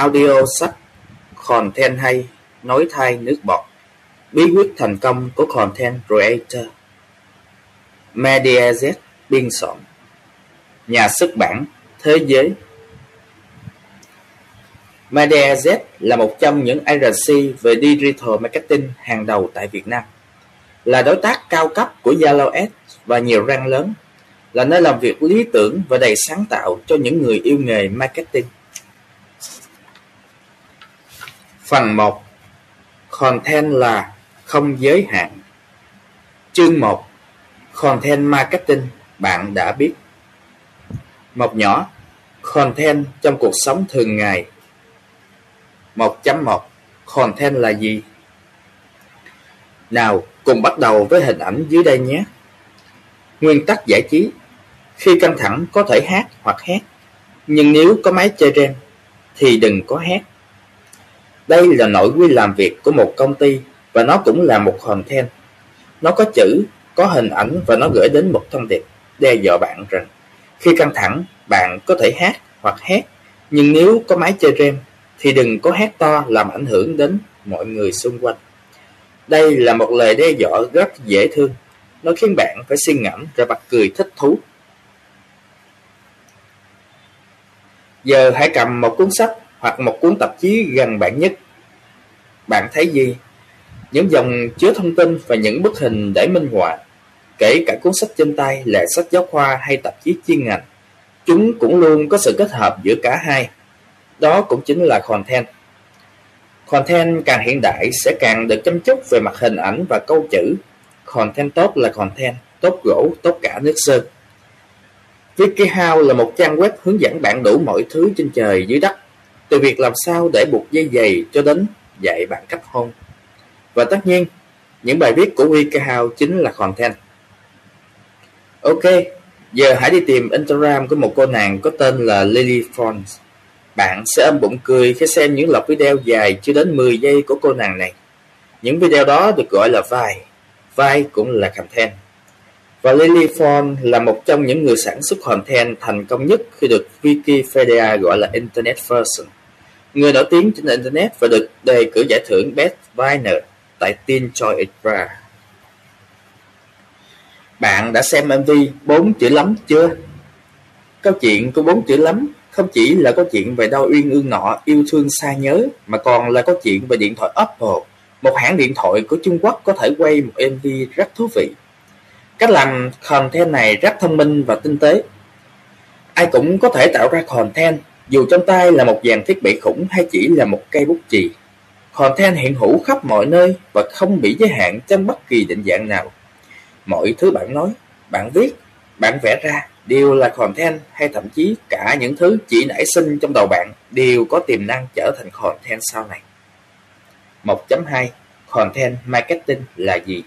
audio sách Content hay, nói thay nước bọt Bí quyết thành công của Content Creator. MediaZ biên soạn. Nhà xuất bản Thế giới. MediaZ là một trong những agency về digital marketing hàng đầu tại Việt Nam. Là đối tác cao cấp của Zalo Ads và nhiều răng lớn. Là nơi làm việc lý tưởng và đầy sáng tạo cho những người yêu nghề marketing. Phần 1 Content là không giới hạn Chương 1 Content Marketing bạn đã biết Một nhỏ Content trong cuộc sống thường ngày 1.1 Content là gì? Nào, cùng bắt đầu với hình ảnh dưới đây nhé. Nguyên tắc giải trí Khi căng thẳng có thể hát hoặc hét, nhưng nếu có máy chơi game thì đừng có hét. Đây là nội quy làm việc của một công ty và nó cũng là một content. Nó có chữ, có hình ảnh và nó gửi đến một thông điệp đe dọa bạn rằng khi căng thẳng bạn có thể hát hoặc hét, nhưng nếu có máy chơi game thì đừng có hét to làm ảnh hưởng đến mọi người xung quanh. Đây là một lời đe dọa rất dễ thương, nó khiến bạn phải suy ngẫm rồi bật cười thích thú. Giờ hãy cầm một cuốn sách hoặc một cuốn tạp chí gần bạn nhất. Bạn thấy gì? Những dòng chứa thông tin và những bức hình để minh họa, kể cả cuốn sách trên tay là sách giáo khoa hay tạp chí chuyên ngành. Chúng cũng luôn có sự kết hợp giữa cả hai. Đó cũng chính là content. Content càng hiện đại sẽ càng được chăm chút về mặt hình ảnh và câu chữ. Content tốt là content, tốt gỗ, tốt cả nước sơn. WikiHow là một trang web hướng dẫn bạn đủ mọi thứ trên trời dưới đất, từ việc làm sao để buộc dây giày cho đến dạy bạn cách hôn. Và tất nhiên, những bài viết của WikiHow chính là content. Ok, giờ hãy đi tìm Instagram của một cô nàng có tên là Lily Fons. Bạn sẽ âm bụng cười khi xem những loạt video dài chưa đến 10 giây của cô nàng này. Những video đó được gọi là vai. Vai cũng là content. Và Lily Fon là một trong những người sản xuất content thành công nhất khi được Wikipedia gọi là Internet Person. Người nổi tiếng trên Internet và được đề cử giải thưởng Best Viner tại Teen Choice Award. Bạn đã xem MV bốn chữ lắm chưa? Câu chuyện của bốn chữ lắm không chỉ là câu chuyện về đau uyên ương nọ yêu thương xa nhớ mà còn là câu chuyện về điện thoại Apple, một hãng điện thoại của Trung Quốc có thể quay một MV rất thú vị. Cách làm content này rất thông minh và tinh tế. Ai cũng có thể tạo ra content, dù trong tay là một dàn thiết bị khủng hay chỉ là một cây bút chì. Content hiện hữu khắp mọi nơi và không bị giới hạn trong bất kỳ định dạng nào. Mọi thứ bạn nói, bạn viết, bạn vẽ ra đều là content hay thậm chí cả những thứ chỉ nảy sinh trong đầu bạn đều có tiềm năng trở thành content sau này. 1.2 Content Marketing là gì?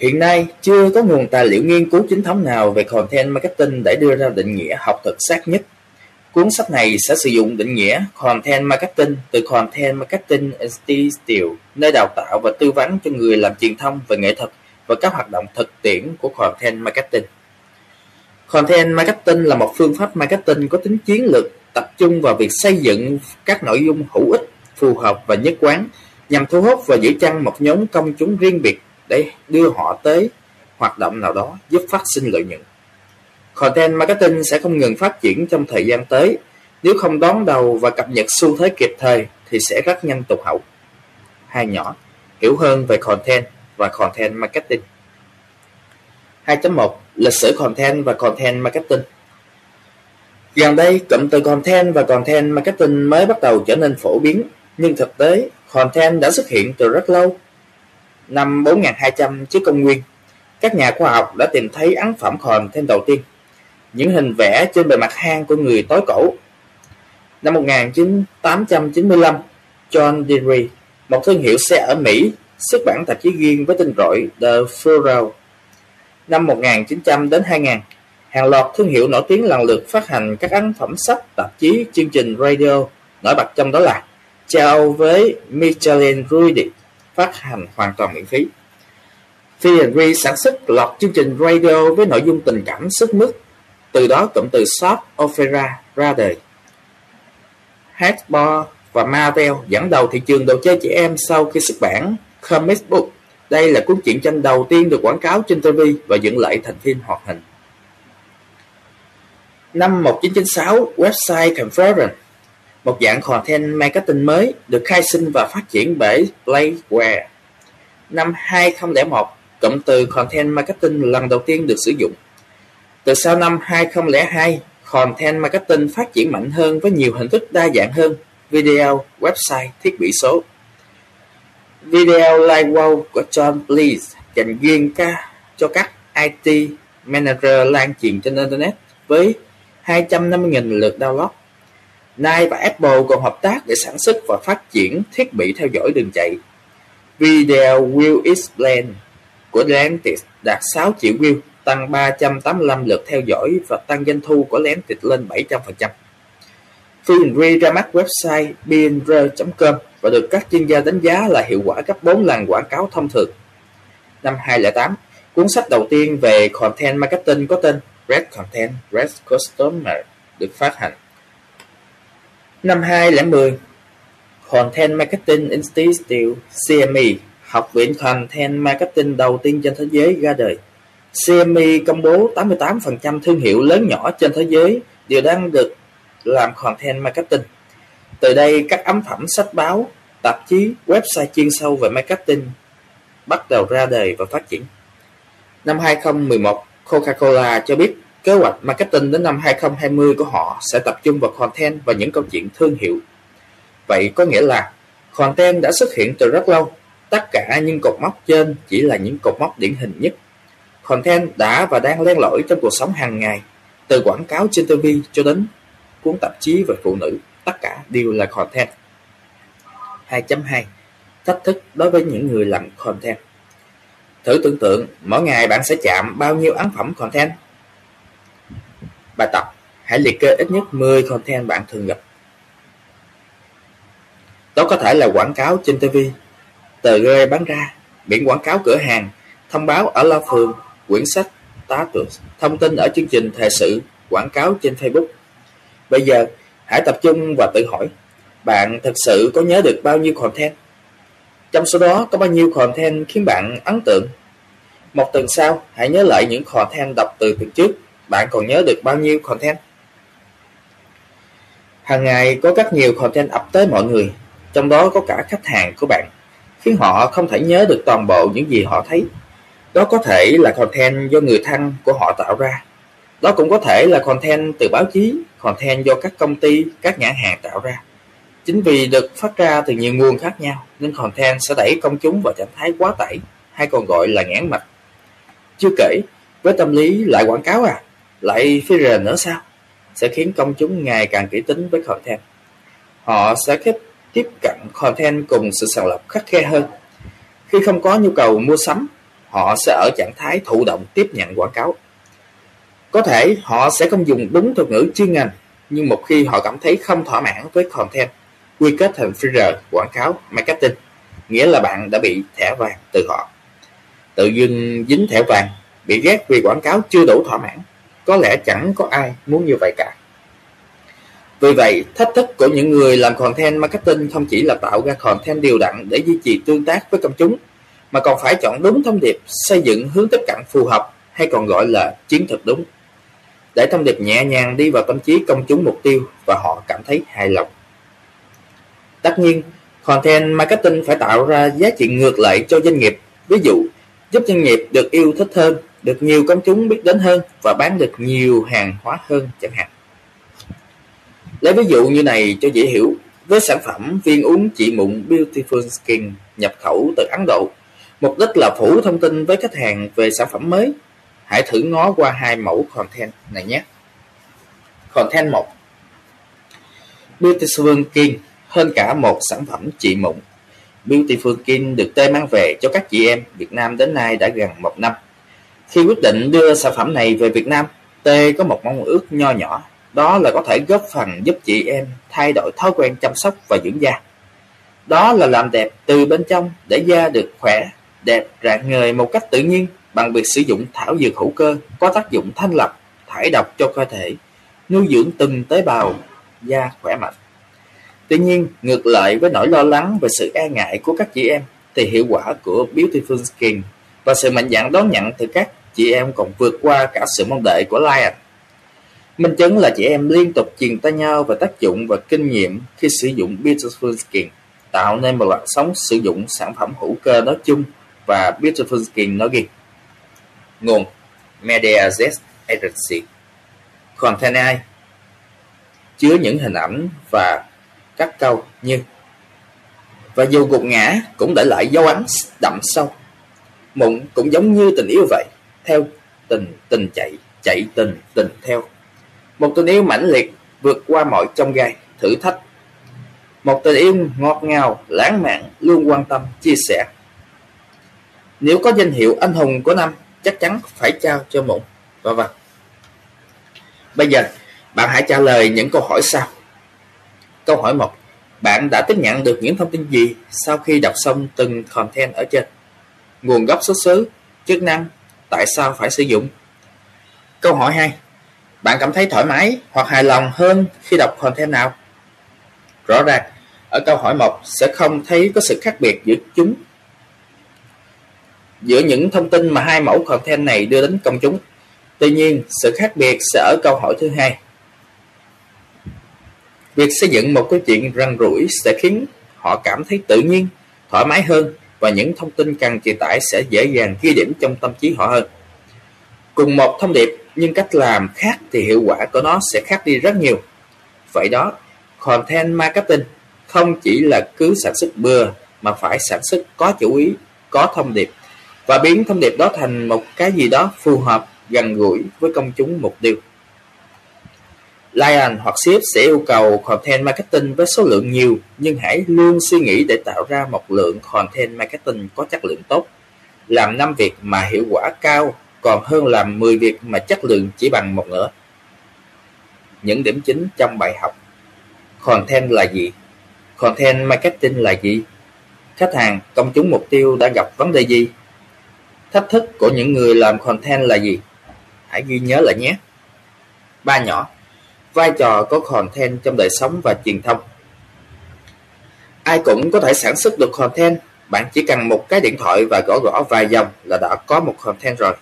Hiện nay, chưa có nguồn tài liệu nghiên cứu chính thống nào về content marketing để đưa ra định nghĩa học thực xác nhất. Cuốn sách này sẽ sử dụng định nghĩa content marketing từ Content Marketing Institute, nơi đào tạo và tư vấn cho người làm truyền thông về nghệ thuật và các hoạt động thực tiễn của content marketing. Content marketing là một phương pháp marketing có tính chiến lược, tập trung vào việc xây dựng các nội dung hữu ích, phù hợp và nhất quán nhằm thu hút và giữ chân một nhóm công chúng riêng biệt để đưa họ tới hoạt động nào đó giúp phát sinh lợi nhuận. Content marketing sẽ không ngừng phát triển trong thời gian tới. Nếu không đón đầu và cập nhật xu thế kịp thời thì sẽ rất nhanh tụt hậu. Hai nhỏ, hiểu hơn về content và content marketing. 2.1 Lịch sử content và content marketing Gần đây, cụm từ content và content marketing mới bắt đầu trở nên phổ biến, nhưng thực tế, content đã xuất hiện từ rất lâu. Năm 4200 trước công nguyên, các nhà khoa học đã tìm thấy ấn phẩm content đầu tiên, những hình vẽ trên bề mặt hang của người tối cổ. Năm 1895, John Deere, một thương hiệu xe ở Mỹ, xuất bản tạp chí riêng với tên gọi The Furrow. Năm 1900 đến 2000, hàng loạt thương hiệu nổi tiếng lần lượt phát hành các ấn phẩm sách, tạp chí, chương trình radio, nổi bật trong đó là Chào với Michelin Ruidic, phát hành hoàn toàn miễn phí. Phi sản xuất loạt chương trình radio với nội dung tình cảm sức mướt, từ đó cụm từ shop opera ra đời. Hasbro và Marvel dẫn đầu thị trường đồ chơi trẻ em sau khi xuất bản Comic Book. Đây là cuốn truyện tranh đầu tiên được quảng cáo trên TV và dựng lại thành phim hoạt hình. Năm 1996, website Conference, một dạng content marketing mới, được khai sinh và phát triển bởi Playware Năm 2001, cụm từ content marketing lần đầu tiên được sử dụng. Từ sau năm 2002, content marketing phát triển mạnh hơn với nhiều hình thức đa dạng hơn, video, website, thiết bị số. Video Live Wow của John Please dành riêng ca cho các IT manager lan truyền trên Internet với 250.000 lượt download. Nike và Apple còn hợp tác để sản xuất và phát triển thiết bị theo dõi đường chạy. Video Will Explain của Lantis đạt 6 triệu view, tăng 385 lượt theo dõi và tăng doanh thu của Lantis lên 700%. Phim Ri ra mắt website bnr.com và được các chuyên gia đánh giá là hiệu quả gấp 4 lần quảng cáo thông thường. Năm 2008, cuốn sách đầu tiên về content marketing có tên Red Content, Red Customer được phát hành. Năm 2010, Content Marketing Institute CME, Học viện Content Marketing đầu tiên trên thế giới ra đời. CME công bố 88% thương hiệu lớn nhỏ trên thế giới đều đang được làm content marketing. Từ đây, các ấn phẩm sách báo, tạp chí, website chuyên sâu về marketing bắt đầu ra đời và phát triển. Năm 2011, Coca-Cola cho biết kế hoạch marketing đến năm 2020 của họ sẽ tập trung vào content và những câu chuyện thương hiệu. Vậy có nghĩa là content đã xuất hiện từ rất lâu, tất cả những cột mốc trên chỉ là những cột mốc điển hình nhất. Content đã và đang len lỏi trong cuộc sống hàng ngày, từ quảng cáo trên TV cho đến cuốn tạp chí về phụ nữ, tất cả đều là content. 2.2 Thách thức đối với những người làm content Thử tưởng tượng, mỗi ngày bạn sẽ chạm bao nhiêu ấn phẩm content? Bài tập, hãy liệt kê ít nhất 10 content bạn thường gặp. Đó có thể là quảng cáo trên TV, tờ rơi bán ra, biển quảng cáo cửa hàng, thông báo ở loa phường, quyển sách, status, thông tin ở chương trình thời sự, quảng cáo trên Facebook. Bây giờ, hãy tập trung và tự hỏi, bạn thật sự có nhớ được bao nhiêu content? Trong số đó có bao nhiêu content khiến bạn ấn tượng? Một tuần sau, hãy nhớ lại những content đọc từ tuần trước. Bạn còn nhớ được bao nhiêu content? Hàng ngày có rất nhiều content ập tới mọi người, trong đó có cả khách hàng của bạn, khiến họ không thể nhớ được toàn bộ những gì họ thấy. Đó có thể là content do người thân của họ tạo ra. Đó cũng có thể là content từ báo chí, content do các công ty, các nhãn hàng tạo ra. Chính vì được phát ra từ nhiều nguồn khác nhau, nên content sẽ đẩy công chúng vào trạng thái quá tải, hay còn gọi là ngán mạch. Chưa kể, với tâm lý lại quảng cáo à, lại phi rền nữa sao? Sẽ khiến công chúng ngày càng kỹ tính với content. Họ sẽ kết tiếp cận content cùng sự sàng lọc khắc khe hơn. Khi không có nhu cầu mua sắm, họ sẽ ở trạng thái thụ động tiếp nhận quảng cáo. Có thể họ sẽ không dùng đúng thuật ngữ chuyên ngành, nhưng một khi họ cảm thấy không thỏa mãn với content, quy kết thành filler quảng cáo marketing, nghĩa là bạn đã bị thẻ vàng từ họ. Tự dưng dính thẻ vàng, bị ghét vì quảng cáo chưa đủ thỏa mãn, có lẽ chẳng có ai muốn như vậy cả. Vì vậy, thách thức của những người làm content marketing không chỉ là tạo ra content điều đặn để duy trì tương tác với công chúng, mà còn phải chọn đúng thông điệp, xây dựng hướng tiếp cận phù hợp hay còn gọi là chiến thuật đúng. Để thông điệp nhẹ nhàng đi vào tâm trí công chúng mục tiêu và họ cảm thấy hài lòng. Tất nhiên, content marketing phải tạo ra giá trị ngược lại cho doanh nghiệp. Ví dụ, giúp doanh nghiệp được yêu thích hơn, được nhiều công chúng biết đến hơn và bán được nhiều hàng hóa hơn chẳng hạn. Lấy ví dụ như này cho dễ hiểu, với sản phẩm viên uống trị mụn Beautiful Skin nhập khẩu từ Ấn Độ, mục đích là phủ thông tin với khách hàng về sản phẩm mới. Hãy thử ngó qua hai mẫu content này nhé. Content 1 Beautiful Skin hơn cả một sản phẩm trị mụn. Beautiful Skin được tê mang về cho các chị em Việt Nam đến nay đã gần một năm. Khi quyết định đưa sản phẩm này về Việt Nam, T có một mong ước nho nhỏ, đó là có thể góp phần giúp chị em thay đổi thói quen chăm sóc và dưỡng da. Đó là làm đẹp từ bên trong để da được khỏe, đẹp, rạng ngời một cách tự nhiên bằng việc sử dụng thảo dược hữu cơ có tác dụng thanh lọc, thải độc cho cơ thể, nuôi dưỡng từng tế bào da khỏe mạnh. Tuy nhiên, ngược lại với nỗi lo lắng và sự e ngại của các chị em, thì hiệu quả của Beautiful Skin và sự mạnh dạn đón nhận từ các chị em còn vượt qua cả sự mong đợi của Lion. Minh chứng là chị em liên tục truyền tay nhau về tác dụng và kinh nghiệm khi sử dụng Beautiful Skin, tạo nên một làn sóng sử dụng sản phẩm hữu cơ nói chung và Beautiful Skin nói riêng. Nguồn Media Z Agency Content AI chứa những hình ảnh và các câu như Và dù gục ngã cũng để lại dấu ấn đậm sâu Mụn cũng giống như tình yêu vậy theo tình tình chạy, chạy tình tình theo Một tình yêu mãnh liệt vượt qua mọi trong gai, thử thách Một tình yêu ngọt ngào, lãng mạn, luôn quan tâm, chia sẻ Nếu có danh hiệu anh hùng của năm Chắc chắn phải trao cho mụn Và vâng Bây giờ bạn hãy trả lời những câu hỏi sau. Câu hỏi 1. Bạn đã tiếp nhận được những thông tin gì sau khi đọc xong từng content ở trên? Nguồn gốc xuất xứ, chức năng, tại sao phải sử dụng? Câu hỏi 2. Bạn cảm thấy thoải mái hoặc hài lòng hơn khi đọc content nào? Rõ ràng, ở câu hỏi 1 sẽ không thấy có sự khác biệt giữa chúng giữa những thông tin mà hai mẫu content này đưa đến công chúng. Tuy nhiên, sự khác biệt sẽ ở câu hỏi thứ hai. Việc xây dựng một câu chuyện răng rủi sẽ khiến họ cảm thấy tự nhiên, thoải mái hơn và những thông tin cần truyền tải sẽ dễ dàng ghi điểm trong tâm trí họ hơn. Cùng một thông điệp nhưng cách làm khác thì hiệu quả của nó sẽ khác đi rất nhiều. Vậy đó, content marketing không chỉ là cứ sản xuất bừa mà phải sản xuất có chủ ý, có thông điệp và biến thông điệp đó thành một cái gì đó phù hợp, gần gũi với công chúng mục tiêu. Lion hoặc Ship sẽ yêu cầu content marketing với số lượng nhiều nhưng hãy luôn suy nghĩ để tạo ra một lượng content marketing có chất lượng tốt. Làm 5 việc mà hiệu quả cao còn hơn làm 10 việc mà chất lượng chỉ bằng một nửa. Những điểm chính trong bài học Content là gì? Content marketing là gì? Khách hàng, công chúng mục tiêu đã gặp vấn đề gì? Thách thức của những người làm content là gì? Hãy ghi nhớ lại nhé. Ba nhỏ vai trò của content trong đời sống và truyền thông. Ai cũng có thể sản xuất được content, bạn chỉ cần một cái điện thoại và gõ gõ vài dòng là đã có một content rồi.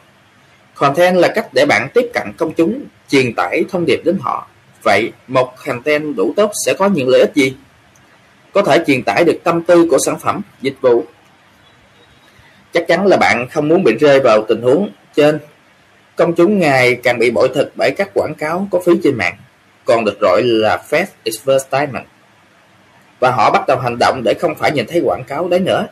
Content là cách để bạn tiếp cận công chúng, truyền tải thông điệp đến họ. Vậy, một content đủ tốt sẽ có những lợi ích gì? Có thể truyền tải được tâm tư của sản phẩm, dịch vụ. Chắc chắn là bạn không muốn bị rơi vào tình huống trên. Công chúng ngày càng bị bội thực bởi các quảng cáo có phí trên mạng còn được gọi là Fast Advertisement. Và họ bắt đầu hành động để không phải nhìn thấy quảng cáo đấy nữa.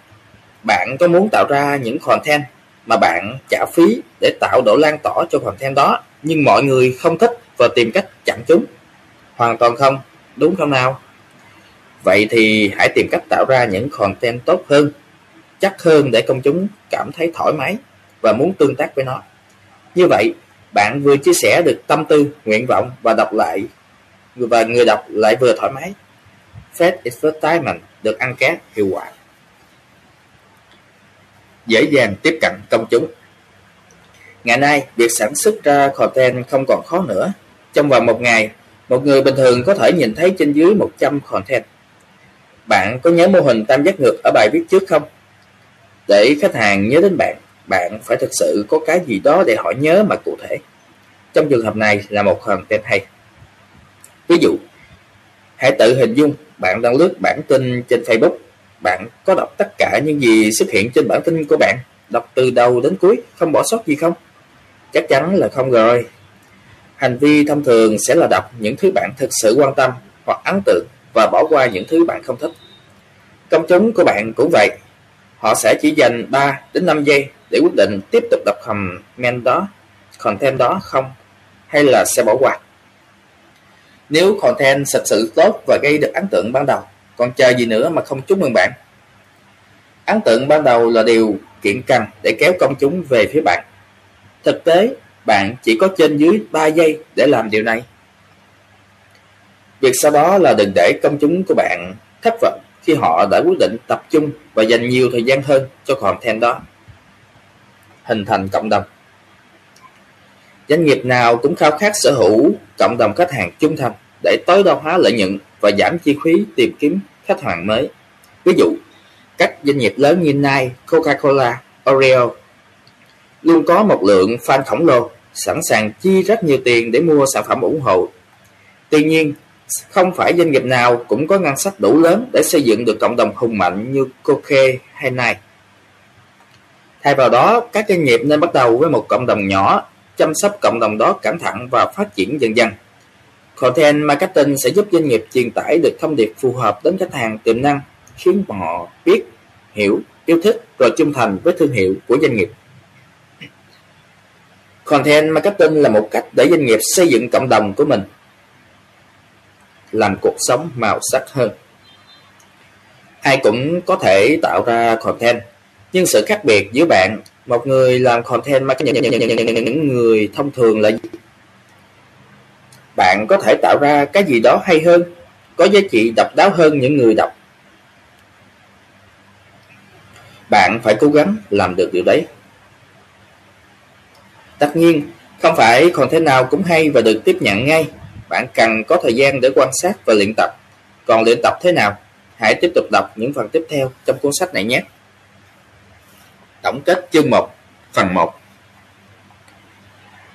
Bạn có muốn tạo ra những content mà bạn trả phí để tạo độ lan tỏa cho content đó, nhưng mọi người không thích và tìm cách chặn chúng? Hoàn toàn không, đúng không nào? Vậy thì hãy tìm cách tạo ra những content tốt hơn, chắc hơn để công chúng cảm thấy thoải mái và muốn tương tác với nó. Như vậy, bạn vừa chia sẻ được tâm tư, nguyện vọng và đọc lại và người đọc lại vừa thoải mái. Fast Advertisement được ăn cát hiệu quả. Dễ dàng tiếp cận công chúng Ngày nay, việc sản xuất ra content không còn khó nữa. Trong vòng một ngày, một người bình thường có thể nhìn thấy trên dưới 100 content. Bạn có nhớ mô hình tam giác ngược ở bài viết trước không? Để khách hàng nhớ đến bạn, bạn phải thực sự có cái gì đó để họ nhớ mà cụ thể. Trong trường hợp này là một content hay. Ví dụ, hãy tự hình dung bạn đang lướt bản tin trên Facebook. Bạn có đọc tất cả những gì xuất hiện trên bản tin của bạn, đọc từ đầu đến cuối, không bỏ sót gì không? Chắc chắn là không rồi. Hành vi thông thường sẽ là đọc những thứ bạn thực sự quan tâm hoặc ấn tượng và bỏ qua những thứ bạn không thích. Công chúng của bạn cũng vậy. Họ sẽ chỉ dành 3 đến 5 giây để quyết định tiếp tục đọc comment đó, content đó không hay là sẽ bỏ qua. Nếu content thật sự tốt và gây được ấn tượng ban đầu, còn chờ gì nữa mà không chúc mừng bạn? Ấn tượng ban đầu là điều kiện cần để kéo công chúng về phía bạn. Thực tế, bạn chỉ có trên dưới 3 giây để làm điều này. Việc sau đó là đừng để công chúng của bạn thất vọng khi họ đã quyết định tập trung và dành nhiều thời gian hơn cho content đó. Hình thành cộng đồng Doanh nghiệp nào cũng khao khát sở hữu cộng đồng khách hàng trung thành để tối đa hóa lợi nhuận và giảm chi phí tìm kiếm khách hàng mới. Ví dụ, các doanh nghiệp lớn như Nike, Coca-Cola, Oreo luôn có một lượng fan khổng lồ, sẵn sàng chi rất nhiều tiền để mua sản phẩm ủng hộ. Tuy nhiên, không phải doanh nghiệp nào cũng có ngân sách đủ lớn để xây dựng được cộng đồng hùng mạnh như Coca hay Nike. Thay vào đó, các doanh nghiệp nên bắt đầu với một cộng đồng nhỏ, chăm sóc cộng đồng đó cẩn thận và phát triển dần dần. Content marketing sẽ giúp doanh nghiệp truyền tải được thông điệp phù hợp đến khách hàng tiềm năng, khiến họ biết, hiểu, yêu thích và trung thành với thương hiệu của doanh nghiệp. Content marketing là một cách để doanh nghiệp xây dựng cộng đồng của mình, làm cuộc sống màu sắc hơn. Ai cũng có thể tạo ra content, nhưng sự khác biệt giữa bạn, một người làm content marketing những người thông thường là bạn có thể tạo ra cái gì đó hay hơn, có giá trị độc đáo hơn những người đọc. Bạn phải cố gắng làm được điều đấy. Tất nhiên, không phải content nào cũng hay và được tiếp nhận ngay. Bạn cần có thời gian để quan sát và luyện tập. Còn luyện tập thế nào? Hãy tiếp tục đọc những phần tiếp theo trong cuốn sách này nhé. Tổng kết chương 1, phần 1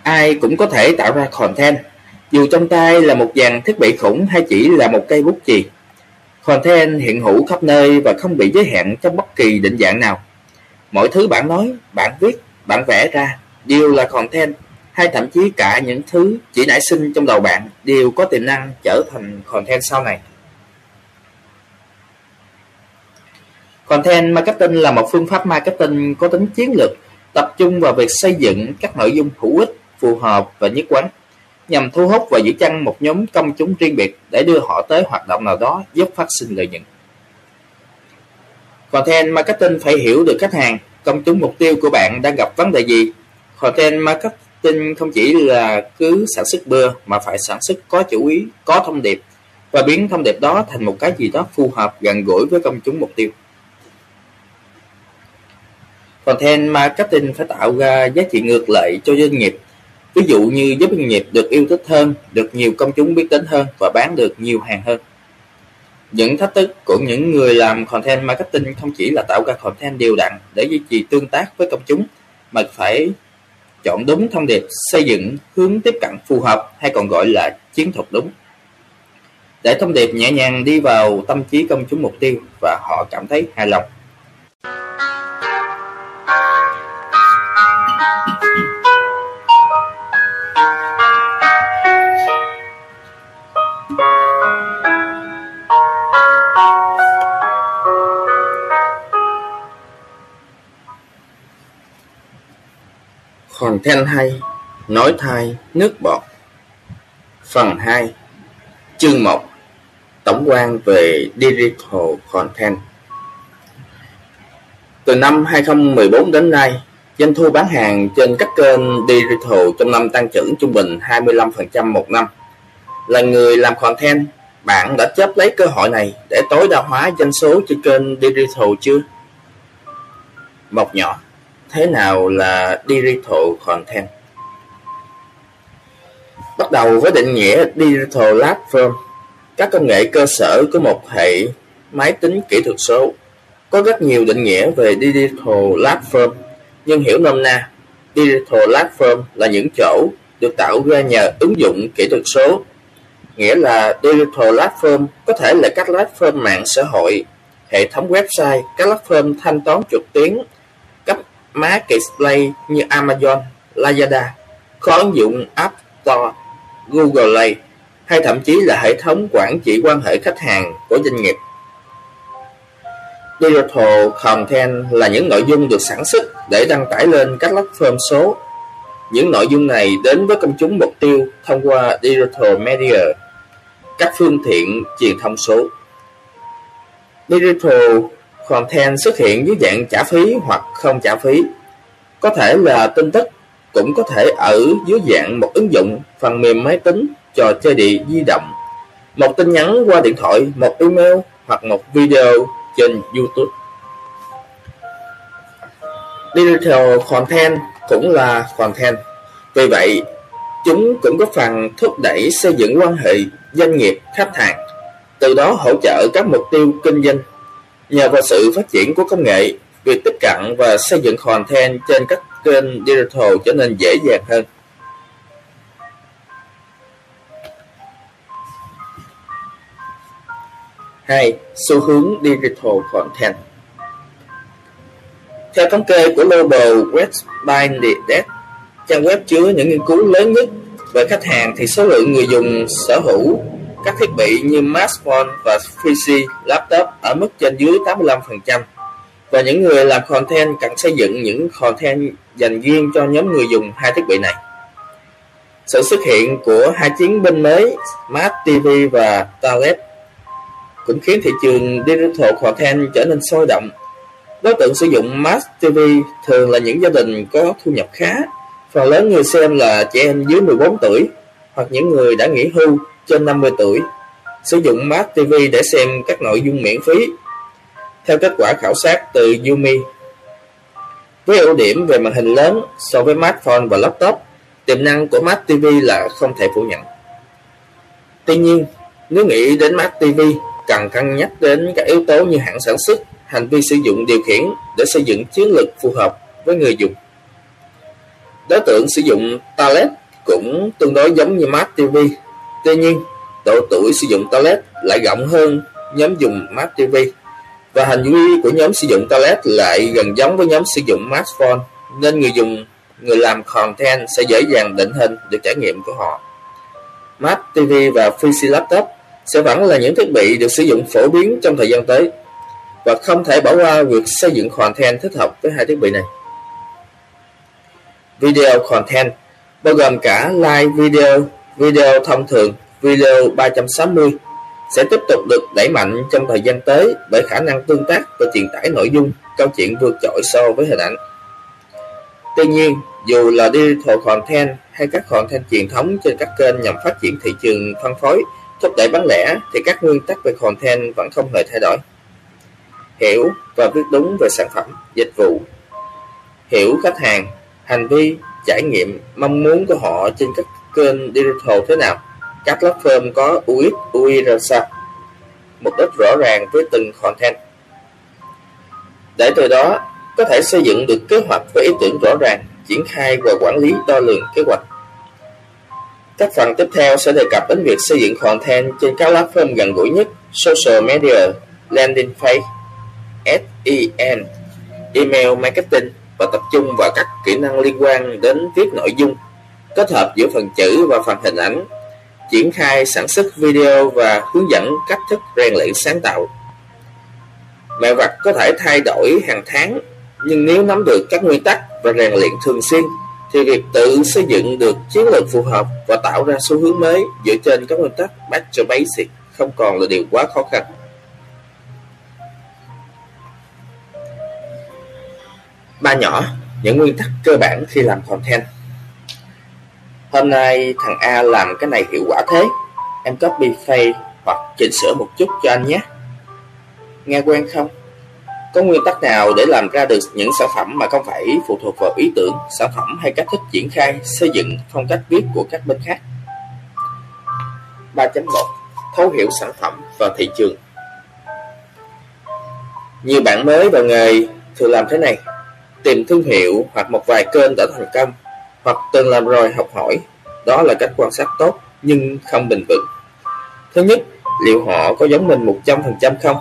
Ai cũng có thể tạo ra content, dù trong tay là một dàn thiết bị khủng hay chỉ là một cây bút chì. Content hiện hữu khắp nơi và không bị giới hạn trong bất kỳ định dạng nào. Mọi thứ bạn nói, bạn viết, bạn vẽ ra đều là content hay thậm chí cả những thứ chỉ nảy sinh trong đầu bạn đều có tiềm năng trở thành content sau này. Content marketing là một phương pháp marketing có tính chiến lược, tập trung vào việc xây dựng các nội dung hữu ích, phù hợp và nhất quán, nhằm thu hút và giữ chân một nhóm công chúng riêng biệt để đưa họ tới hoạt động nào đó giúp phát sinh lợi nhuận. Content marketing phải hiểu được khách hàng, công chúng mục tiêu của bạn đang gặp vấn đề gì. Content marketing không chỉ là cứ sản xuất bừa mà phải sản xuất có chủ ý, có thông điệp và biến thông điệp đó thành một cái gì đó phù hợp gần gũi với công chúng mục tiêu. Content marketing phải tạo ra giá trị ngược lại cho doanh nghiệp. Ví dụ như giúp doanh nghiệp được yêu thích hơn, được nhiều công chúng biết đến hơn và bán được nhiều hàng hơn. Những thách thức của những người làm content marketing không chỉ là tạo ra content đều đặn để duy trì tương tác với công chúng, mà phải chọn đúng thông điệp, xây dựng hướng tiếp cận phù hợp hay còn gọi là chiến thuật đúng. Để thông điệp nhẹ nhàng đi vào tâm trí công chúng mục tiêu và họ cảm thấy hài lòng. Content hay, nói thai, nước bọt Phần 2 Chương 1 Tổng quan về Digital Content Từ năm 2014 đến nay, doanh thu bán hàng trên các kênh digital trong năm tăng trưởng trung bình 25% một năm. Là người làm content, bạn đã chấp lấy cơ hội này để tối đa hóa doanh số trên kênh digital chưa? Một nhỏ thế nào là digital content? Bắt đầu với định nghĩa digital platform các công nghệ cơ sở của một hệ máy tính kỹ thuật số có rất nhiều định nghĩa về digital platform nhưng hiểu nôm na, digital platform là những chỗ được tạo ra nhờ ứng dụng kỹ thuật số. Nghĩa là digital platform có thể là các platform mạng xã hội, hệ thống website, các platform thanh toán trực tuyến Marketplace như Amazon, Lazada có ứng dụng App Store, Google Play hay thậm chí là hệ thống quản trị quan hệ khách hàng của doanh nghiệp. Digital content là những nội dung được sản xuất để đăng tải lên các platform số. Những nội dung này đến với công chúng mục tiêu thông qua digital media, các phương tiện truyền thông số. Digital Content xuất hiện dưới dạng trả phí hoặc không trả phí. Có thể là tin tức, cũng có thể ở dưới dạng một ứng dụng, phần mềm máy tính, trò chơi điện di động, một tin nhắn qua điện thoại, một email hoặc một video trên YouTube. Digital content cũng là content. Vì vậy, chúng cũng có phần thúc đẩy xây dựng quan hệ doanh nghiệp khách hàng từ đó hỗ trợ các mục tiêu kinh doanh. Nhờ vào sự phát triển của công nghệ, việc tiếp cận và xây dựng content trên các kênh digital trở nên dễ dàng hơn. hai Xu hướng Digital Content Theo thống kê của Global Web Index, trang web chứa những nghiên cứu lớn nhất về khách hàng thì số lượng người dùng sở hữu các thiết bị như smartphone và PC, laptop ở mức trên dưới 85% và những người làm content cần xây dựng những content dành riêng cho nhóm người dùng hai thiết bị này. Sự xuất hiện của hai chiến binh mới Smart TV và Tablet cũng khiến thị trường digital content trở nên sôi động. Đối tượng sử dụng smart TV thường là những gia đình có thu nhập khá, phần lớn người xem là trẻ em dưới 14 tuổi hoặc những người đã nghỉ hưu trên 50 tuổi, sử dụng smart TV để xem các nội dung miễn phí. Theo kết quả khảo sát từ Yumi, với ưu điểm về màn hình lớn so với smartphone và laptop, tiềm năng của smart TV là không thể phủ nhận. Tuy nhiên, nếu nghĩ đến smart TV cần cân nhắc đến các yếu tố như hãng sản xuất, hành vi sử dụng điều khiển để xây dựng chiến lược phù hợp với người dùng. Đối tượng sử dụng tablet cũng tương đối giống như Smart TV. Tuy nhiên, độ tuổi sử dụng toilet lại rộng hơn nhóm dùng Smart TV và hành vi của nhóm sử dụng toilet lại gần giống với nhóm sử dụng smartphone nên người dùng người làm content sẽ dễ dàng định hình được trải nghiệm của họ. Smart TV và PC laptop sẽ vẫn là những thiết bị được sử dụng phổ biến trong thời gian tới và không thể bỏ qua việc xây dựng content thích hợp với hai thiết bị này. Video content bao gồm cả live video, video thông thường, video 360 sẽ tiếp tục được đẩy mạnh trong thời gian tới bởi khả năng tương tác và truyền tải nội dung câu chuyện vượt trội so với hình ảnh. Tuy nhiên, dù là digital content hay các content truyền thống trên các kênh nhằm phát triển thị trường phân phối thúc đẩy bán lẻ thì các nguyên tắc về content vẫn không hề thay đổi. Hiểu và viết đúng về sản phẩm, dịch vụ. Hiểu khách hàng, hành vi, trải nghiệm, mong muốn của họ trên các kênh digital thế nào. Các platform có UX, UI ra sao. Mục đích rõ ràng với từng content. Để từ đó có thể xây dựng được kế hoạch với ý tưởng rõ ràng, triển khai và quản lý đo lường kế hoạch các phần tiếp theo sẽ đề cập đến việc xây dựng content trên các platform gần gũi nhất, social media, landing page, SEM, email marketing và tập trung vào các kỹ năng liên quan đến viết nội dung, kết hợp giữa phần chữ và phần hình ảnh, triển khai sản xuất video và hướng dẫn cách thức rèn luyện sáng tạo. Mẹo vặt có thể thay đổi hàng tháng, nhưng nếu nắm được các nguyên tắc và rèn luyện thường xuyên thì việc tự xây dựng được chiến lược phù hợp và tạo ra xu hướng mới dựa trên các nguyên tắc back to basic không còn là điều quá khó khăn. Ba nhỏ, những nguyên tắc cơ bản khi làm content. Hôm nay thằng A làm cái này hiệu quả thế, em copy paste hoặc chỉnh sửa một chút cho anh nhé. Nghe quen không? Có nguyên tắc nào để làm ra được những sản phẩm mà không phải phụ thuộc vào ý tưởng, sản phẩm hay cách thức triển khai, xây dựng phong cách viết của các bên khác? 3.1 Thấu hiểu sản phẩm và thị trường Nhiều bạn mới vào nghề thường làm thế này Tìm thương hiệu hoặc một vài kênh đã thành công hoặc từng làm rồi học hỏi. Đó là cách quan sát tốt nhưng không bình vững. Thứ nhất, liệu họ có giống mình 100% không?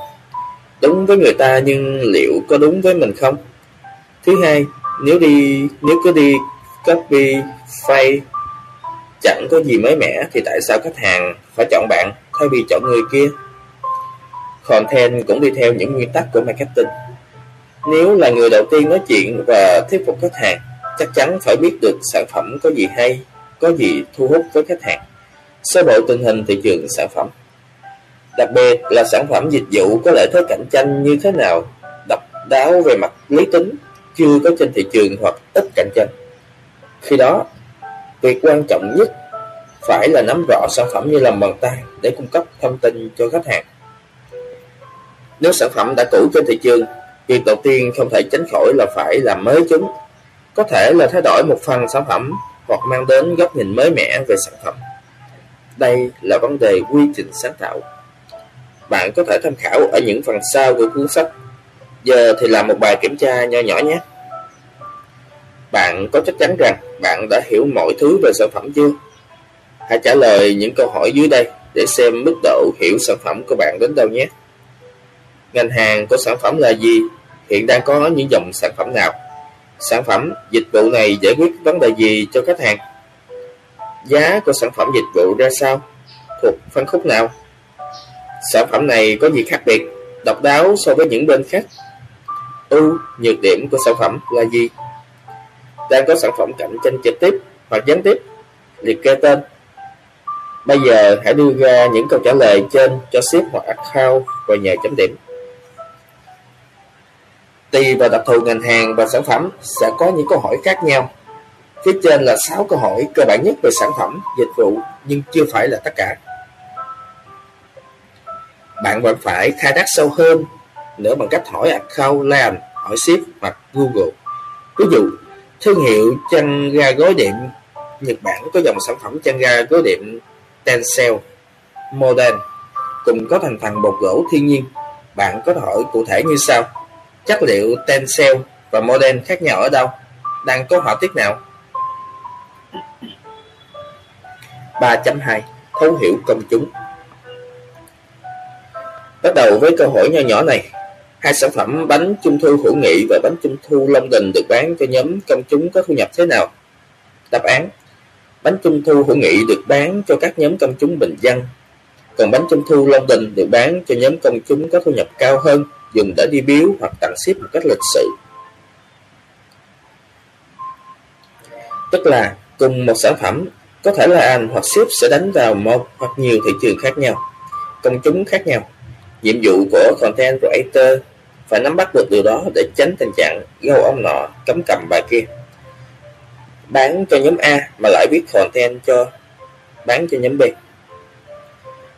đúng với người ta nhưng liệu có đúng với mình không? Thứ hai nếu đi nếu cứ đi copy file chẳng có gì mới mẻ thì tại sao khách hàng phải chọn bạn thay vì chọn người kia? Content cũng đi theo những nguyên tắc của marketing. Nếu là người đầu tiên nói chuyện và thuyết phục khách hàng chắc chắn phải biết được sản phẩm có gì hay có gì thu hút với khách hàng sơ bộ tình hình thị trường sản phẩm đặc biệt là sản phẩm dịch vụ có lợi thế cạnh tranh như thế nào, độc đáo về mặt lý tính, chưa có trên thị trường hoặc ít cạnh tranh. Khi đó, việc quan trọng nhất phải là nắm rõ sản phẩm như lòng bàn tay để cung cấp thông tin cho khách hàng. Nếu sản phẩm đã cũ trên thị trường, việc đầu tiên không thể tránh khỏi là phải làm mới chúng. Có thể là thay đổi một phần sản phẩm hoặc mang đến góc nhìn mới mẻ về sản phẩm. Đây là vấn đề quy trình sáng tạo bạn có thể tham khảo ở những phần sau của cuốn sách. Giờ thì làm một bài kiểm tra nho nhỏ nhé. Bạn có chắc chắn rằng bạn đã hiểu mọi thứ về sản phẩm chưa? Hãy trả lời những câu hỏi dưới đây để xem mức độ hiểu sản phẩm của bạn đến đâu nhé. Ngành hàng của sản phẩm là gì? Hiện đang có những dòng sản phẩm nào? Sản phẩm, dịch vụ này giải quyết vấn đề gì cho khách hàng? Giá của sản phẩm dịch vụ ra sao? Thuộc phân khúc nào? Sản phẩm này có gì khác biệt, độc đáo so với những bên khác? Ưu, nhược điểm của sản phẩm là gì? Đang có sản phẩm cạnh tranh trực tiếp hoặc gián tiếp? Liệt kê tên. Bây giờ hãy đưa ra những câu trả lời trên cho ship hoặc account và nhà chấm điểm. Tùy vào đặc thù ngành hàng và sản phẩm sẽ có những câu hỏi khác nhau. Phía trên là 6 câu hỏi cơ bản nhất về sản phẩm, dịch vụ nhưng chưa phải là tất cả. Bạn vẫn phải khai thác sâu hơn nữa bằng cách hỏi account làm hỏi ship hoặc Google. Ví dụ, thương hiệu chăn ga gối đệm Nhật Bản có dòng sản phẩm chăn ga gối đệm Tencel Modern cùng có thành phần bột gỗ thiên nhiên. Bạn có thể hỏi cụ thể như sau chất liệu tencel và model khác nhau ở đâu, đang có họa tiết nào. 3.2 Thấu hiểu công chúng. Bắt đầu với câu hỏi nhỏ nhỏ này. Hai sản phẩm bánh trung thu hữu nghị và bánh trung thu Long Đình được bán cho nhóm công chúng có thu nhập thế nào? Đáp án. Bánh trung thu hữu nghị được bán cho các nhóm công chúng bình dân. Còn bánh trung thu Long Đình được bán cho nhóm công chúng có thu nhập cao hơn dùng để đi biếu hoặc tặng ship một cách lịch sự. Tức là cùng một sản phẩm, có thể là anh hoặc ship sẽ đánh vào một hoặc nhiều thị trường khác nhau, công chúng khác nhau. Nhiệm vụ của content creator phải nắm bắt được điều đó để tránh tình trạng gâu ông nọ cấm cầm bà kia. Bán cho nhóm A mà lại viết content cho bán cho nhóm B.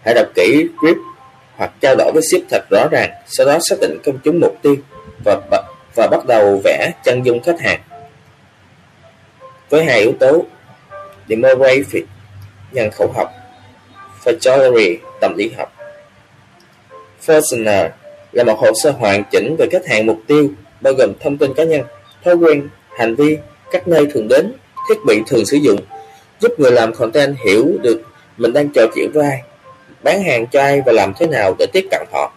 Hãy đọc kỹ script hoặc trao đổi với ship thật rõ ràng, sau đó xác định công chúng mục tiêu và và bắt đầu vẽ chân dung khách hàng. Với hai yếu tố demographic, nhân khẩu học, photography, tâm lý học. Personal là một hồ sơ hoàn chỉnh về khách hàng mục tiêu, bao gồm thông tin cá nhân, thói quen, hành vi, các nơi thường đến, thiết bị thường sử dụng, giúp người làm content hiểu được mình đang trò chuyện với ai bán hàng cho ai và làm thế nào để tiếp cận họ.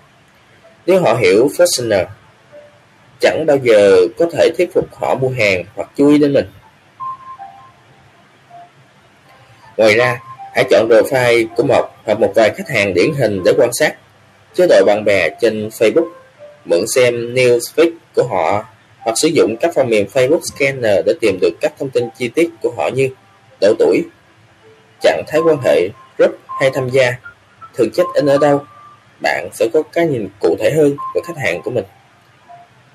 Nếu họ hiểu Fashioner, chẳng bao giờ có thể thuyết phục họ mua hàng hoặc chú ý đến mình. Ngoài ra, hãy chọn profile của một hoặc một vài khách hàng điển hình để quan sát chế độ bạn bè trên Facebook, mượn xem newsfeed của họ hoặc sử dụng các phần mềm Facebook Scanner để tìm được các thông tin chi tiết của họ như độ tuổi, trạng thái quan hệ, group hay tham gia thường chết in ở đâu, bạn sẽ có cái nhìn cụ thể hơn về khách hàng của mình.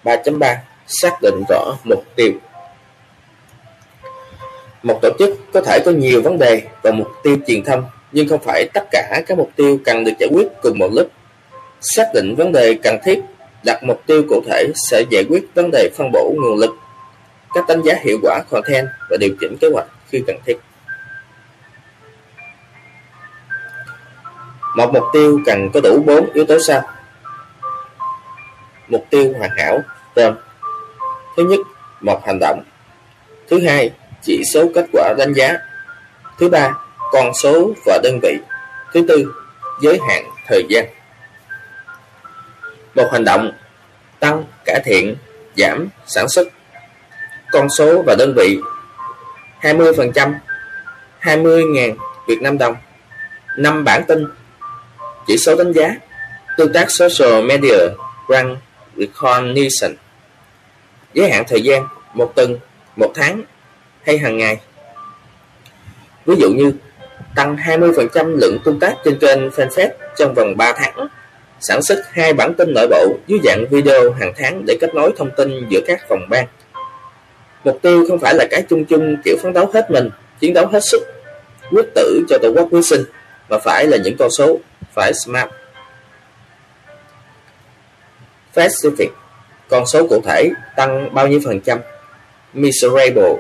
3.3 Xác định rõ mục tiêu Một tổ chức có thể có nhiều vấn đề và mục tiêu truyền thông, nhưng không phải tất cả các mục tiêu cần được giải quyết cùng một lúc. Xác định vấn đề cần thiết, đặt mục tiêu cụ thể sẽ giải quyết vấn đề phân bổ nguồn lực, cách đánh giá hiệu quả content và điều chỉnh kế hoạch khi cần thiết. Một mục tiêu cần có đủ 4 yếu tố sau. Mục tiêu hoàn hảo gồm Thứ nhất, một hành động. Thứ hai, chỉ số kết quả đánh giá. Thứ ba, con số và đơn vị. Thứ tư, giới hạn thời gian. Một hành động tăng, cải thiện, giảm, sản xuất. Con số và đơn vị 20%, 20.000 Việt Nam đồng. 5 bản tin chỉ số đánh giá, tương tác social media, rank recognition. Giới hạn thời gian, một tuần, một tháng hay hàng ngày. Ví dụ như tăng 20% lượng tương tác trên kênh fanpage trong vòng 3 tháng, sản xuất hai bản tin nội bộ dưới dạng video hàng tháng để kết nối thông tin giữa các phòng ban. Mục tiêu không phải là cái chung chung kiểu phấn đấu hết mình, chiến đấu hết sức, quyết tử cho tổ quốc quyết sinh, mà phải là những con số phải smart. Specific, con số cụ thể tăng bao nhiêu phần trăm. Measurable,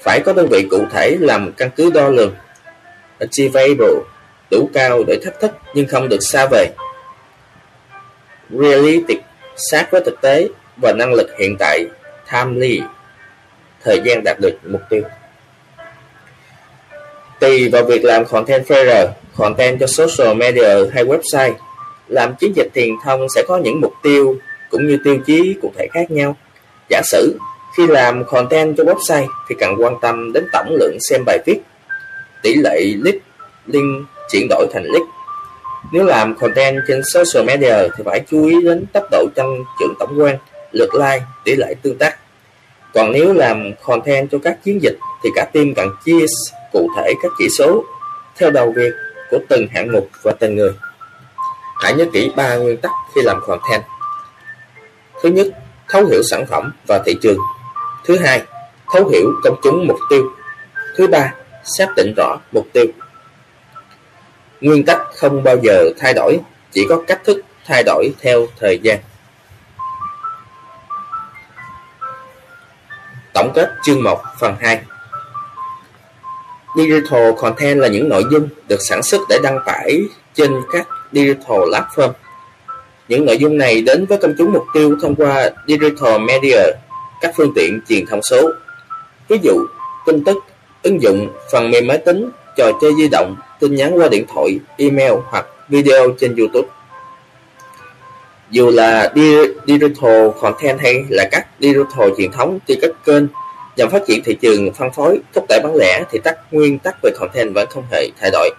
phải có đơn vị cụ thể làm căn cứ đo lường. Achievable, đủ cao để thách thức nhưng không được xa về. realistic, sát với thực tế và năng lực hiện tại, timely, thời gian đạt được mục tiêu. Tùy vào việc làm content fair, content cho social media hay website, làm chiến dịch truyền thông sẽ có những mục tiêu cũng như tiêu chí cụ thể khác nhau. Giả sử khi làm content cho website thì cần quan tâm đến tổng lượng xem bài viết, tỷ lệ click, link chuyển đổi thành click. Nếu làm content trên social media thì phải chú ý đến tốc độ tăng trưởng tổng quan, lượt like, tỷ lệ tương tác. Còn nếu làm content cho các chiến dịch thì cả team cần chia cụ thể các chỉ số theo đầu việc của từng hạng mục và từng người. Hãy nhớ kỹ ba nguyên tắc khi làm content. Thứ nhất, thấu hiểu sản phẩm và thị trường. Thứ hai, thấu hiểu công chúng mục tiêu. Thứ ba, xác định rõ mục tiêu. Nguyên tắc không bao giờ thay đổi, chỉ có cách thức thay đổi theo thời gian. Tổng kết chương 1 phần 2 Digital content là những nội dung được sản xuất để đăng tải trên các digital platform. Những nội dung này đến với công chúng mục tiêu thông qua digital media, các phương tiện truyền thông số. Ví dụ, tin tức, ứng dụng, phần mềm máy tính, trò chơi di động, tin nhắn qua điện thoại, email hoặc video trên YouTube. Dù là digital content hay là các digital truyền thống thì các kênh nhằm phát triển thị trường phân phối, thúc đẩy bán lẻ thì tắc nguyên tắc về content vẫn không hề thay đổi.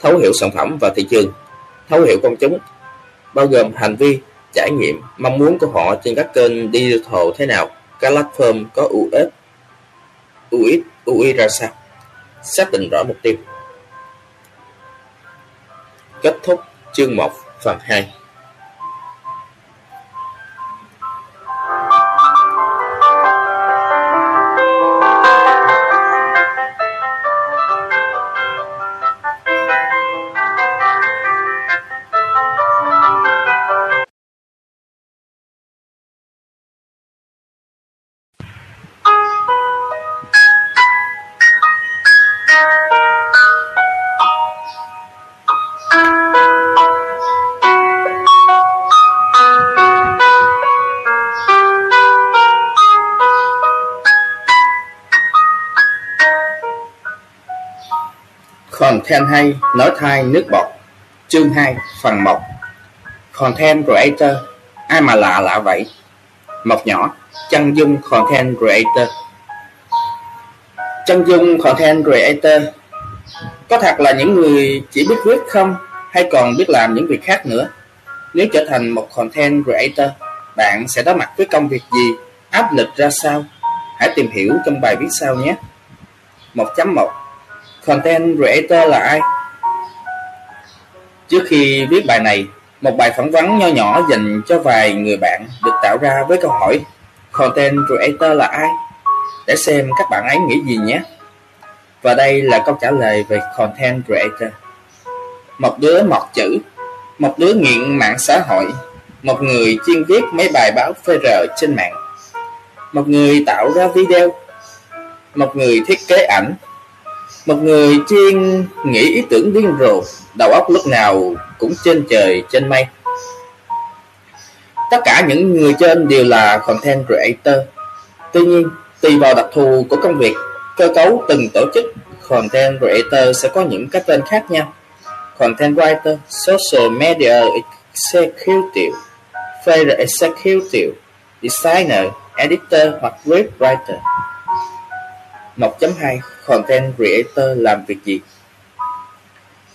Thấu hiểu sản phẩm và thị trường, thấu hiểu công chúng, bao gồm hành vi, trải nghiệm, mong muốn của họ trên các kênh digital thế nào, các platform có UX, UX, UI ra sao, xác định rõ mục tiêu. Kết thúc chương 1 phần 2. Khen hay, nói thai, nước bọt. Chương 2 phần 1 Content Creator, Ai mà lạ lạ vậy? Mọc nhỏ Chân dung Content Creator. Chân dung Content Creator. Có thật là những người chỉ biết viết không? Hay còn biết làm những việc khác nữa? Nếu trở thành một Content Creator, Bạn sẽ đối mặt với công việc gì? Áp lực ra sao? Hãy tìm hiểu trong bài viết sau nhé. 1.1 Content Creator là ai? Trước khi viết bài này, một bài phỏng vấn nho nhỏ dành cho vài người bạn được tạo ra với câu hỏi Content Creator là ai? Để xem các bạn ấy nghĩ gì nhé. Và đây là câu trả lời về Content Creator. Một đứa mọt chữ, một đứa nghiện mạng xã hội, một người chuyên viết mấy bài báo PR trên mạng, một người tạo ra video, một người thiết kế ảnh, một người chuyên nghĩ ý tưởng điên rồ, đầu óc lúc nào cũng trên trời trên mây. Tất cả những người trên đều là content creator. Tuy nhiên, tùy vào đặc thù của công việc, cơ cấu từng tổ chức, content creator sẽ có những cái tên khác nhau. Content writer, social media executive, fair executive, designer, editor hoặc web writer. 1.2 Content Creator làm việc gì?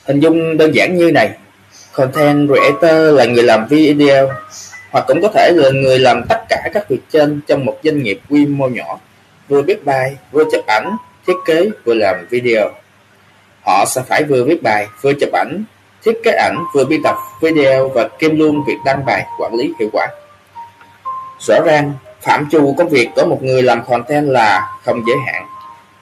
Hình dung đơn giản như này Content Creator là người làm video hoặc cũng có thể là người làm tất cả các việc trên trong một doanh nghiệp quy mô nhỏ vừa viết bài, vừa chụp ảnh, thiết kế, vừa làm video. Họ sẽ phải vừa viết bài, vừa chụp ảnh, thiết kế ảnh, vừa biên tập video và kiêm luôn việc đăng bài quản lý hiệu quả. Rõ ràng, phạm trù công việc của một người làm content là không giới hạn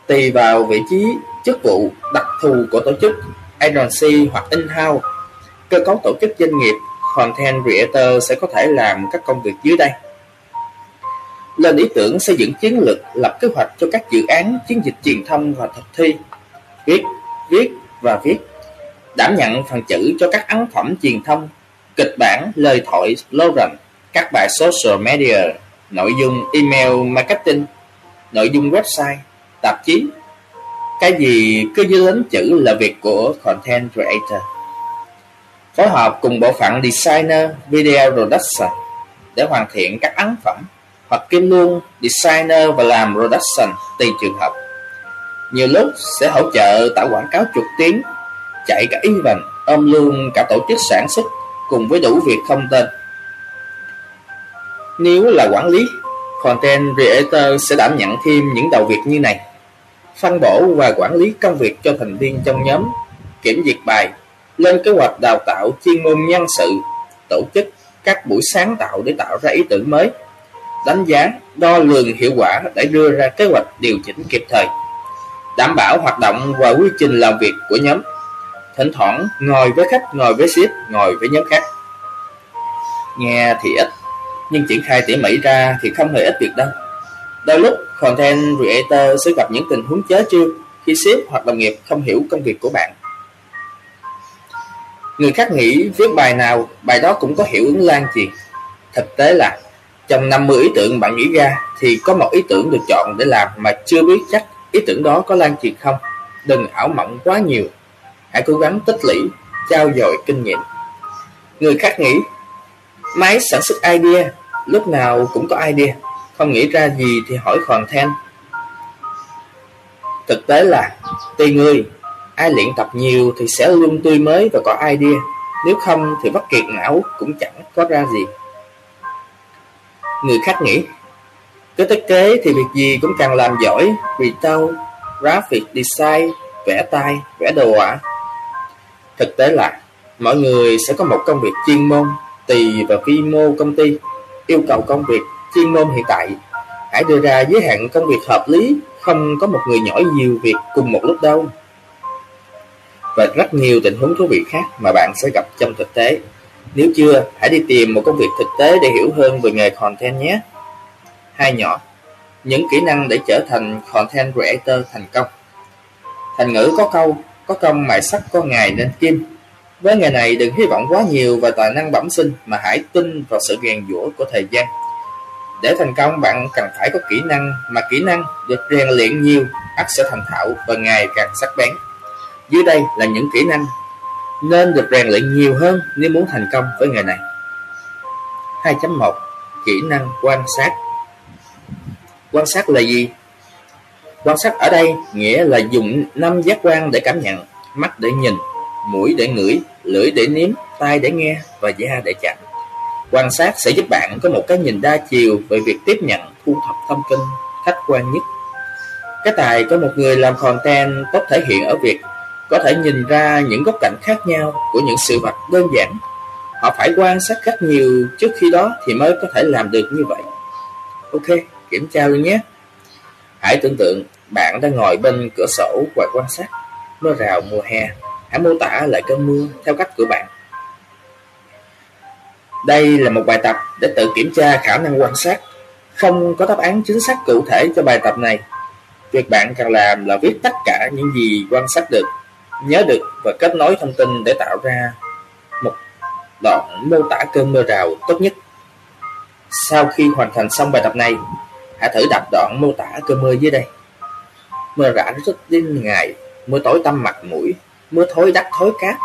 tùy vào vị trí, chức vụ, đặc thù của tổ chức, agency hoặc in-house, cơ cấu tổ chức doanh nghiệp, content creator sẽ có thể làm các công việc dưới đây. Lên ý tưởng xây dựng chiến lược, lập kế hoạch cho các dự án, chiến dịch truyền thông và thực thi, viết, viết và viết, đảm nhận phần chữ cho các ấn phẩm truyền thông, kịch bản, lời thoại, slogan, các bài social media, nội dung email marketing, nội dung website, tạp chí. Cái gì cứ dưới lính chữ là việc của content creator. Phối hợp cùng bộ phận designer, video production để hoàn thiện các ấn phẩm hoặc kiêm luôn designer và làm production tùy trường hợp. Nhiều lúc sẽ hỗ trợ tạo quảng cáo trực tuyến, chạy cả event, ôm luôn cả tổ chức sản xuất cùng với đủ việc không tên. Nếu là quản lý, content creator sẽ đảm nhận thêm những đầu việc như này. Phân bổ và quản lý công việc cho thành viên trong nhóm, kiểm duyệt bài, lên kế hoạch đào tạo chuyên môn nhân sự, tổ chức các buổi sáng tạo để tạo ra ý tưởng mới, đánh giá, đo lường hiệu quả để đưa ra kế hoạch điều chỉnh kịp thời, đảm bảo hoạt động và quy trình làm việc của nhóm. Thỉnh thoảng ngồi với khách, ngồi với ship, ngồi với nhóm khác. Nghe thì ít, nhưng triển khai tỉ mỉ ra thì không hề ít việc đâu. Đôi lúc content creator sẽ gặp những tình huống chớ chưa khi sếp hoặc đồng nghiệp không hiểu công việc của bạn. Người khác nghĩ viết bài nào, bài đó cũng có hiệu ứng lan truyền. Thực tế là trong 50 ý tưởng bạn nghĩ ra thì có một ý tưởng được chọn để làm mà chưa biết chắc ý tưởng đó có lan truyền không. Đừng ảo mộng quá nhiều. Hãy cố gắng tích lũy, trao dồi kinh nghiệm. Người khác nghĩ máy sản xuất idea lúc nào cũng có idea, không nghĩ ra gì thì hỏi content. Thực tế là tùy người, ai luyện tập nhiều thì sẽ luôn tươi mới và có idea, nếu không thì bất kiệt não cũng chẳng có ra gì. Người khác nghĩ Cứ thiết kế thì việc gì cũng càng làm giỏi Vì tao graphic design, vẽ tay, vẽ đồ họa Thực tế là Mọi người sẽ có một công việc chuyên môn Tùy vào quy mô công ty Yêu cầu công việc chuyên môn hiện tại Hãy đưa ra giới hạn công việc hợp lý Không có một người nhỏ nhiều việc cùng một lúc đâu Và rất nhiều tình huống thú vị khác mà bạn sẽ gặp trong thực tế nếu chưa, hãy đi tìm một công việc thực tế để hiểu hơn về nghề content nhé. Hai nhỏ, những kỹ năng để trở thành content creator thành công. Thành ngữ có câu, có công mài sắt có ngày nên kim. Với nghề này đừng hy vọng quá nhiều và tài năng bẩm sinh mà hãy tin vào sự rèn giũa của thời gian. Để thành công bạn cần phải có kỹ năng mà kỹ năng được rèn luyện nhiều ắt sẽ thành thạo và ngày càng sắc bén. Dưới đây là những kỹ năng nên được rèn luyện nhiều hơn nếu muốn thành công với nghề này. 2.1 Kỹ năng quan sát Quan sát là gì? Quan sát ở đây nghĩa là dùng năm giác quan để cảm nhận, mắt để nhìn, mũi để ngửi, lưỡi để nếm, tai để nghe và da để chạm. Quan sát sẽ giúp bạn có một cái nhìn đa chiều về việc tiếp nhận, thu thập thông tin khách quan nhất. Cái tài của một người làm content tốt thể hiện ở việc có thể nhìn ra những góc cạnh khác nhau của những sự vật đơn giản. Họ phải quan sát rất nhiều trước khi đó thì mới có thể làm được như vậy. Ok, kiểm tra luôn nhé. Hãy tưởng tượng bạn đang ngồi bên cửa sổ và quan sát mưa rào mùa hè. Hãy mô tả lại cơn mưa theo cách của bạn. Đây là một bài tập để tự kiểm tra khả năng quan sát. Không có đáp án chính xác cụ thể cho bài tập này. Việc bạn cần làm là viết tất cả những gì quan sát được nhớ được và kết nối thông tin để tạo ra một đoạn mô tả cơn mưa rào tốt nhất. Sau khi hoàn thành xong bài tập này, hãy thử đọc đoạn mô tả cơn mưa dưới đây. Mưa rã rất đến ngày, mưa tối tăm mặt mũi, mưa thối đất thối cát.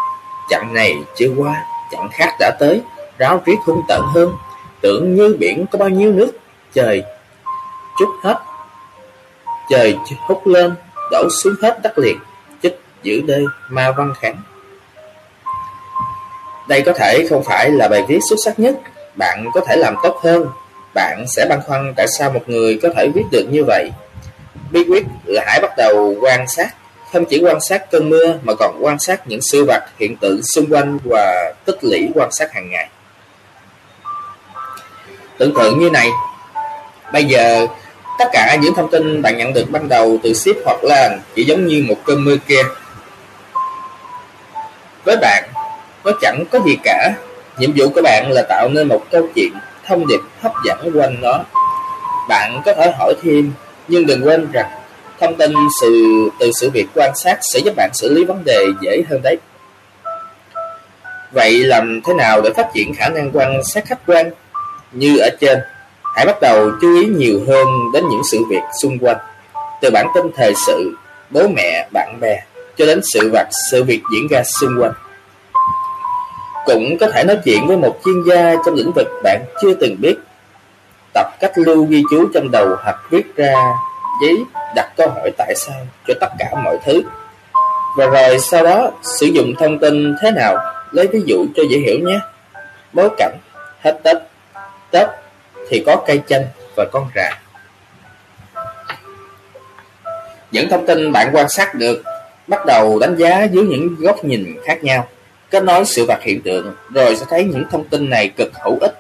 Chặng này chưa qua, chặng khác đã tới, ráo riết hung tận hơn, tưởng như biển có bao nhiêu nước, trời chút hết. Trời hút lên, đổ xuống hết đất liền giữ đê Ma Văn kháng. Đây có thể không phải là bài viết xuất sắc nhất. Bạn có thể làm tốt hơn. Bạn sẽ băn khoăn tại sao một người có thể viết được như vậy. Bí quyết là hãy bắt đầu quan sát. Không chỉ quan sát cơn mưa mà còn quan sát những sự vật, hiện tượng xung quanh và tích lũy quan sát hàng ngày. Tưởng tượng như này Bây giờ tất cả những thông tin bạn nhận được ban đầu từ ship hoặc là chỉ giống như một cơn mưa kia với bạn, nó chẳng có gì cả. Nhiệm vụ của bạn là tạo nên một câu chuyện, thông điệp hấp dẫn quanh nó. Bạn có thể hỏi thêm, nhưng đừng quên rằng thông tin sự từ sự việc quan sát sẽ giúp bạn xử lý vấn đề dễ hơn đấy. Vậy làm thế nào để phát triển khả năng quan sát khách quan? Như ở trên, hãy bắt đầu chú ý nhiều hơn đến những sự việc xung quanh, từ bản tin thời sự, bố mẹ, bạn bè, cho đến sự vật, sự việc diễn ra xung quanh. Cũng có thể nói chuyện với một chuyên gia trong lĩnh vực bạn chưa từng biết. Tập cách lưu ghi chú trong đầu hoặc viết ra giấy đặt câu hỏi tại sao cho tất cả mọi thứ. Và rồi sau đó sử dụng thông tin thế nào, lấy ví dụ cho dễ hiểu nhé. Bối cảnh, hết Tết, Tết thì có cây chanh và con rạ. Những thông tin bạn quan sát được bắt đầu đánh giá dưới những góc nhìn khác nhau, kết nối sự vật hiện tượng, rồi sẽ thấy những thông tin này cực hữu ích.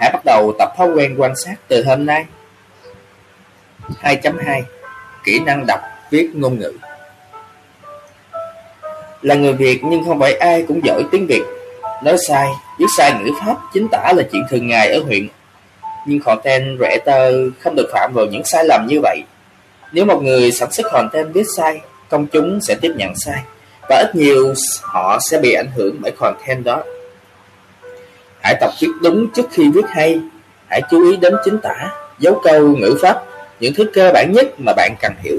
Hãy bắt đầu tập thói quen quan sát từ hôm nay. 2.2 Kỹ năng đọc, viết ngôn ngữ Là người Việt nhưng không phải ai cũng giỏi tiếng Việt. Nói sai, viết sai ngữ pháp chính tả là chuyện thường ngày ở huyện. Nhưng content tơ không được phạm vào những sai lầm như vậy. Nếu một người sản xuất content viết sai, công chúng sẽ tiếp nhận sai và ít nhiều họ sẽ bị ảnh hưởng bởi content đó. Hãy tập viết đúng trước khi viết hay. Hãy chú ý đến chính tả, dấu câu, ngữ pháp những thứ cơ bản nhất mà bạn cần hiểu.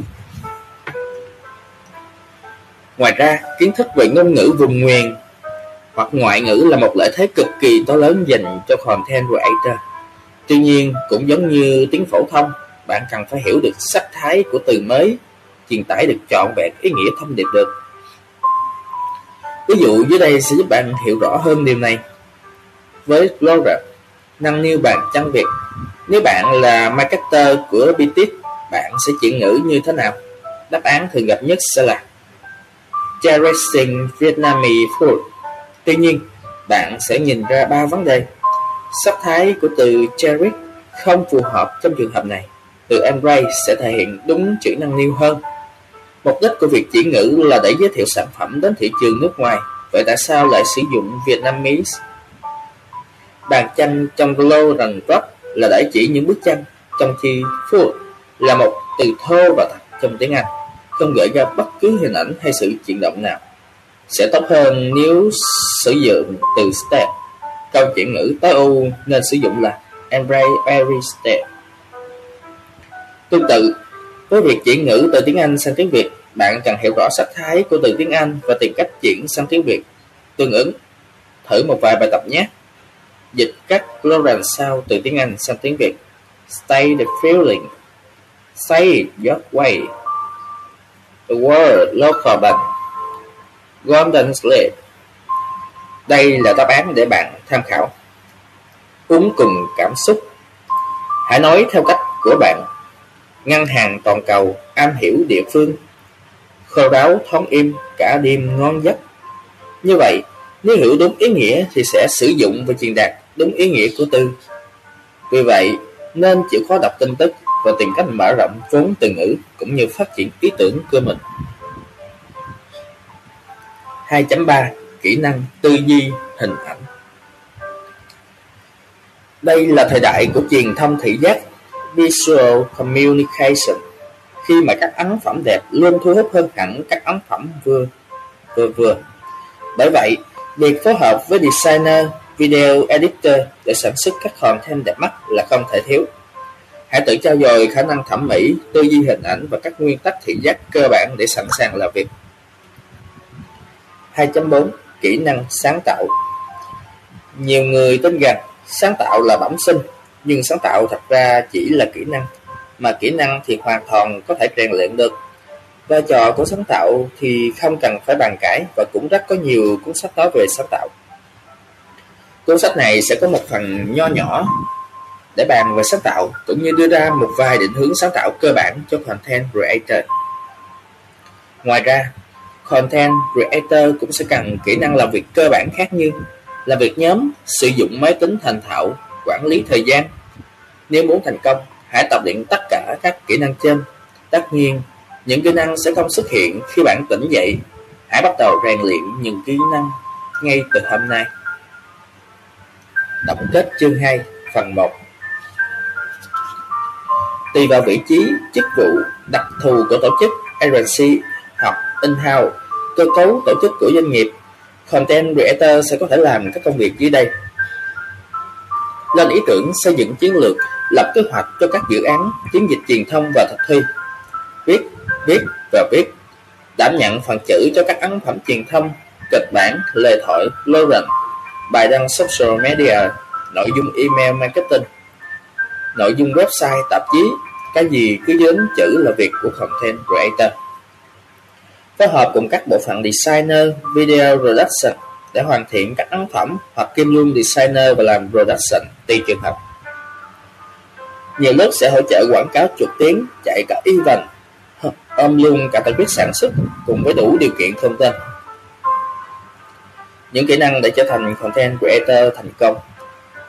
Ngoài ra, kiến thức về ngôn ngữ vùng miền hoặc ngoại ngữ là một lợi thế cực kỳ to lớn dành cho content writer. Tuy nhiên, cũng giống như tiếng phổ thông, bạn cần phải hiểu được sắc thái của từ mới, truyền tải được trọn vẹn ý nghĩa thông điệp được. Ví dụ dưới đây sẽ giúp bạn hiểu rõ hơn điều này. Với Laura, năng niu bàn chân Việt nếu bạn là marketer của BTIC, bạn sẽ chuyển ngữ như thế nào? Đáp án thường gặp nhất sẽ là Cherishing Vietnamese Food. Tuy nhiên, bạn sẽ nhìn ra ba vấn đề. Sắc thái của từ cherish không phù hợp trong trường hợp này. Từ embrace sẽ thể hiện đúng chữ năng niu hơn. Mục đích của việc chỉ ngữ là để giới thiệu sản phẩm đến thị trường nước ngoài. Vậy tại sao lại sử dụng Vietnamese? Bàn chanh trong Low rằng rock là để chỉ những bức tranh, trong khi food là một từ thô và thật trong tiếng Anh, không gợi ra bất cứ hình ảnh hay sự chuyển động nào. Sẽ tốt hơn nếu sử dụng từ step. Câu chuyển ngữ tối ưu nên sử dụng là embrace every step. Tương tự, với việc chuyển ngữ từ tiếng Anh sang tiếng Việt, bạn cần hiểu rõ sắc thái của từ tiếng Anh và tìm cách chuyển sang tiếng Việt. Tương ứng, thử một vài bài tập nhé. Dịch các Lawrence sau từ tiếng Anh sang tiếng Việt. Stay the feeling. Say it your way. The word local bank. Golden Slip. Đây là đáp án để bạn tham khảo. Uống cùng cảm xúc. Hãy nói theo cách của bạn. Ngân hàng toàn cầu, am hiểu địa phương. Khô đáo thoáng im, cả đêm ngon giấc. Như vậy, nếu hiểu đúng ý nghĩa thì sẽ sử dụng và truyền đạt đúng ý nghĩa của từ. Vì vậy, nên chịu khó đọc tin tức và tìm cách mở rộng vốn từ ngữ cũng như phát triển ý tưởng của mình. 2.3 Kỹ năng tư duy hình ảnh Đây là thời đại của truyền thông thị giác Visual Communication khi mà các ấn phẩm đẹp luôn thu hút hơn hẳn các ấn phẩm vừa vừa vừa. Bởi vậy, Việc phối hợp với designer, video editor để sản xuất các content đẹp mắt là không thể thiếu. Hãy tự trao dồi khả năng thẩm mỹ, tư duy hình ảnh và các nguyên tắc thị giác cơ bản để sẵn sàng làm việc. 2.4 Kỹ năng sáng tạo Nhiều người tin rằng sáng tạo là bẩm sinh, nhưng sáng tạo thật ra chỉ là kỹ năng, mà kỹ năng thì hoàn toàn có thể rèn luyện được. Vai trò của sáng tạo thì không cần phải bàn cãi và cũng rất có nhiều cuốn sách nói về sáng tạo. Cuốn sách này sẽ có một phần nho nhỏ để bàn về sáng tạo cũng như đưa ra một vài định hướng sáng tạo cơ bản cho content creator. Ngoài ra, content creator cũng sẽ cần kỹ năng làm việc cơ bản khác như làm việc nhóm, sử dụng máy tính thành thạo, quản lý thời gian. Nếu muốn thành công, hãy tập luyện tất cả các kỹ năng trên. Tất nhiên, những kỹ năng sẽ không xuất hiện khi bạn tỉnh dậy. Hãy bắt đầu rèn luyện những kỹ năng ngay từ hôm nay. Tổng kết chương 2, phần 1 Tùy vào vị trí, chức vụ, đặc thù của tổ chức agency hoặc in-house, cơ cấu tổ chức của doanh nghiệp, Content Creator sẽ có thể làm các công việc dưới đây. Lên ý tưởng xây dựng chiến lược, lập kế hoạch cho các dự án, chiến dịch truyền thông và thực thi. Viết, viết và viết. Đảm nhận phần chữ cho các ấn phẩm truyền thông, kịch bản, lời thoại, slogan, bài đăng social media, nội dung email marketing, nội dung website, tạp chí, cái gì cứ dính chữ là việc của content creator. Phối hợp cùng các bộ phận designer, video production để hoàn thiện các ấn phẩm hoặc kiêm luôn designer và làm production tùy trường hợp. Nhiều nước sẽ hỗ trợ quảng cáo trực tuyến chạy cả event, ôm luôn cả tổ chức sản xuất cùng với đủ điều kiện thông tin. Những kỹ năng để trở thành content creator thành công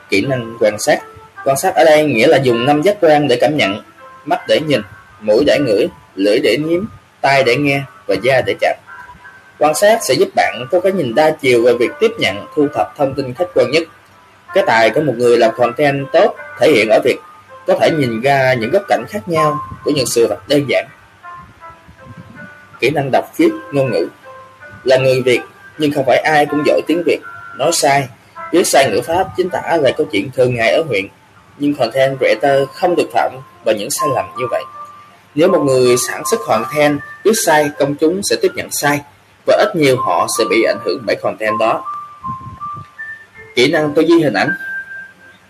Kỹ năng quan sát Quan sát ở đây nghĩa là dùng năm giác quan để cảm nhận Mắt để nhìn, mũi để ngửi, lưỡi để nếm, tai để nghe và da để chạm. Quan sát sẽ giúp bạn có cái nhìn đa chiều về việc tiếp nhận, thu thập thông tin khách quan nhất. Cái tài của một người làm content tốt thể hiện ở việc có thể nhìn ra những góc cạnh khác nhau của những sự vật đơn giản. Kỹ năng đọc viết ngôn ngữ. Là người Việt nhưng không phải ai cũng giỏi tiếng Việt, nói sai, viết sai ngữ pháp chính tả là câu chuyện thường ngày ở huyện. Nhưng content creator không được phạm vào những sai lầm như vậy. Nếu một người sản xuất content viết sai, công chúng sẽ tiếp nhận sai và ít nhiều họ sẽ bị ảnh hưởng bởi content đó. Kỹ năng tư duy hình ảnh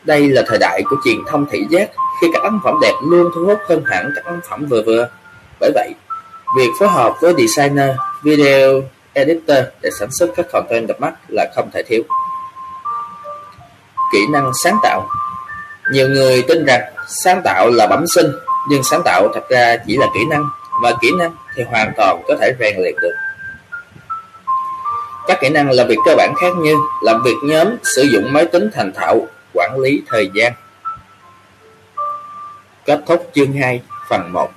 Đây là thời đại của truyền thông thị giác khi các ấn phẩm đẹp luôn thu hút hơn hẳn các ấn phẩm vừa vừa. Bởi vậy, việc phối hợp với designer, video editor để sản xuất các content đẹp mắt là không thể thiếu. Kỹ năng sáng tạo Nhiều người tin rằng sáng tạo là bẩm sinh, nhưng sáng tạo thật ra chỉ là kỹ năng, và kỹ năng thì hoàn toàn có thể rèn luyện được. Các kỹ năng làm việc cơ bản khác như làm việc nhóm, sử dụng máy tính thành thạo, quản lý thời gian. Kết thúc chương 2, phần 1.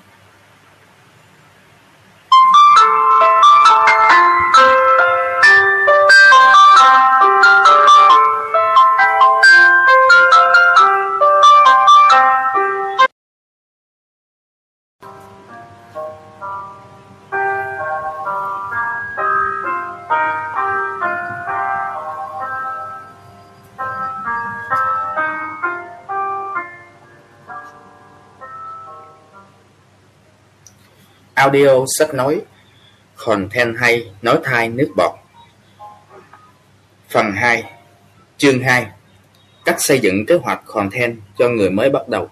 Audio sách nói Content hay, nói thai nước bọt. Phần 2 Chương 2 Cách xây dựng kế hoạch content cho người mới bắt đầu.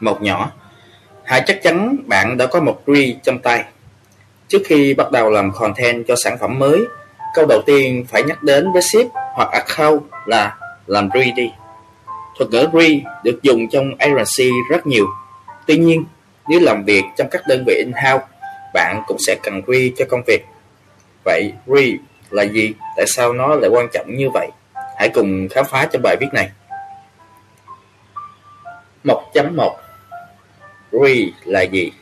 Một nhỏ, Hãy chắc chắn bạn đã có một tree trong tay. Trước khi bắt đầu làm content cho sản phẩm mới, Câu đầu tiên phải nhắc đến với ship hoặc account là làm tree đi. Thuật ngữ reel được dùng trong agency rất nhiều. Tuy nhiên nếu làm việc trong các đơn vị in-house, bạn cũng sẽ cần re cho công việc. Vậy re là gì? Tại sao nó lại quan trọng như vậy? Hãy cùng khám phá trong bài viết này. 1.1 Re là gì?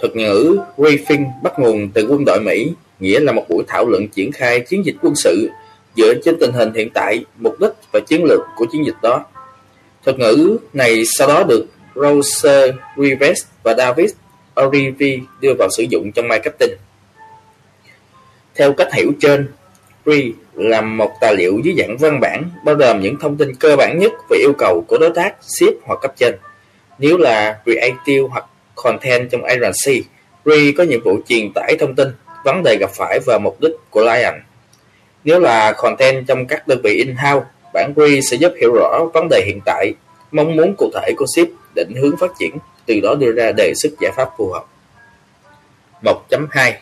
Thuật ngữ briefing bắt nguồn từ quân đội Mỹ, nghĩa là một buổi thảo luận triển khai chiến dịch quân sự dựa trên tình hình hiện tại, mục đích và chiến lược của chiến dịch đó. Thuật ngữ này sau đó được Rose Rives và David Orivi đưa vào sử dụng trong marketing. Theo cách hiểu trên, RE là một tài liệu dưới dạng văn bản bao gồm những thông tin cơ bản nhất về yêu cầu của đối tác, ship hoặc cấp trên. Nếu là Creative hoặc Content trong agency, RE có nhiệm vụ truyền tải thông tin, vấn đề gặp phải và mục đích của client. Nếu là Content trong các đơn vị in-house, bản RE sẽ giúp hiểu rõ vấn đề hiện tại, mong muốn cụ thể của ship định hướng phát triển, từ đó đưa ra đề xuất giải pháp phù hợp. 1.2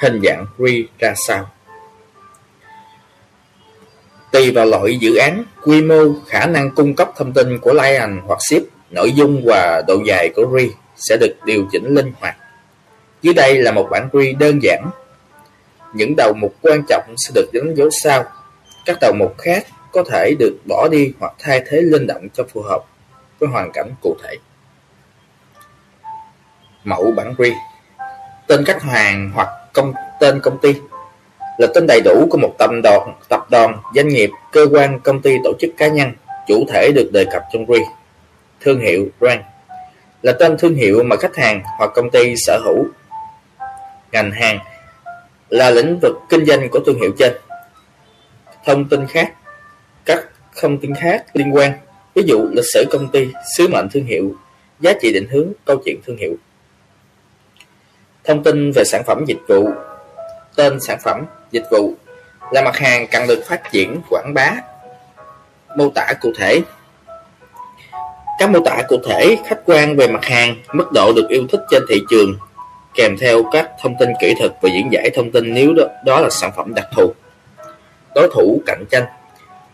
Hình dạng RE ra sao? Tùy vào loại dự án, quy mô, khả năng cung cấp thông tin của client hoặc ship, nội dung và độ dài của RE sẽ được điều chỉnh linh hoạt. Dưới đây là một bản RE đơn giản. Những đầu mục quan trọng sẽ được đánh dấu sau. Các đầu mục khác có thể được bỏ đi hoặc thay thế linh động cho phù hợp với hoàn cảnh cụ thể. Mẫu bản quy Tên khách hàng hoặc công tên công ty là tên đầy đủ của một tập đoàn, tập đoàn, doanh nghiệp, cơ quan, công ty, tổ chức cá nhân, chủ thể được đề cập trong quy. Thương hiệu brand là tên thương hiệu mà khách hàng hoặc công ty sở hữu. Ngành hàng là lĩnh vực kinh doanh của thương hiệu trên. Thông tin khác các thông tin khác liên quan Ví dụ lịch sử công ty, sứ mệnh thương hiệu, giá trị định hướng, câu chuyện thương hiệu. Thông tin về sản phẩm dịch vụ Tên sản phẩm, dịch vụ là mặt hàng cần được phát triển, quảng bá. Mô tả cụ thể Các mô tả cụ thể khách quan về mặt hàng, mức độ được yêu thích trên thị trường, kèm theo các thông tin kỹ thuật và diễn giải thông tin nếu đó, đó là sản phẩm đặc thù. Đối thủ cạnh tranh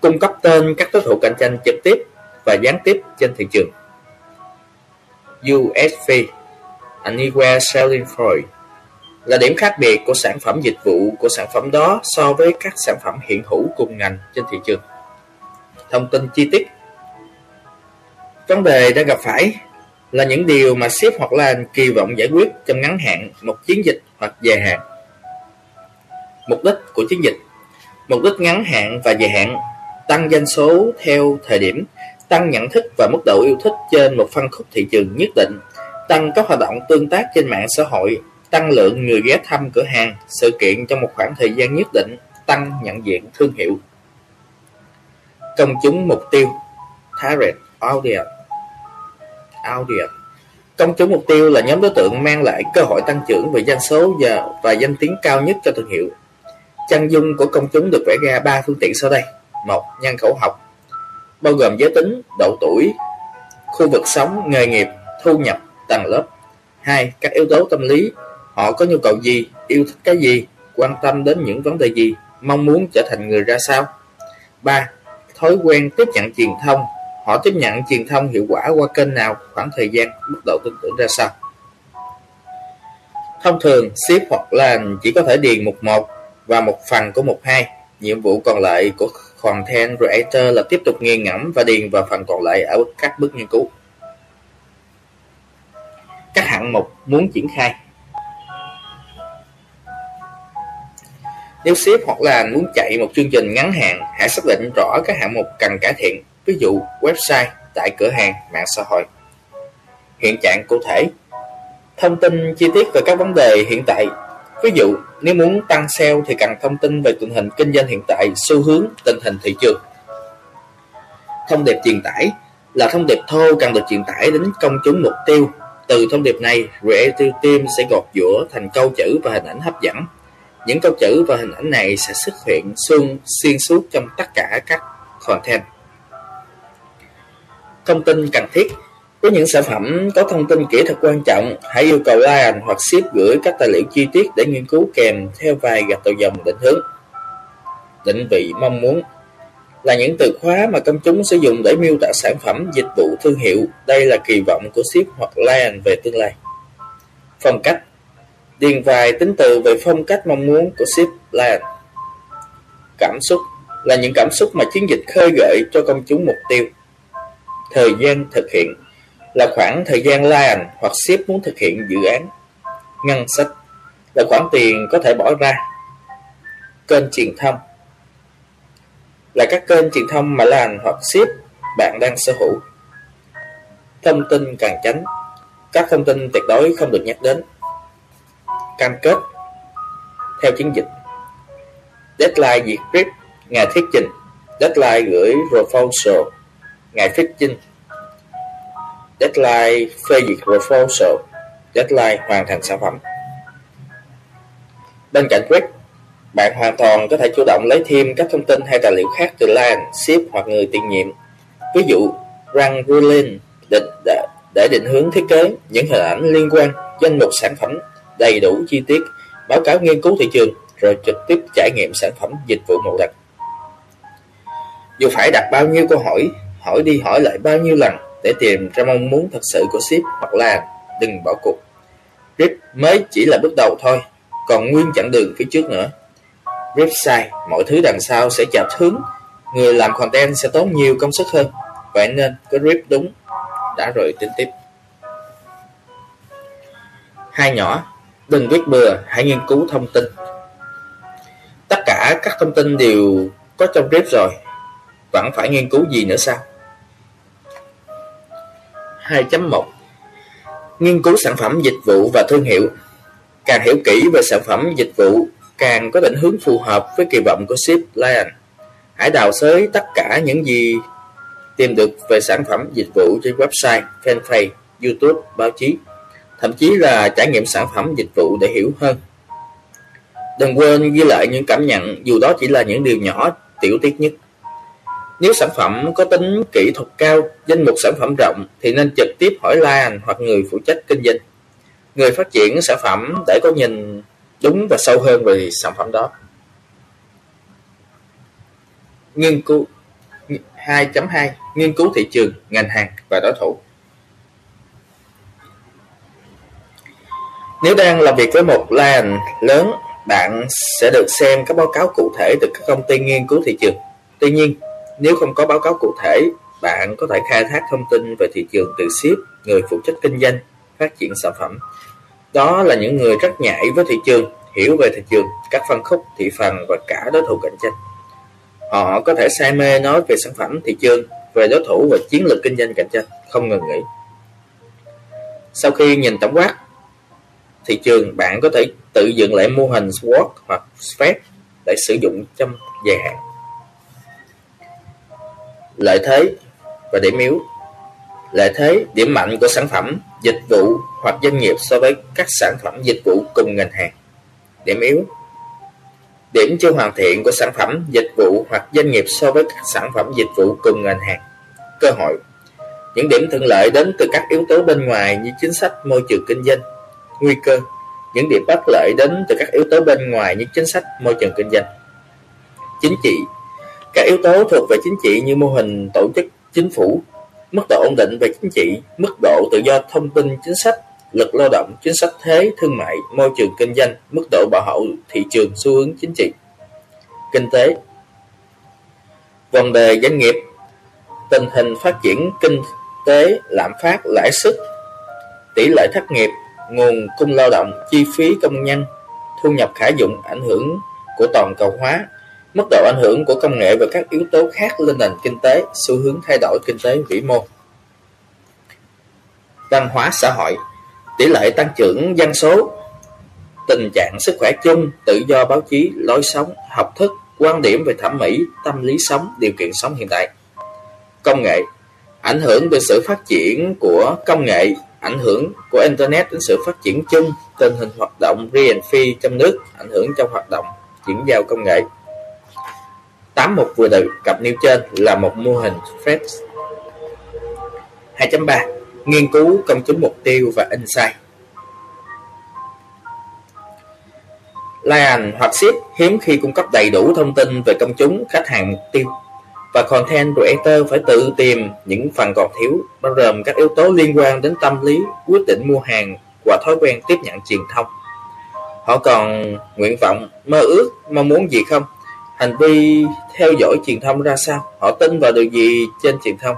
Cung cấp tên các đối thủ cạnh tranh trực tiếp và gián tiếp trên thị trường. USP Anywhere Selling Point là điểm khác biệt của sản phẩm dịch vụ, của sản phẩm đó so với các sản phẩm hiện hữu cùng ngành trên thị trường. Thông tin chi tiết Vấn đề đang gặp phải là những điều mà ship hoặc là kỳ vọng giải quyết trong ngắn hạn một chiến dịch hoặc dài hạn. Mục đích của chiến dịch Mục đích ngắn hạn và dài hạn tăng doanh số theo thời điểm, tăng nhận thức và mức độ yêu thích trên một phân khúc thị trường nhất định, tăng các hoạt động tương tác trên mạng xã hội tăng lượng người ghé thăm cửa hàng, sự kiện trong một khoảng thời gian nhất định, tăng nhận diện thương hiệu. Công chúng mục tiêu Target Audience Audience Công chúng mục tiêu là nhóm đối tượng mang lại cơ hội tăng trưởng về doanh số và, và danh tiếng cao nhất cho thương hiệu. Chân dung của công chúng được vẽ ra ba phương tiện sau đây một Nhân khẩu học bao gồm giới tính, độ tuổi, khu vực sống, nghề nghiệp, thu nhập, tầng lớp. hai Các yếu tố tâm lý Họ có nhu cầu gì, yêu thích cái gì, quan tâm đến những vấn đề gì, mong muốn trở thành người ra sao. ba Thói quen tiếp nhận truyền thông Họ tiếp nhận truyền thông hiệu quả qua kênh nào, khoảng thời gian, mức độ tin tưởng ra sao. Thông thường, ship hoặc là chỉ có thể điền mục 1 và một phần của mục 2. Nhiệm vụ còn lại của Content Creator là tiếp tục nghiền ngẫm và điền vào phần còn lại ở các bước nghiên cứu. Các hạng mục muốn triển khai Nếu ship hoặc là muốn chạy một chương trình ngắn hạn, hãy xác định rõ các hạng mục cần cải thiện, ví dụ website, tại cửa hàng, mạng xã hội. Hiện trạng cụ thể Thông tin chi tiết về các vấn đề hiện tại Ví dụ, nếu muốn tăng sale thì cần thông tin về tình hình kinh doanh hiện tại, xu hướng, tình hình thị trường. Thông điệp truyền tải là thông điệp thô cần được truyền tải đến công chúng mục tiêu. Từ thông điệp này, Creative Team sẽ gọt giữa thành câu chữ và hình ảnh hấp dẫn những câu chữ và hình ảnh này sẽ xuất hiện xuyên, xuyên suốt trong tất cả các content. Thông tin cần thiết với những sản phẩm có thông tin kỹ thuật quan trọng, hãy yêu cầu client hoặc ship gửi các tài liệu chi tiết để nghiên cứu kèm theo vài gạch đầu dòng định hướng. Định vị mong muốn là những từ khóa mà công chúng sử dụng để miêu tả sản phẩm, dịch vụ, thương hiệu. Đây là kỳ vọng của ship hoặc client về tương lai. Phong cách điền vài tính từ về phong cách mong muốn của ship lion Cảm xúc là những cảm xúc mà chiến dịch khơi gợi cho công chúng mục tiêu. Thời gian thực hiện là khoảng thời gian Lion hoặc ship muốn thực hiện dự án. Ngân sách là khoản tiền có thể bỏ ra. Kênh truyền thông là các kênh truyền thông mà Lion hoặc ship bạn đang sở hữu. Thông tin càng tránh, các thông tin tuyệt đối không được nhắc đến cam kết theo chiến dịch. Deadline duyệt script, ngày thuyết trình, deadline gửi proposal, ngày thuyết trình, deadline phê duyệt proposal, deadline hoàn thành sản phẩm. Bên cạnh script, bạn hoàn toàn có thể chủ động lấy thêm các thông tin hay tài liệu khác từ line, ship hoặc người tiền nhiệm. Ví dụ, răng ruling định để, để định hướng thiết kế những hình ảnh liên quan danh mục sản phẩm đầy đủ chi tiết, báo cáo nghiên cứu thị trường, rồi trực tiếp trải nghiệm sản phẩm dịch vụ một lần. Dù phải đặt bao nhiêu câu hỏi, hỏi đi hỏi lại bao nhiêu lần để tìm ra mong muốn thật sự của ship hoặc là đừng bỏ cuộc. RIP mới chỉ là bước đầu thôi, còn nguyên chặng đường phía trước nữa. RIP sai, mọi thứ đằng sau sẽ chạp hướng, người làm content sẽ tốn nhiều công sức hơn. Vậy nên có RIP đúng, đã rồi tính tiếp. Hai nhỏ Đừng viết bừa, hãy nghiên cứu thông tin. Tất cả các thông tin đều có trong rip rồi, vẫn phải nghiên cứu gì nữa sao? 2.1 Nghiên cứu sản phẩm dịch vụ và thương hiệu Càng hiểu kỹ về sản phẩm dịch vụ, càng có định hướng phù hợp với kỳ vọng của ship Lion. Hãy đào xới tất cả những gì tìm được về sản phẩm dịch vụ trên website, fanpage, YouTube, báo chí, thậm chí là trải nghiệm sản phẩm dịch vụ để hiểu hơn. Đừng quên ghi lại những cảm nhận dù đó chỉ là những điều nhỏ, tiểu tiết nhất. Nếu sản phẩm có tính kỹ thuật cao, danh mục sản phẩm rộng thì nên trực tiếp hỏi Lion hoặc người phụ trách kinh doanh. Người phát triển sản phẩm để có nhìn đúng và sâu hơn về sản phẩm đó. Nghiên cứu 2.2 Nghiên cứu thị trường, ngành hàng và đối thủ Nếu đang làm việc với một lan lớn, bạn sẽ được xem các báo cáo cụ thể từ các công ty nghiên cứu thị trường. Tuy nhiên, nếu không có báo cáo cụ thể, bạn có thể khai thác thông tin về thị trường từ ship, người phụ trách kinh doanh, phát triển sản phẩm. Đó là những người rất nhạy với thị trường, hiểu về thị trường, các phân khúc, thị phần và cả đối thủ cạnh tranh. Họ có thể say mê nói về sản phẩm, thị trường, về đối thủ và chiến lược kinh doanh cạnh tranh, không ngừng nghỉ. Sau khi nhìn tổng quát thị trường, bạn có thể tự dựng lại mô hình SWOT hoặc SPEC để sử dụng trong dài hạn. Lợi thế và điểm yếu Lợi thế, điểm mạnh của sản phẩm, dịch vụ hoặc doanh nghiệp so với các sản phẩm dịch vụ cùng ngành hàng. Điểm yếu Điểm chưa hoàn thiện của sản phẩm, dịch vụ hoặc doanh nghiệp so với các sản phẩm dịch vụ cùng ngành hàng. Cơ hội Những điểm thuận lợi đến từ các yếu tố bên ngoài như chính sách môi trường kinh doanh. Nguy cơ Những điểm bất lợi đến từ các yếu tố bên ngoài như chính sách môi trường kinh doanh. Chính trị các yếu tố thuộc về chính trị như mô hình tổ chức chính phủ, mức độ ổn định về chính trị, mức độ tự do thông tin chính sách, lực lao động, chính sách thuế, thương mại, môi trường kinh doanh, mức độ bảo hộ thị trường, xu hướng chính trị. Kinh tế. Vấn đề doanh nghiệp. Tình hình phát triển kinh tế, lạm phát, lãi suất, tỷ lệ thất nghiệp, nguồn cung lao động, chi phí công nhân, thu nhập khả dụng, ảnh hưởng của toàn cầu hóa, mức độ ảnh hưởng của công nghệ và các yếu tố khác lên nền kinh tế, xu hướng thay đổi kinh tế vĩ mô. Văn hóa xã hội tỷ lệ tăng trưởng dân số, tình trạng sức khỏe chung, tự do báo chí, lối sống, học thức, quan điểm về thẩm mỹ, tâm lý sống, điều kiện sống hiện tại. Công nghệ ảnh hưởng từ sự phát triển của công nghệ, ảnh hưởng của Internet đến sự phát triển chung, tình hình hoạt động riêng phi trong nước, ảnh hưởng trong hoạt động chuyển giao công nghệ. Tám mục vừa đề cập nêu trên là một mô hình FRED 2.3 nghiên cứu công chúng mục tiêu và insight. Lion hoặc ship hiếm khi cung cấp đầy đủ thông tin về công chúng, khách hàng mục tiêu và content creator phải tự tìm những phần còn thiếu, bao gồm các yếu tố liên quan đến tâm lý, quyết định mua hàng và thói quen tiếp nhận truyền thông. Họ còn nguyện vọng, mơ ước, mong muốn gì không? Hành vi theo dõi truyền thông ra sao họ tin vào điều gì trên truyền thông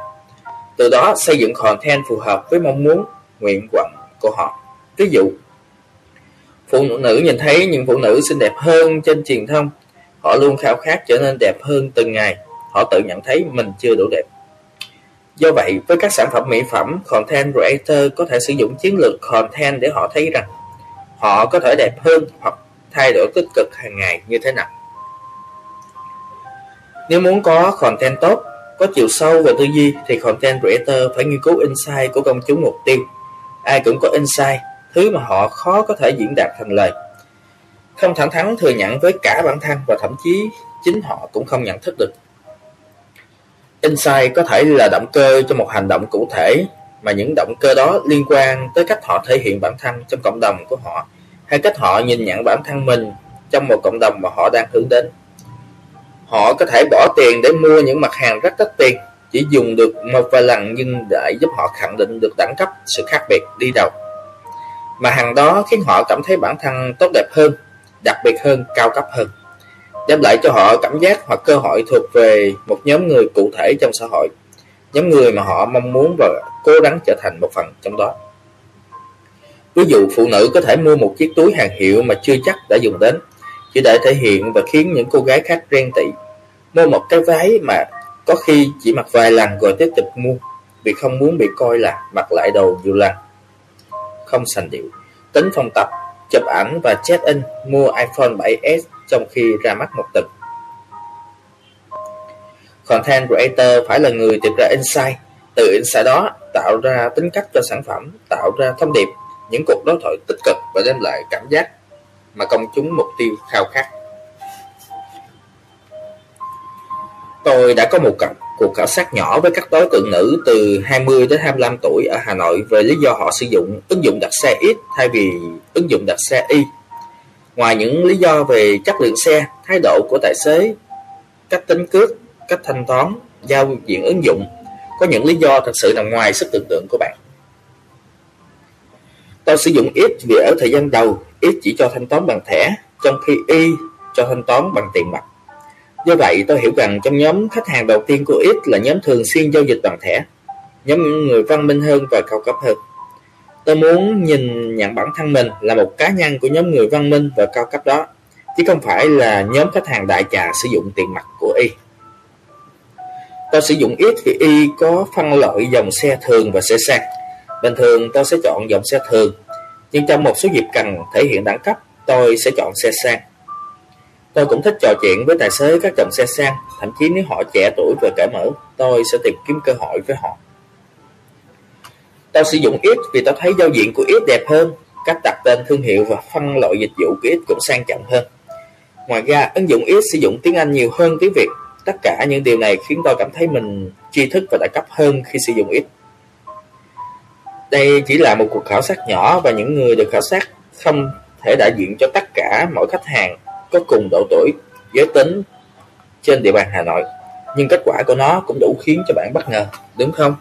từ đó xây dựng content phù hợp với mong muốn, nguyện vọng của họ. Ví dụ, phụ nữ nhìn thấy những phụ nữ xinh đẹp hơn trên truyền thông, họ luôn khao khát trở nên đẹp hơn từng ngày, họ tự nhận thấy mình chưa đủ đẹp. Do vậy, với các sản phẩm mỹ phẩm, content creator có thể sử dụng chiến lược content để họ thấy rằng họ có thể đẹp hơn hoặc thay đổi tích cực hàng ngày như thế nào. Nếu muốn có content tốt, có chiều sâu về tư duy thì content creator phải nghiên cứu insight của công chúng mục tiêu. Ai cũng có insight, thứ mà họ khó có thể diễn đạt thành lời. Không thẳng thắn thừa nhận với cả bản thân và thậm chí chính họ cũng không nhận thức được. Insight có thể là động cơ cho một hành động cụ thể mà những động cơ đó liên quan tới cách họ thể hiện bản thân trong cộng đồng của họ hay cách họ nhìn nhận bản thân mình trong một cộng đồng mà họ đang hướng đến. Họ có thể bỏ tiền để mua những mặt hàng rất đắt tiền, chỉ dùng được một vài lần nhưng để giúp họ khẳng định được đẳng cấp, sự khác biệt đi đầu. Mà hàng đó khiến họ cảm thấy bản thân tốt đẹp hơn, đặc biệt hơn, cao cấp hơn. Đem lại cho họ cảm giác hoặc cơ hội thuộc về một nhóm người cụ thể trong xã hội, nhóm người mà họ mong muốn và cố gắng trở thành một phần trong đó. Ví dụ phụ nữ có thể mua một chiếc túi hàng hiệu mà chưa chắc đã dùng đến, chỉ để thể hiện và khiến những cô gái khác ghen tị. Mua một cái váy mà có khi chỉ mặc vài lần rồi tiếp tục mua, vì không muốn bị coi là mặc lại đồ nhiều lần. Không sành điệu, tính phong tập, chụp ảnh và check-in mua iPhone 7s trong khi ra mắt một tuần. Content Creator phải là người tìm ra insight, từ insight đó tạo ra tính cách cho sản phẩm, tạo ra thông điệp, những cuộc đối thoại tích cực và đem lại cảm giác mà công chúng mục tiêu khao khát. Tôi đã có một cặp cuộc khảo sát nhỏ với các đối tượng nữ từ 20 đến 25 tuổi ở Hà Nội về lý do họ sử dụng ứng dụng đặt xe X thay vì ứng dụng đặt xe Y. Ngoài những lý do về chất lượng xe, thái độ của tài xế, cách tính cước, cách thanh toán, giao diện ứng dụng, có những lý do thật sự nằm ngoài sức tưởng tượng của bạn. Tôi sử dụng X vì ở thời gian đầu, X chỉ cho thanh toán bằng thẻ, trong khi Y cho thanh toán bằng tiền mặt. Do vậy, tôi hiểu rằng trong nhóm khách hàng đầu tiên của X là nhóm thường xuyên giao dịch bằng thẻ, nhóm người văn minh hơn và cao cấp hơn. Tôi muốn nhìn nhận bản thân mình là một cá nhân của nhóm người văn minh và cao cấp đó, chứ không phải là nhóm khách hàng đại trà sử dụng tiền mặt của Y. Tôi sử dụng X vì Y có phân loại dòng xe thường và xe sang. Bình thường tôi sẽ chọn dòng xe thường, nhưng trong một số dịp cần thể hiện đẳng cấp, tôi sẽ chọn xe sang. Tôi cũng thích trò chuyện với tài xế các dòng xe sang, thậm chí nếu họ trẻ tuổi và cởi mở, tôi sẽ tìm kiếm cơ hội với họ. Tôi sử dụng X vì tôi thấy giao diện của X đẹp hơn, cách đặt tên thương hiệu và phân loại dịch vụ của X cũng sang trọng hơn. Ngoài ra, ứng dụng X sử dụng tiếng Anh nhiều hơn tiếng Việt. Tất cả những điều này khiến tôi cảm thấy mình tri thức và đẳng cấp hơn khi sử dụng X. Đây chỉ là một cuộc khảo sát nhỏ và những người được khảo sát không thể đại diện cho tất cả mọi khách hàng có cùng độ tuổi, giới tính trên địa bàn Hà Nội. Nhưng kết quả của nó cũng đủ khiến cho bạn bất ngờ, đúng không?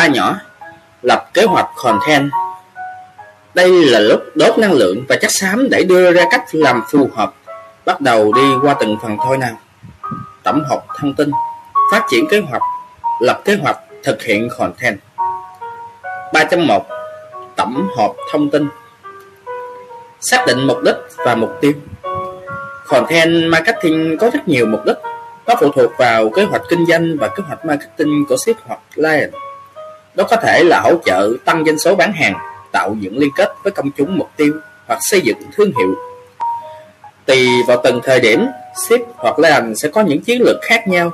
Ba nhỏ, Lập kế hoạch content. Đây là lúc đốt năng lượng và chất xám để đưa ra cách làm phù hợp. Bắt đầu đi qua từng phần thôi nào. Tổng hợp thông tin, Phát triển kế hoạch, Lập kế hoạch, thực hiện content. 3.1 Tổng hợp thông tin. Xác định mục đích và mục tiêu. Content marketing có rất nhiều mục đích, Nó phụ thuộc vào kế hoạch kinh doanh và kế hoạch marketing của ship hoặc client. Nó có thể là hỗ trợ tăng doanh số bán hàng, tạo dựng liên kết với công chúng mục tiêu hoặc xây dựng thương hiệu. Tùy vào từng thời điểm, ship hoặc làm sẽ có những chiến lược khác nhau.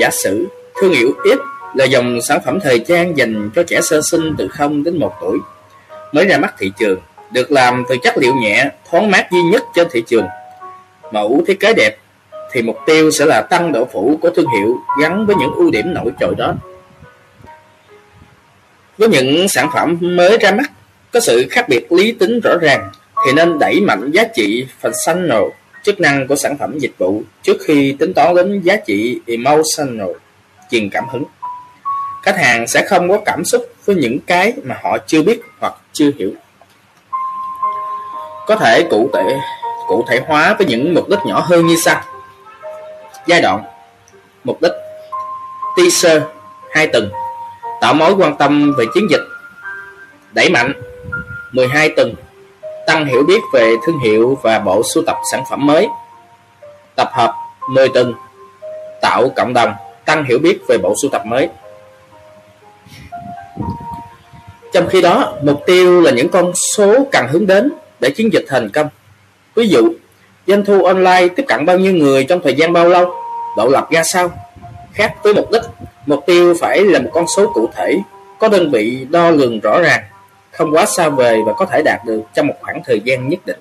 Giả sử, thương hiệu X là dòng sản phẩm thời trang dành cho trẻ sơ sinh từ 0 đến 1 tuổi, mới ra mắt thị trường, được làm từ chất liệu nhẹ, thoáng mát duy nhất trên thị trường. Mẫu thiết kế đẹp thì mục tiêu sẽ là tăng độ phủ của thương hiệu gắn với những ưu điểm nổi trội đó. Với những sản phẩm mới ra mắt, có sự khác biệt lý tính rõ ràng, thì nên đẩy mạnh giá trị functional, chức năng của sản phẩm dịch vụ, trước khi tính toán đến giá trị emotional, truyền cảm hứng. Khách hàng sẽ không có cảm xúc với những cái mà họ chưa biết hoặc chưa hiểu. Có thể cụ thể cụ thể hóa với những mục đích nhỏ hơn như sau. Giai đoạn, Mục đích, Teaser 2 tuần tạo mối quan tâm về chiến dịch. Đẩy mạnh 12 tuần tăng hiểu biết về thương hiệu và bộ sưu tập sản phẩm mới. Tập hợp 10 tuần tạo cộng đồng, tăng hiểu biết về bộ sưu tập mới. Trong khi đó, mục tiêu là những con số cần hướng đến để chiến dịch thành công. Ví dụ, doanh thu online tiếp cận bao nhiêu người trong thời gian bao lâu? Độ lập ra sao? Khác với mục đích Mục tiêu phải là một con số cụ thể, có đơn vị đo lường rõ ràng, không quá xa vời và có thể đạt được trong một khoảng thời gian nhất định.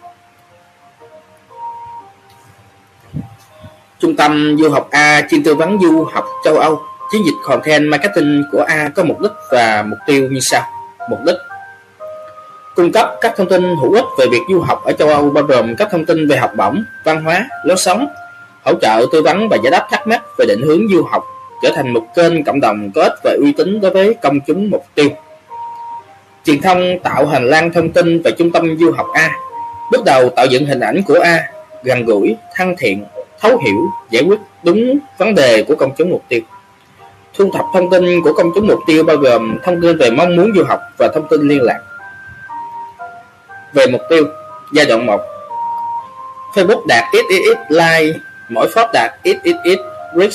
Trung tâm du học A chuyên tư vấn du học châu Âu, chiến dịch content marketing của A có mục đích và mục tiêu như sau. Mục đích cung cấp các thông tin hữu ích về việc du học ở châu Âu bao gồm các thông tin về học bổng, văn hóa, lối sống, hỗ trợ tư vấn và giải đáp thắc mắc về định hướng du học trở thành một kênh cộng đồng có ích và uy tín đối với công chúng mục tiêu. Truyền thông tạo hành lang thông tin về trung tâm du học A. Bước đầu tạo dựng hình ảnh của A gần gũi, thân thiện, thấu hiểu, giải quyết đúng vấn đề của công chúng mục tiêu. Thu thập thông tin của công chúng mục tiêu bao gồm thông tin về mong muốn du học và thông tin liên lạc. Về mục tiêu, giai đoạn 1 Facebook đạt XXX like, mỗi pháp đạt XXX reach,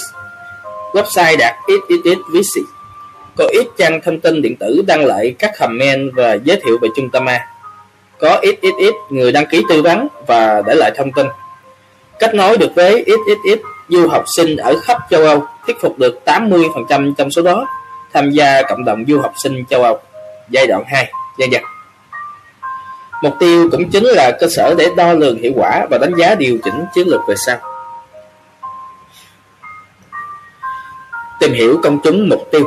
website đạt XXX visit. Có ít trang thông tin điện tử đăng lại các comment và giới thiệu về trung tâm A. Có XXX người đăng ký tư vấn và để lại thông tin. Kết nối được với XXX du học sinh ở khắp châu Âu, thuyết phục được 80% trong số đó tham gia cộng đồng du học sinh châu Âu. Giai đoạn 2, dân dân. Mục tiêu cũng chính là cơ sở để đo lường hiệu quả và đánh giá điều chỉnh chiến lược về sau. Tìm hiểu công chúng mục tiêu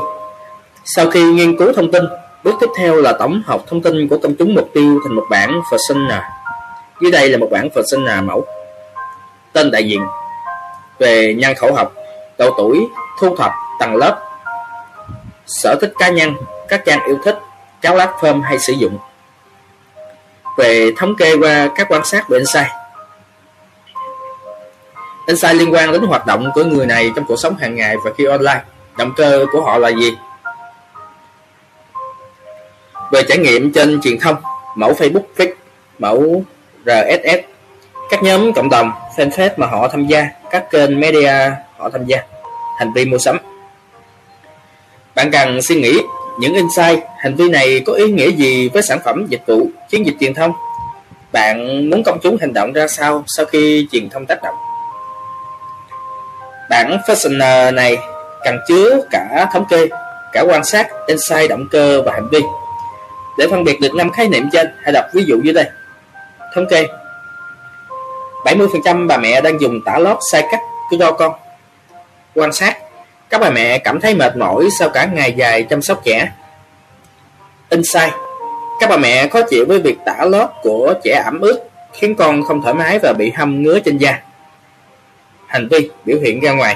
Sau khi nghiên cứu thông tin, bước tiếp theo là tổng hợp thông tin của công chúng mục tiêu thành một bảng persona. Dưới đây là một bảng persona mẫu. Tên đại diện về nhân khẩu học, độ tuổi, thu thập, tầng lớp, sở thích cá nhân, các trang yêu thích, các platform hay sử dụng về thống kê qua các quan sát của insight. Insight liên quan đến hoạt động của người này trong cuộc sống hàng ngày và khi online. Động cơ của họ là gì? Về trải nghiệm trên truyền thông, mẫu Facebook Fix, mẫu RSS, các nhóm cộng đồng, fanpage mà họ tham gia, các kênh media họ tham gia, hành vi mua sắm. Bạn cần suy nghĩ những insight, hành vi này có ý nghĩa gì với sản phẩm, dịch vụ, chiến dịch truyền thông? Bạn muốn công chúng hành động ra sao sau khi truyền thông tác động? Bản fashioner này cần chứa cả thống kê, cả quan sát, insight, động cơ và hành vi. Để phân biệt được năm khái niệm trên, hãy đọc ví dụ dưới đây. Thống kê 70% bà mẹ đang dùng tả lót sai cách cho con. Quan sát các bà mẹ cảm thấy mệt mỏi sau cả ngày dài chăm sóc trẻ. Insight Các bà mẹ khó chịu với việc tả lót của trẻ ẩm ướt khiến con không thoải mái và bị hâm ngứa trên da. Hành vi biểu hiện ra ngoài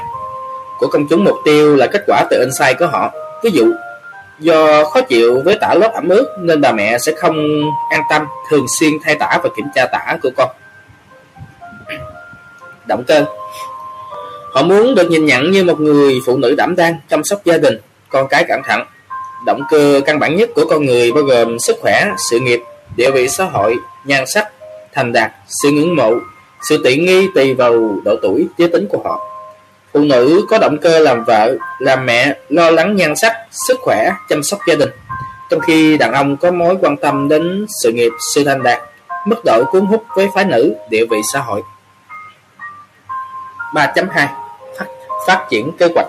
của công chúng mục tiêu là kết quả từ insight của họ. Ví dụ, do khó chịu với tả lót ẩm ướt nên bà mẹ sẽ không an tâm thường xuyên thay tả và kiểm tra tả của con. Động cơ Họ muốn được nhìn nhận như một người phụ nữ đảm đang, chăm sóc gia đình, con cái cẩn thận. Động cơ căn bản nhất của con người bao gồm sức khỏe, sự nghiệp, địa vị xã hội, nhan sắc, thành đạt, sự ngưỡng mộ, sự tiện nghi tùy vào độ tuổi, giới tính của họ. Phụ nữ có động cơ làm vợ, làm mẹ, lo lắng nhan sắc, sức khỏe, chăm sóc gia đình. Trong khi đàn ông có mối quan tâm đến sự nghiệp, sự thành đạt, mức độ cuốn hút với phái nữ, địa vị xã hội. 3.2 phát triển kế hoạch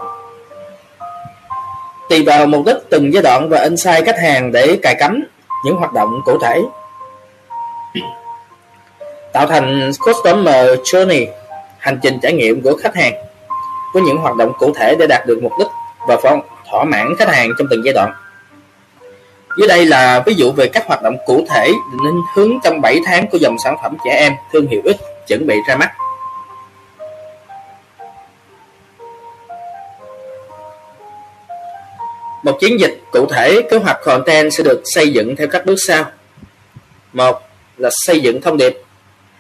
tùy vào mục đích từng giai đoạn và insight khách hàng để cài cắm những hoạt động cụ thể tạo thành customer journey, hành trình trải nghiệm của khách hàng, với những hoạt động cụ thể để đạt được mục đích và thỏa mãn khách hàng trong từng giai đoạn dưới đây là ví dụ về các hoạt động cụ thể định hướng trong 7 tháng của dòng sản phẩm trẻ em thương hiệu X chuẩn bị ra mắt Một chiến dịch cụ thể kế hoạch content sẽ được xây dựng theo các bước sau. một là xây dựng thông điệp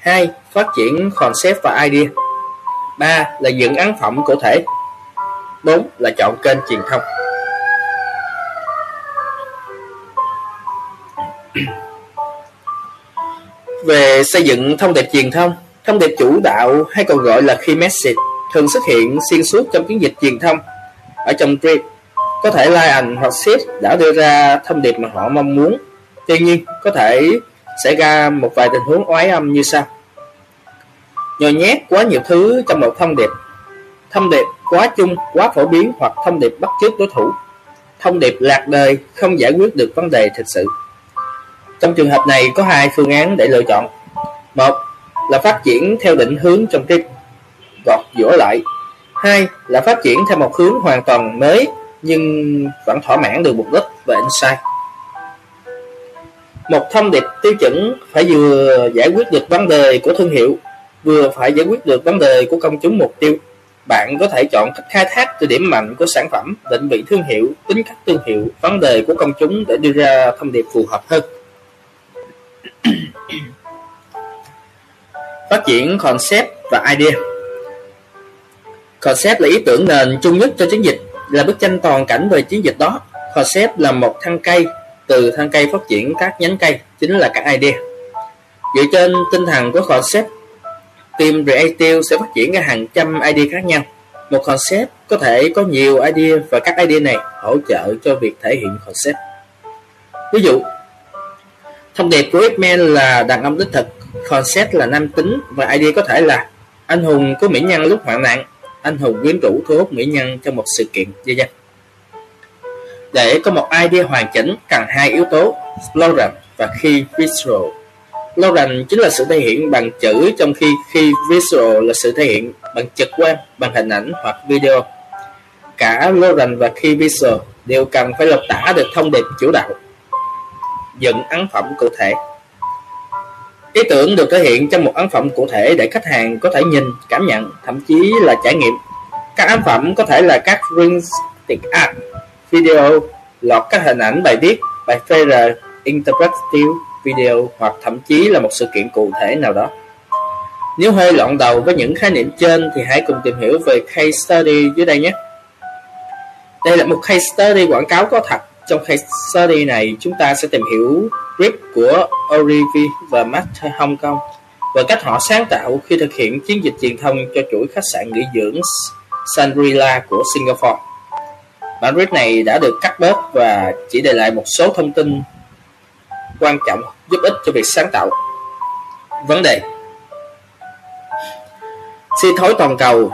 hai Phát triển concept và idea. ba là dựng ấn phẩm cụ thể. bốn là chọn kênh truyền thông. Về xây dựng thông điệp truyền thông, thông điệp chủ đạo hay còn gọi là key message thường xuất hiện xuyên suốt trong chiến dịch truyền thông ở trong brief có thể Lion hoặc Sid đã đưa ra thông điệp mà họ mong muốn. Tuy nhiên, có thể xảy ra một vài tình huống oái âm như sau. Nhồi nhét quá nhiều thứ trong một thông điệp. Thông điệp quá chung, quá phổ biến hoặc thông điệp bắt chước đối thủ. Thông điệp lạc đời không giải quyết được vấn đề thực sự. Trong trường hợp này có hai phương án để lựa chọn. Một là phát triển theo định hướng trong tiếp gọt giữa lại. Hai là phát triển theo một hướng hoàn toàn mới nhưng vẫn thỏa mãn được mục đích và insight Một thông điệp tiêu chuẩn phải vừa giải quyết được vấn đề của thương hiệu, vừa phải giải quyết được vấn đề của công chúng mục tiêu. Bạn có thể chọn cách khai thác từ điểm mạnh của sản phẩm, định vị thương hiệu, tính cách thương hiệu, vấn đề của công chúng để đưa ra thông điệp phù hợp hơn. Phát triển concept và idea Concept là ý tưởng nền chung nhất cho chiến dịch, là bức tranh toàn cảnh về chiến dịch đó. Concept là một thân cây, từ thân cây phát triển các nhánh cây, chính là các idea. Dựa trên tinh thần của concept, team creative sẽ phát triển ra hàng trăm idea khác nhau. Một concept có thể có nhiều idea và các idea này hỗ trợ cho việc thể hiện concept. Ví dụ, thông điệp của X-Men là đàn ông đích thực, concept là nam tính và idea có thể là anh hùng cứu mỹ nhân lúc hoạn nạn anh hùng quyến rũ thu hút mỹ nhân trong một sự kiện gia dân. để có một idea hoàn chỉnh cần hai yếu tố slogan và khi visual Lauren chính là sự thể hiện bằng chữ trong khi khi visual là sự thể hiện bằng trực quan bằng hình ảnh hoặc video cả Lauren và khi visual đều cần phải lột tả được thông điệp chủ đạo dựng ấn phẩm cụ thể Ý tưởng được thể hiện trong một ấn phẩm cụ thể để khách hàng có thể nhìn, cảm nhận, thậm chí là trải nghiệm. Các ấn phẩm có thể là các stick art, video, lọt các hình ảnh bài viết, bài PR, interpretive video hoặc thậm chí là một sự kiện cụ thể nào đó. Nếu hơi loạn đầu với những khái niệm trên thì hãy cùng tìm hiểu về case study dưới đây nhé. Đây là một case study quảng cáo có thật. Trong case study này, chúng ta sẽ tìm hiểu Grip của Orivi và Master Hong Kong và cách họ sáng tạo khi thực hiện chiến dịch truyền thông cho chuỗi khách sạn nghỉ dưỡng Shangri-La của Singapore. Bản grip này đã được cắt bớt và chỉ để lại một số thông tin quan trọng giúp ích cho việc sáng tạo. Vấn đề Si thối toàn cầu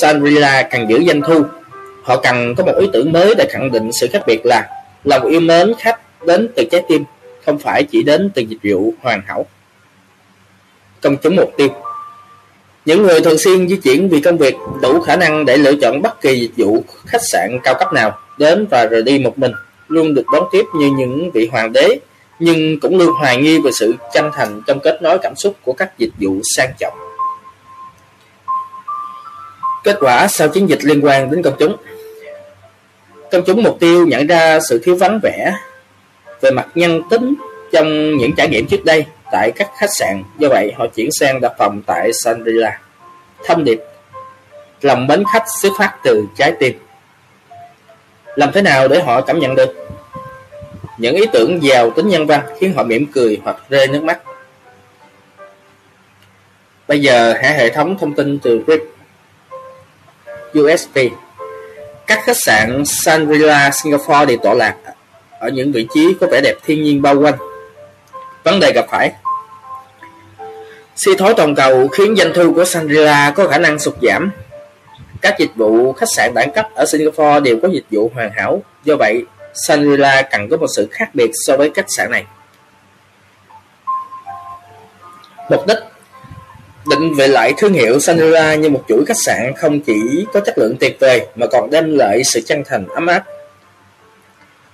Shangri-La cần giữ doanh thu, Họ cần có một ý tưởng mới để khẳng định sự khác biệt là lòng yêu mến khách đến từ trái tim, không phải chỉ đến từ dịch vụ hoàn hảo. Công chúng mục tiêu Những người thường xuyên di chuyển vì công việc đủ khả năng để lựa chọn bất kỳ dịch vụ khách sạn cao cấp nào đến và rời đi một mình, luôn được đón tiếp như những vị hoàng đế nhưng cũng luôn hoài nghi về sự chân thành trong kết nối cảm xúc của các dịch vụ sang trọng. Kết quả sau chiến dịch liên quan đến công chúng Công chúng mục tiêu nhận ra sự thiếu vắng vẻ về mặt nhân tính trong những trải nghiệm trước đây tại các khách sạn, do vậy họ chuyển sang đặt phòng tại Shangri-La. Thông điệp Lòng mến khách xuất phát từ trái tim Làm thế nào để họ cảm nhận được? Những ý tưởng giàu tính nhân văn khiến họ mỉm cười hoặc rơi nước mắt. Bây giờ hãy hệ thống thông tin từ RIP USP Các khách sạn Shangri-La Singapore đều tọa lạc ở những vị trí có vẻ đẹp thiên nhiên bao quanh. Vấn đề gặp phải Suy thoái toàn cầu khiến doanh thu của Shangri-La có khả năng sụt giảm. Các dịch vụ khách sạn đẳng cấp ở Singapore đều có dịch vụ hoàn hảo, do vậy Shangri-La cần có một sự khác biệt so với khách sạn này. Mục đích Định về lại thương hiệu Shangri-La như một chuỗi khách sạn không chỉ có chất lượng tuyệt vời mà còn đem lại sự chân thành ấm áp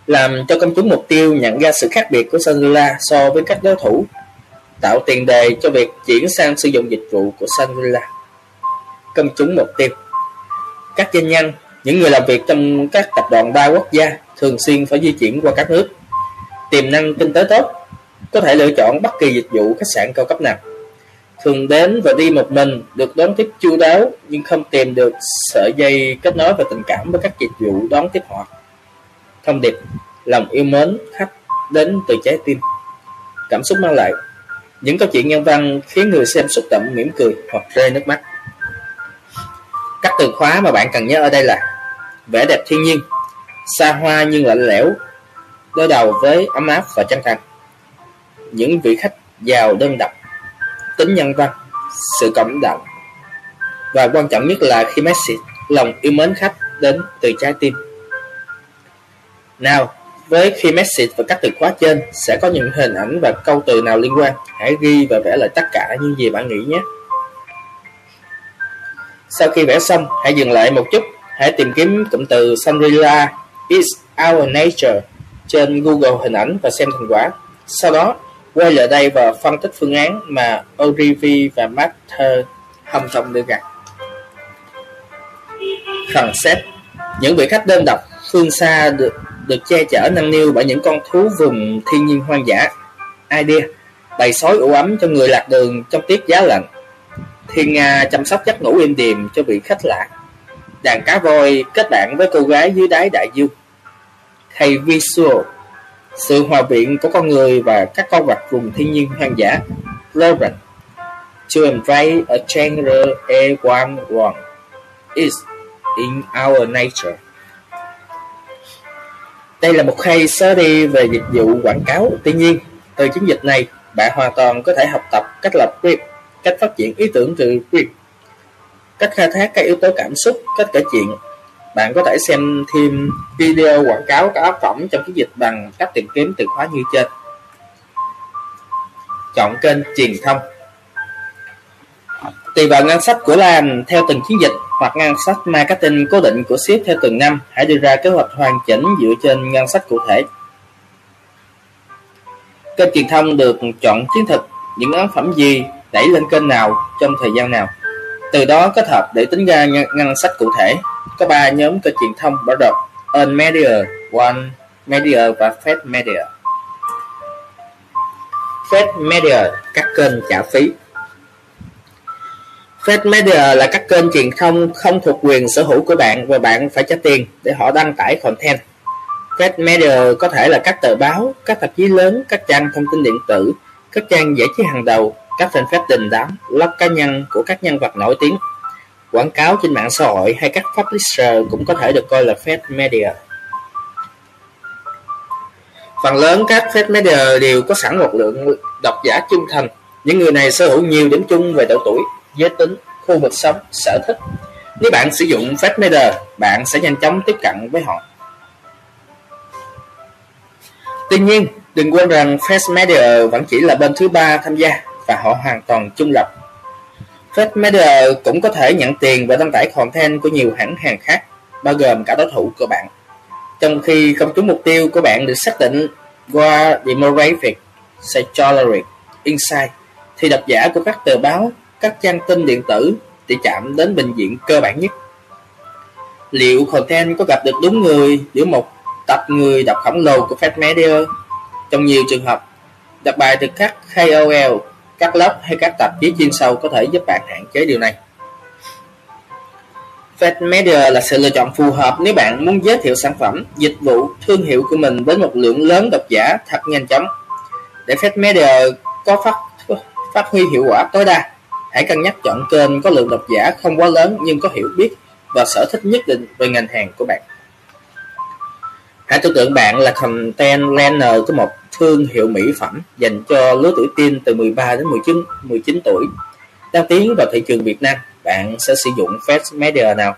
làm cho công chúng mục tiêu nhận ra sự khác biệt của Shangri-La so với các đối thủ, tạo tiền đề cho việc chuyển sang sử dụng dịch vụ của Shangri-La. Công chúng mục tiêu Các doanh nhân, những người làm việc trong các tập đoàn đa quốc gia thường xuyên phải di chuyển qua các nước. Tiềm năng kinh tế tốt, có thể lựa chọn bất kỳ dịch vụ khách sạn cao cấp nào. Thường đến và đi một mình, được đón tiếp chu đáo nhưng không tìm được sợi dây kết nối và tình cảm với các dịch vụ đón tiếp họ thông điệp lòng yêu mến khách đến từ trái tim cảm xúc mang lại những câu chuyện nhân văn khiến người xem xúc động mỉm cười hoặc rơi nước mắt các từ khóa mà bạn cần nhớ ở đây là vẻ đẹp thiên nhiên xa hoa nhưng lạnh lẽo đối đầu với ấm áp và chân thành. Những vị khách giàu đơn độc tính nhân văn sự cảm động. Và quan trọng nhất là khi Messi lòng yêu mến khách đến từ trái tim. Nào, với khi message và các từ khóa trên sẽ có những hình ảnh và câu từ nào liên quan, hãy ghi và vẽ lại tất cả những gì bạn nghĩ nhé. Sau khi vẽ xong, hãy dừng lại một chút, hãy tìm kiếm cụm từ sanrila is our nature trên Google hình ảnh và xem thành quả. Sau đó, quay lại đây và phân tích phương án mà Ogilvy và Master hâm thông đưa ra. Phần xét Những vị khách đơn độc phương xa được được che chở nâng niu bởi những con thú vùng thiên nhiên hoang dã. Idea bày sói ủ ấm cho người lạc đường trong tiết giá lạnh. Thiên Nga chăm sóc giấc ngủ êm đềm cho vị khách lạ. Đàn cá voi kết bạn với cô gái dưới đáy đại dương hay Visual sự hòa quyện của con người và các con vật vùng thiên nhiên hoang dã. Lauren. To invite a change a one one is in our nature. Đây là một case study về dịch vụ quảng cáo. Tuy nhiên, từ chiến dịch này, bạn hoàn toàn có thể học tập cách lập brief, cách phát triển ý tưởng từ brief, cách khai thác các yếu tố cảm xúc, cách kể chuyện. Bạn có thể xem thêm video quảng cáo các tác phẩm trong chiến dịch bằng cách tìm kiếm từ khóa như trên. Chọn kênh truyền thông Tùy vào ngân sách của làm theo từng chiến dịch hoặc ngân sách marketing cố định của ship theo từng năm, hãy đưa ra kế hoạch hoàn chỉnh dựa trên ngân sách cụ thể. Kênh truyền thông được chọn chiến thực, những ấn phẩm gì đẩy lên kênh nào trong thời gian nào. Từ đó kết hợp để tính ra ngân sách cụ thể. Có ba nhóm kênh truyền thông bắt đầu Earn Media, One Media và Fed Media. Fed Media, các kênh trả phí Fed Media là các kênh truyền thông không thuộc quyền sở hữu của bạn và bạn phải trả tiền để họ đăng tải content. Fed Media có thể là các tờ báo, các tạp chí lớn, các trang thông tin điện tử, các trang giải trí hàng đầu, các fanpage đình đám, blog cá nhân của các nhân vật nổi tiếng. Quảng cáo trên mạng xã hội hay các publisher cũng có thể được coi là Fed Media. Phần lớn các Fed Media đều có sẵn một lượng độc giả trung thành. Những người này sở hữu nhiều điểm chung về độ tuổi, giới tính, khu vực sống, sở thích. Nếu bạn sử dụng FastMeter, bạn sẽ nhanh chóng tiếp cận với họ. Tuy nhiên, đừng quên rằng FastMeter vẫn chỉ là bên thứ ba tham gia và họ hoàn toàn trung lập. FastMeter cũng có thể nhận tiền và đăng tải content của nhiều hãng hàng khác, bao gồm cả đối thủ của bạn. Trong khi công chúng mục tiêu của bạn được xác định qua demographic, psychology, insight, thì độc giả của các tờ báo các trang tin điện tử thì chạm đến bệnh viện cơ bản nhất. Liệu content có gặp được đúng người giữa một tập người đọc khổng lồ của Fed Media? Trong nhiều trường hợp, đọc bài từ các KOL, các lớp hay các tạp chí chuyên sâu có thể giúp bạn hạn chế điều này. Fed Media là sự lựa chọn phù hợp nếu bạn muốn giới thiệu sản phẩm, dịch vụ, thương hiệu của mình đến một lượng lớn độc giả thật nhanh chóng. Để Fed Media có phát phát huy hiệu quả tối đa, Hãy cân nhắc chọn kênh có lượng độc giả không quá lớn nhưng có hiểu biết và sở thích nhất định về ngành hàng của bạn. Hãy tưởng tượng bạn là content planner của một thương hiệu mỹ phẩm dành cho lứa tuổi teen từ 13 đến 19, 19 tuổi. Đang tiến vào thị trường Việt Nam, bạn sẽ sử dụng Fast Media nào?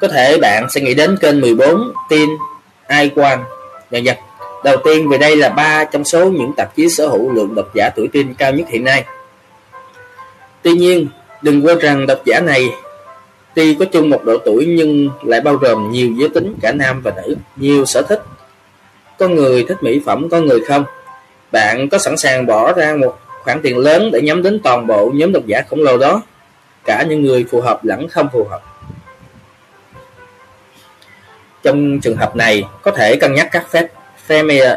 Có thể bạn sẽ nghĩ đến kênh 14 Teen iOne dần dần. Đầu tiên vì đây là ba trong số những tạp chí sở hữu lượng độc giả tuổi teen cao nhất hiện nay Tuy nhiên, đừng quên rằng độc giả này tuy có chung một độ tuổi nhưng lại bao gồm nhiều giới tính cả nam và nữ, nhiều sở thích. Có người thích mỹ phẩm, có người không. Bạn có sẵn sàng bỏ ra một khoản tiền lớn để nhắm đến toàn bộ nhóm độc giả khổng lồ đó, cả những người phù hợp lẫn không phù hợp. Trong trường hợp này, có thể cân nhắc các phép media,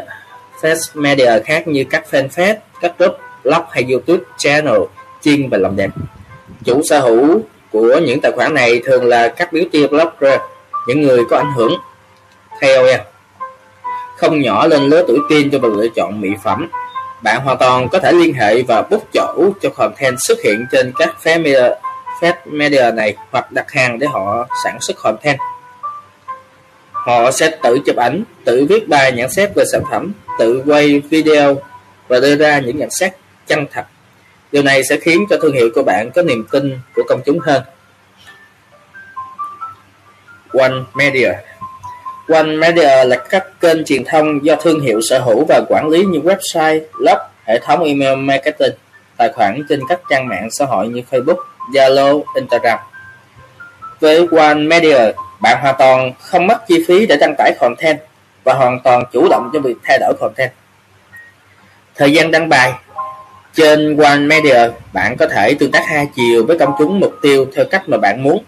media khác như các fanpage, các group, blog hay YouTube channel chuyên về làm đẹp. Chủ sở hữu của những tài khoản này thường là các beauty blogger, những người có ảnh hưởng KOL. Không nhỏ lên lứa tuổi teen cho việc lựa chọn mỹ phẩm. Bạn hoàn toàn có thể liên hệ và book chỗ cho content xuất hiện trên các media, media này hoặc đặt hàng để họ sản xuất content. Họ sẽ tự chụp ảnh, tự viết bài nhận xét về sản phẩm, tự quay video và đưa ra những nhận xét chân thật Điều này sẽ khiến cho thương hiệu của bạn có niềm tin của công chúng hơn. One Media One Media là các kênh truyền thông do thương hiệu sở hữu và quản lý như website, blog, hệ thống email marketing, tài khoản trên các trang mạng xã hội như Facebook, Zalo, Instagram. Với One Media, bạn hoàn toàn không mất chi phí để đăng tải content. và hoàn toàn chủ động trong việc thay đổi content. Thời gian đăng bài Trên One Media, bạn có thể tương tác hai chiều với công chúng mục tiêu theo cách mà bạn muốn.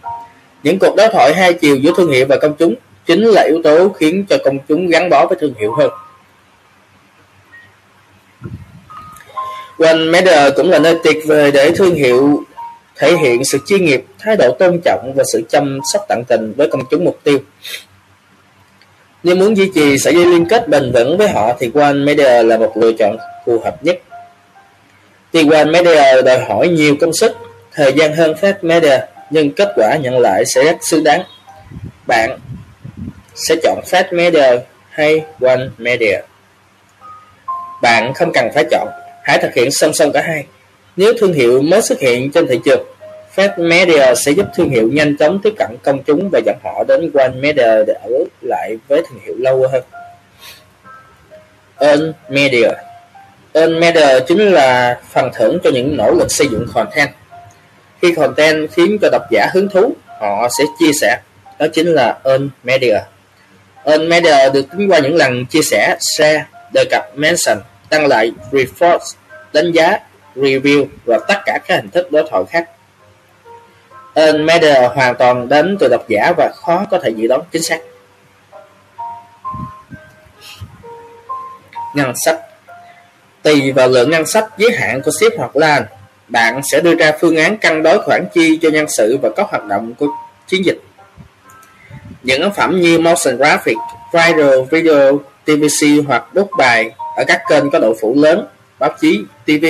Những cuộc đối thoại hai chiều giữa thương hiệu và công chúng chính là yếu tố khiến cho công chúng gắn bó với thương hiệu hơn. One Matter cũng là nơi tuyệt vời để thương hiệu thể hiện sự chuyên nghiệp, thái độ tôn trọng và sự chăm sóc tận tình với công chúng mục tiêu. Nếu muốn duy trì sợi dây liên kết bền vững với họ thì One Media là một lựa chọn phù hợp nhất. Tuy One Media đòi hỏi nhiều công sức, thời gian hơn Fast Media, nhưng kết quả nhận lại sẽ rất xứng đáng. Bạn sẽ chọn Fast Media hay One Media? Bạn không cần phải chọn, hãy thực hiện song song cả hai. Nếu thương hiệu mới xuất hiện trên thị trường, Fast Media sẽ giúp thương hiệu nhanh chóng tiếp cận công chúng và dẫn họ đến One Media để ở lại với thương hiệu lâu hơn. Earn Media Earn Media chính là phần thưởng cho những nỗ lực xây dựng content. Khi content khiến cho độc giả hứng thú, họ sẽ chia sẻ. Đó chính là Earn Media. Earn Media được tính qua những lần chia sẻ, share, đề cập, mention, đăng lại, report, đánh giá, review và tất cả các hình thức đối thoại khác. Earn Media hoàn toàn đến từ độc giả và khó có thể dự đoán chính xác. Ngân sách Tùy vào lượng ngân sách giới hạn của ship hoặc LAN, bạn sẽ đưa ra phương án cân đối khoản chi cho nhân sự và các hoạt động của chiến dịch. Những ấn phẩm như motion graphic, viral video, TVC hoặc đốt bài ở các kênh có độ phủ lớn, báo chí, TV.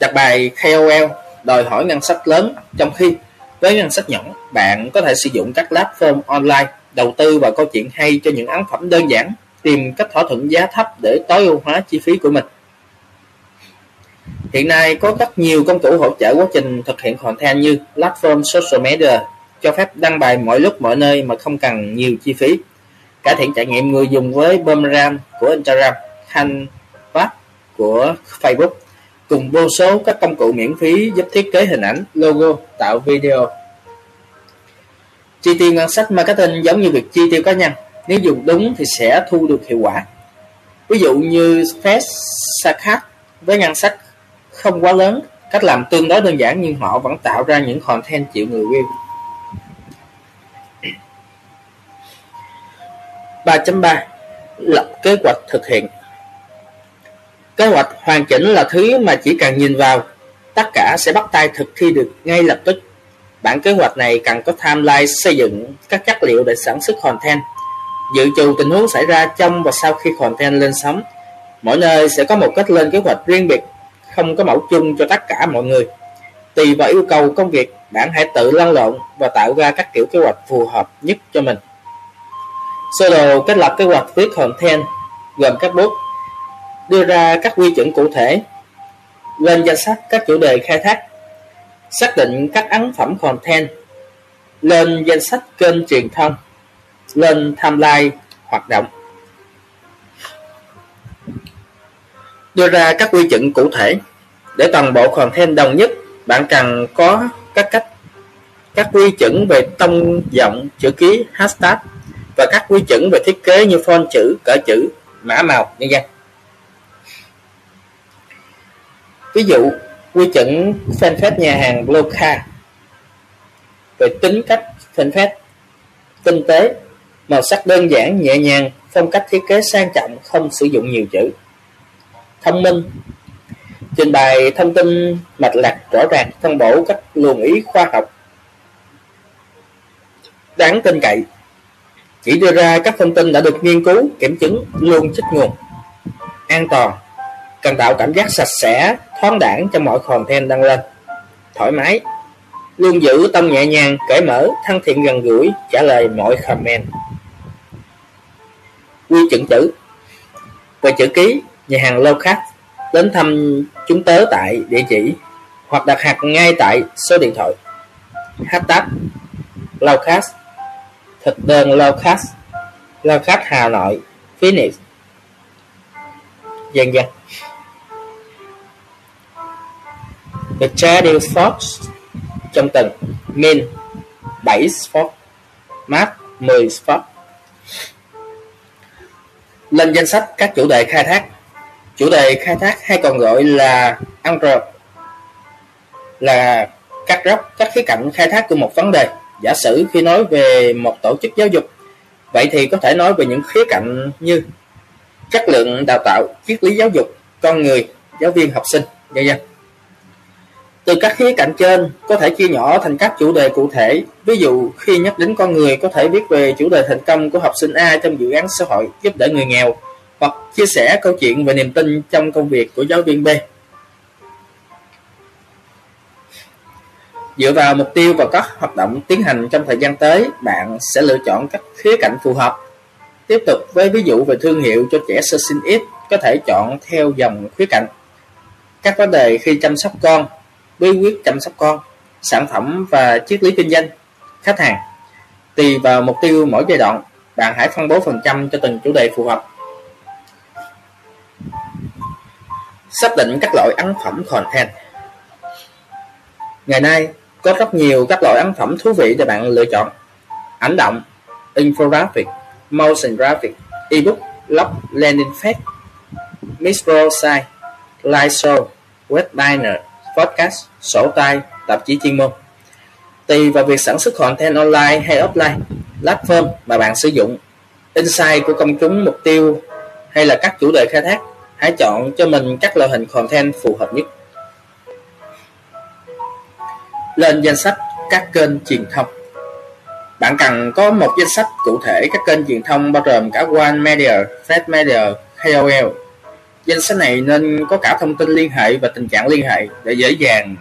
Đặt bài KOL đòi hỏi ngân sách lớn, trong khi với ngân sách nhỏ, bạn có thể sử dụng các platform online đầu tư vào câu chuyện hay cho những ấn phẩm đơn giản, tìm cách thỏa thuận giá thấp để tối ưu hóa chi phí của mình. Hiện nay có rất nhiều công cụ hỗ trợ quá trình thực hiện content như platform social media cho phép đăng bài mọi lúc mọi nơi mà không cần nhiều chi phí. Cải thiện trải nghiệm người dùng với Boomerang của Instagram, Canva của Facebook cùng vô số các công cụ miễn phí giúp thiết kế hình ảnh, logo, tạo video. Chi tiêu ngân sách marketing giống như việc chi tiêu cá nhân, nếu dùng đúng thì sẽ thu được hiệu quả. Ví dụ như facebook với ngân sách không quá lớn, cách làm tương đối đơn giản nhưng họ vẫn tạo ra những content chịu người view. 3.3 Lập kế hoạch thực hiện Kế hoạch hoàn chỉnh là thứ mà chỉ cần nhìn vào, tất cả sẽ bắt tay thực thi được ngay lập tức. Bản kế hoạch này cần có timeline xây dựng các chất liệu để sản xuất content, dự trù tình huống xảy ra trong và sau khi content lên sóng. Mỗi nơi sẽ có một cách lên kế hoạch riêng biệt, không có mẫu chung cho tất cả mọi người. Tùy vào yêu cầu công việc, bạn hãy tự lăn lộn và tạo ra các kiểu kế hoạch phù hợp nhất cho mình. Sơ đồ kết lập kế hoạch viết content gồm các bước đưa ra các quy chuẩn cụ thể, lên danh sách các chủ đề khai thác, xác định các ấn phẩm content, lên danh sách kênh truyền thông, lên timeline hoạt động. Đưa ra các quy chuẩn cụ thể để toàn bộ content đồng nhất, bạn cần có các cách các quy chuẩn về tông giọng, chữ ký, hashtag và các quy chuẩn về thiết kế như font chữ, cỡ chữ, mã màu, nhân dân. Ví dụ, quy chuẩn fanpage nhà hàng Bloca về tính cách fanpage tinh tế, màu sắc đơn giản, nhẹ nhàng, phong cách thiết kế sang trọng, không sử dụng nhiều chữ. Thông minh Trình bày thông tin mạch lạc rõ ràng, phân bổ các luồng ý khoa học. Đáng tin cậy chỉ đưa ra các thông tin đã được nghiên cứu, kiểm chứng, luôn trích nguồn. An toàn cần tạo cảm giác sạch sẽ, thoáng đẳng cho mọi content đăng lên. Thoải mái, luôn giữ tâm nhẹ nhàng, cởi mở, thân thiện gần gũi, trả lời mọi comment. Quy chuẩn chữ Về chữ ký, nhà hàng Low khách đến thăm chúng tớ tại địa chỉ hoặc đặt hàng ngay tại số điện thoại. Hashtag Low Thực đơn lâu khách lâu khách Hà Nội, Phoenix. Dần dần The Shadow Fox, trong tuần Min 7 spot Max 10 spot Lên danh sách các chủ đề khai thác. Chủ đề khai thác hay còn gọi là Android, là cắt róc các khía cạnh khai thác của một vấn đề. Giả sử khi nói về một tổ chức giáo dục, vậy thì có thể nói về những khía cạnh như chất lượng đào tạo, triết lý giáo dục, con người, giáo viên, học sinh, vân vân. Từ các khía cạnh trên có thể chia nhỏ thành các chủ đề cụ thể. Ví dụ khi nhắc đến con người có thể viết về chủ đề thành công của học sinh A trong dự án xã hội giúp đỡ người nghèo hoặc chia sẻ câu chuyện về niềm tin trong công việc của giáo viên B. Dựa vào mục tiêu và các hoạt động tiến hành trong thời gian tới, bạn sẽ lựa chọn các khía cạnh phù hợp. Tiếp tục với ví dụ về thương hiệu cho trẻ sơ sinh ít, có thể chọn theo dòng khía cạnh. Các vấn đề khi chăm sóc con, bí quyết chăm sóc con, sản phẩm và triết lý kinh doanh, khách hàng. Tùy vào mục tiêu mỗi giai đoạn, bạn hãy phân bố phần trăm cho từng chủ đề phù hợp. Xác định các loại ấn phẩm content Ngày nay, có rất nhiều các loại ấn phẩm thú vị để bạn lựa chọn. Ảnh động, infographic, motion graphic, ebook, blog, landing page, micro site, live show, webinar, podcast, sổ tay, tạp chí chuyên môn. Tùy vào việc sản xuất content online hay offline, platform mà bạn sử dụng, insight của công chúng mục tiêu hay là các chủ đề khai thác, hãy chọn cho mình các loại hình content phù hợp nhất lên danh sách các kênh truyền thông. Bạn cần có một danh sách cụ thể các kênh truyền thông bao gồm cả One Media, Fed Media, KOL. Danh sách này nên có cả thông tin liên hệ và tình trạng liên hệ để dễ dàng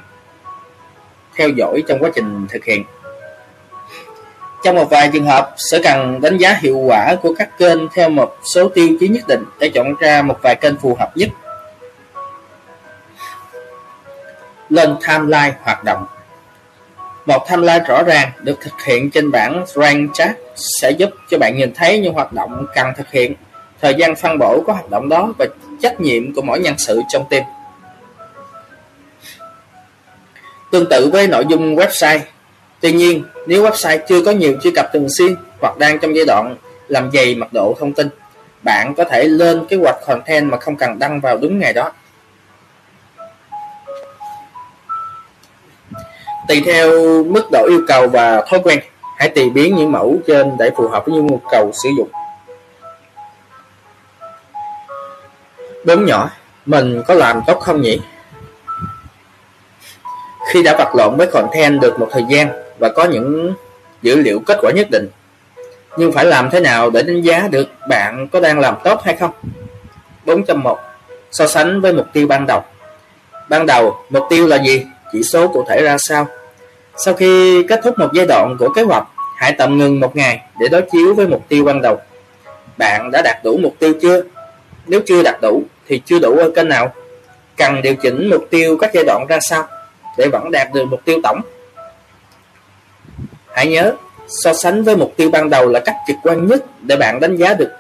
theo dõi trong quá trình thực hiện. Trong một vài trường hợp sẽ cần đánh giá hiệu quả của các kênh theo một số tiêu chí nhất định để chọn ra một vài kênh phù hợp nhất. Lên timeline hoạt động một timeline rõ ràng được thực hiện trên bảng rank chart sẽ giúp cho bạn nhìn thấy những hoạt động cần thực hiện, thời gian phân bổ của hoạt động đó và trách nhiệm của mỗi nhân sự trong team. Tương tự với nội dung website, tuy nhiên nếu website chưa có nhiều truy cập thường xuyên hoặc đang trong giai đoạn làm dày mật độ thông tin, bạn có thể lên kế hoạch content mà không cần đăng vào đúng ngày đó. Tùy theo mức độ yêu cầu và thói quen, hãy tùy biến những mẫu trên để phù hợp với nhu cầu sử dụng. Bốn nhỏ, mình có làm tốt không nhỉ? Khi đã vật lộn với content được một thời gian và có những dữ liệu kết quả nhất định, nhưng phải làm thế nào để đánh giá được bạn có đang làm tốt hay không? 4.1 So sánh với mục tiêu ban đầu Ban đầu, mục tiêu là gì? Chỉ số cụ thể ra sao. Sau khi kết thúc một giai đoạn của kế hoạch, hãy tạm ngừng một ngày để đối chiếu với mục tiêu ban đầu. Bạn đã đạt đủ mục tiêu chưa? Nếu chưa đạt đủ thì chưa đủ ở kênh nào? Cần điều chỉnh mục tiêu các giai đoạn ra sao để vẫn đạt được mục tiêu tổng? Hãy nhớ, so sánh với mục tiêu ban đầu là cách trực quan nhất để bạn đánh giá được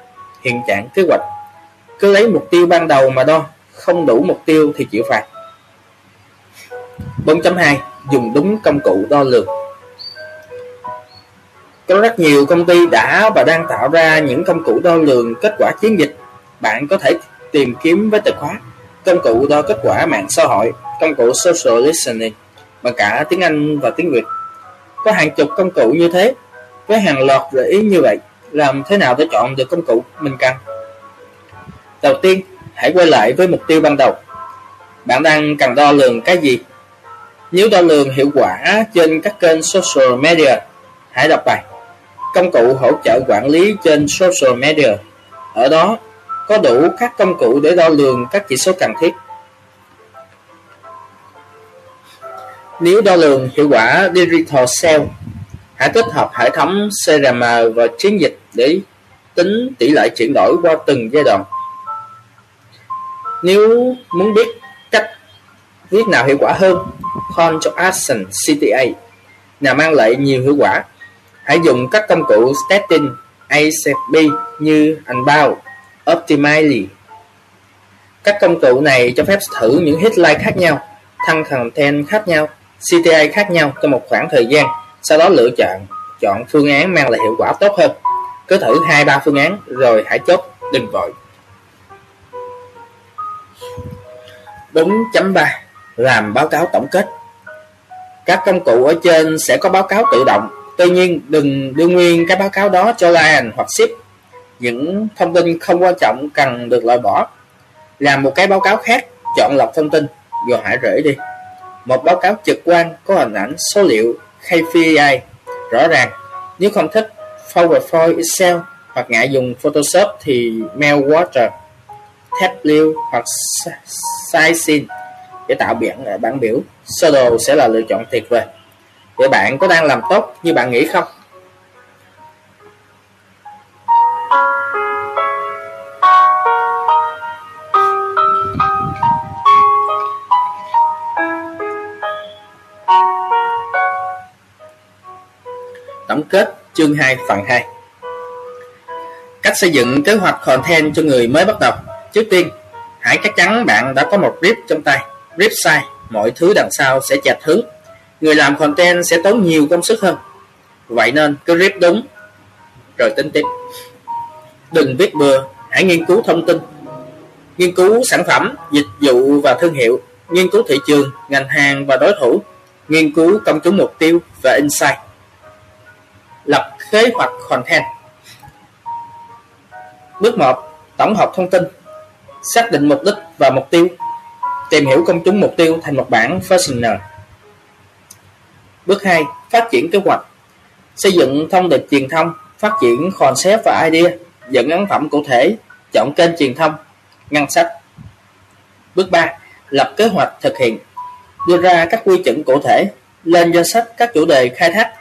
hiện trạng kế hoạch. Cứ lấy mục tiêu ban đầu mà đo, không đủ mục tiêu thì chịu phạt. 4.2 Dùng đúng công cụ đo lường Có rất nhiều công ty đã và đang tạo ra những công cụ đo lường kết quả chiến dịch. Bạn có thể tìm kiếm với từ khóa công cụ đo kết quả mạng xã hội, công cụ social listening bằng cả tiếng Anh và tiếng Việt. Có hàng chục công cụ như thế, với hàng loạt gợi ý như vậy, làm thế nào để chọn được công cụ mình cần? Đầu tiên, hãy quay lại với mục tiêu ban đầu. Bạn đang cần đo lường cái gì nếu đo lường hiệu quả trên các kênh social media, hãy đọc bài Công cụ hỗ trợ quản lý trên social media. Ở đó có đủ các công cụ để đo lường các chỉ số cần thiết. Nếu đo lường hiệu quả Digital Sale, hãy kết hợp hệ thống CRM và chiến dịch để tính tỷ lệ chuyển đổi qua từng giai đoạn. Nếu muốn biết cách Viết nào hiệu quả hơn? Call to Action CTA nào mang lại nhiều hiệu quả. Hãy dùng các công cụ testing ACP như Unbound, Optimally. Các công cụ này cho phép thử những headline khác nhau, thăng content khác nhau, CTA khác nhau trong một khoảng thời gian, sau đó lựa chọn chọn phương án mang lại hiệu quả tốt hơn. Cứ thử 2 3 phương án rồi hãy chốt, đừng vội. 4.3 làm báo cáo tổng kết. Các công cụ ở trên sẽ có báo cáo tự động. Tuy nhiên, đừng đưa nguyên cái báo cáo đó cho Lion hoặc Ship Những thông tin không quan trọng cần được loại bỏ. Làm một cái báo cáo khác, Chọn lọc thông tin, Rồi hãy rễ đi. Một báo cáo trực quan có hình ảnh, số liệu KPI rõ ràng, Nếu không thích PowerPoint Excel hoặc ngại dùng Photoshop thì Mailwater Tableau hoặc Sizin để tạo biển à, bản biểu. Sơ đồ sẽ là lựa chọn tuyệt vời. Vậy bạn có đang làm tốt như bạn nghĩ không? Tổng kết chương 2 phần 2 Cách xây dựng kế hoạch content cho người mới bắt đầu. Trước tiên, hãy chắc chắn bạn đã có một clip trong tay website, sai, mọi thứ đằng sau sẽ chạch hướng. Người làm content sẽ tốn nhiều công sức hơn. Vậy nên cứ rip đúng Rồi tính tiếp. Đừng viết bừa, hãy nghiên cứu thông tin. Nghiên cứu sản phẩm, dịch vụ và thương hiệu. Nghiên cứu thị trường, ngành hàng và đối thủ. Nghiên cứu công chúng mục tiêu và insight. Lập kế hoạch content. Bước 1. Tổng hợp thông tin. Xác định mục đích và mục tiêu. Tìm hiểu công chúng mục tiêu thành một bản fashioner Bước 2. Phát triển kế hoạch Xây dựng thông điệp truyền thông, Phát triển concept và idea, Dẫn ấn phẩm cụ thể, Chọn kênh truyền thông Ngăn sách Bước 3. Lập kế hoạch thực hiện Đưa ra các quy chuẩn cụ thể, Lên danh sách các chủ đề khai thác,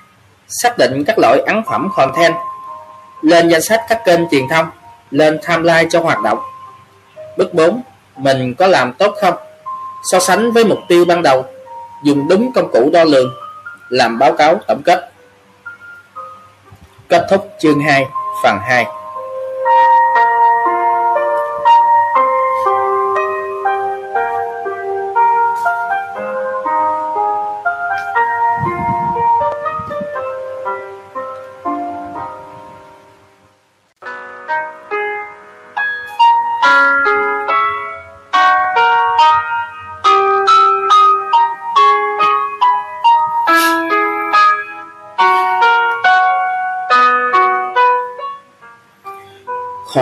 Xác định các loại ấn phẩm content, Lên danh sách các kênh truyền thông, Lên timeline cho hoạt động Bước 4. Mình có làm tốt không? So sánh với mục tiêu ban đầu, Dùng đúng công cụ đo lường, Làm báo cáo tổng kết. Kết thúc chương 2 phần 2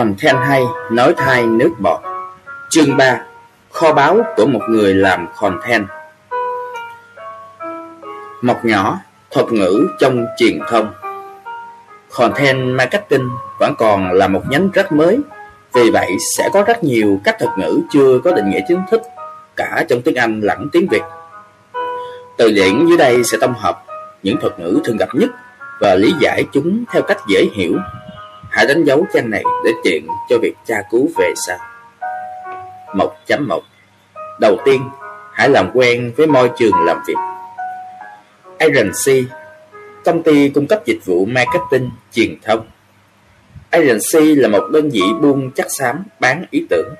Content hay, nói thai nước bọt. Chương 3 Kho báu của một người làm content Mọc nhỏ, thuật ngữ trong truyền thông. Content marketing vẫn còn là một nhánh rất mới. Vì vậy, sẽ có rất nhiều các thuật ngữ chưa có định nghĩa chính thức, Cả trong tiếng Anh lẫn tiếng Việt. Từ điển dưới đây sẽ tổng hợp những thuật ngữ thường gặp nhất Và lý giải chúng theo cách dễ hiểu. Hãy đánh dấu trang này để tiện cho việc tra cứu về sau. 1.1 Đầu tiên, hãy làm quen với môi trường làm việc. Agency Công ty cung cấp dịch vụ marketing truyền thông. Agency là một đơn vị buôn chắc xám bán ý tưởng.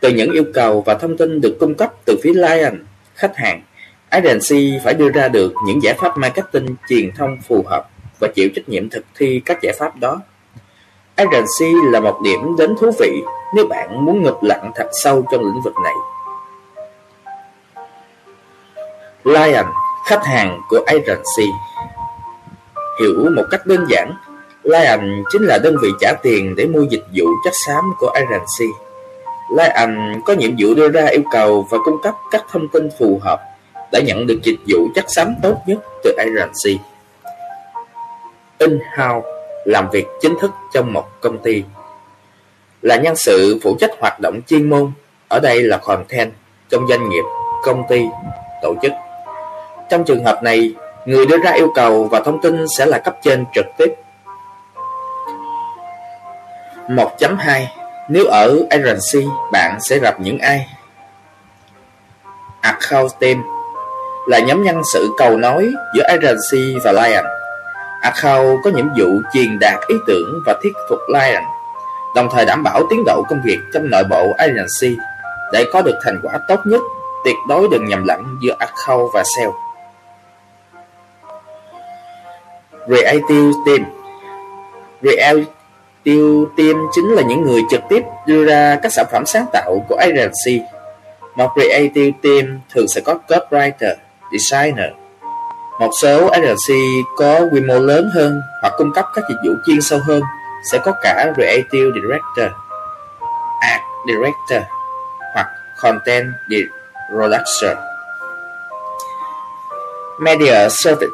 Từ những yêu cầu và thông tin được cung cấp từ phía client, khách hàng, agency phải đưa ra được những giải pháp marketing truyền thông phù hợp và chịu trách nhiệm thực thi các giải pháp đó. Agency là một điểm đến thú vị nếu bạn muốn ngập lặn thật sâu trong lĩnh vực này. Lion, khách hàng của Agency Hiểu một cách đơn giản, Lion chính là đơn vị trả tiền để mua dịch vụ chất xám của Agency. Lion có nhiệm vụ đưa ra yêu cầu và cung cấp các thông tin phù hợp để nhận được dịch vụ chất xám tốt nhất từ Agency. In-house làm việc chính thức trong một công ty. Là nhân sự phụ trách hoạt động chuyên môn, ở đây là content trong doanh nghiệp, công ty, tổ chức. Trong trường hợp này, người đưa ra yêu cầu và thông tin sẽ là cấp trên trực tiếp. 1.2 Nếu ở agency, bạn sẽ gặp những ai? Account team là nhóm nhân sự cầu nối giữa agency và client Account có nhiệm vụ truyền đạt ý tưởng và thuyết phục Lion, đồng thời đảm bảo tiến độ công việc trong nội bộ agency để có được thành quả tốt nhất, tuyệt đối đừng nhầm lẫn giữa account và sale. Creative Team Creative Team chính là những người trực tiếp đưa ra các sản phẩm sáng tạo của agency. Một creative team thường sẽ có copywriter, designer. Một số agency có quy mô lớn hơn hoặc cung cấp các dịch vụ chuyên sâu hơn sẽ có cả creative director, art director hoặc content director, Media Service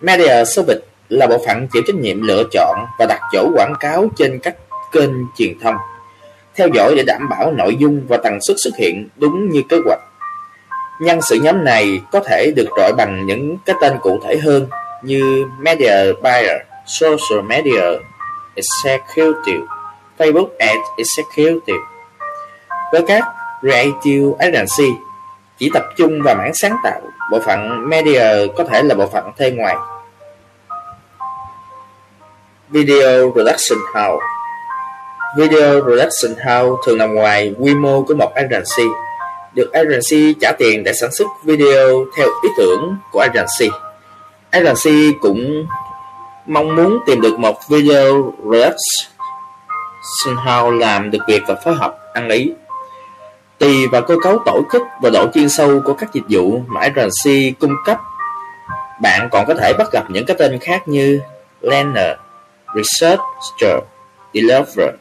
Media Service là bộ phận chịu trách nhiệm lựa chọn và đặt chỗ quảng cáo trên các kênh truyền thông, theo dõi để đảm bảo nội dung và tần suất xuất hiện đúng như kế hoạch. Nhân sự nhóm này có thể được gọi bằng những cái tên cụ thể hơn như Media Buyer, Social Media Executive, Facebook Ad Executive. Với các Creative Agency chỉ tập trung vào mảng sáng tạo, bộ phận Media có thể là bộ phận thuê ngoài. Video Production House Video Production House thường nằm ngoài quy mô của một agency, được agency trả tiền để sản xuất video theo ý tưởng của agency. Agency cũng mong muốn tìm được một video production house làm được việc và phối hợp ăn ý. Tùy vào cơ cấu tổ chức và độ chuyên sâu của các dịch vụ mà agency cung cấp, bạn còn có thể bắt gặp những cái tên khác như Lanner Researcher, Deliverer,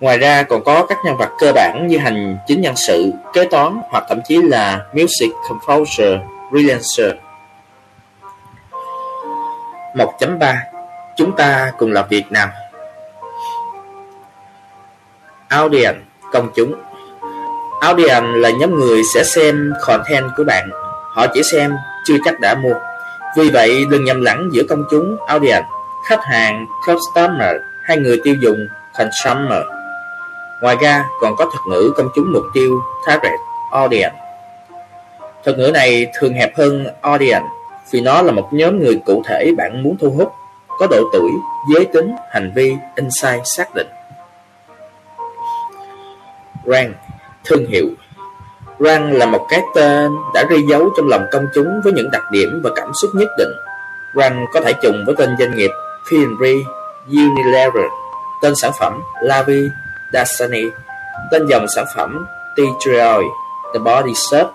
Ngoài ra còn có các nhân vật cơ bản như hành chính nhân sự, kế toán hoặc thậm chí là Music Composer, Freelancer. 1.3 Chúng ta cùng làm việc nào Audience Công chúng. Audience là nhóm người sẽ xem content của bạn. Họ chỉ xem, chưa chắc đã mua. Vì vậy đừng nhầm lẫn giữa công chúng Audience Khách hàng Customer hay người tiêu dùng Consumer. Ngoài ra còn có thuật ngữ công chúng mục tiêu Target Audience Thuật ngữ này thường hẹp hơn Audience vì nó là một nhóm người cụ thể bạn muốn thu hút, có độ tuổi, giới tính, hành vi, insight xác định. Brand, thương hiệu Brand là một cái tên đã ghi dấu trong lòng công chúng với những đặc điểm và cảm xúc nhất định. Brand có thể trùng với tên doanh nghiệp P&G, Unilever, tên sản phẩm Lavi, Dasani, tên dòng sản phẩm Tea The Body Shop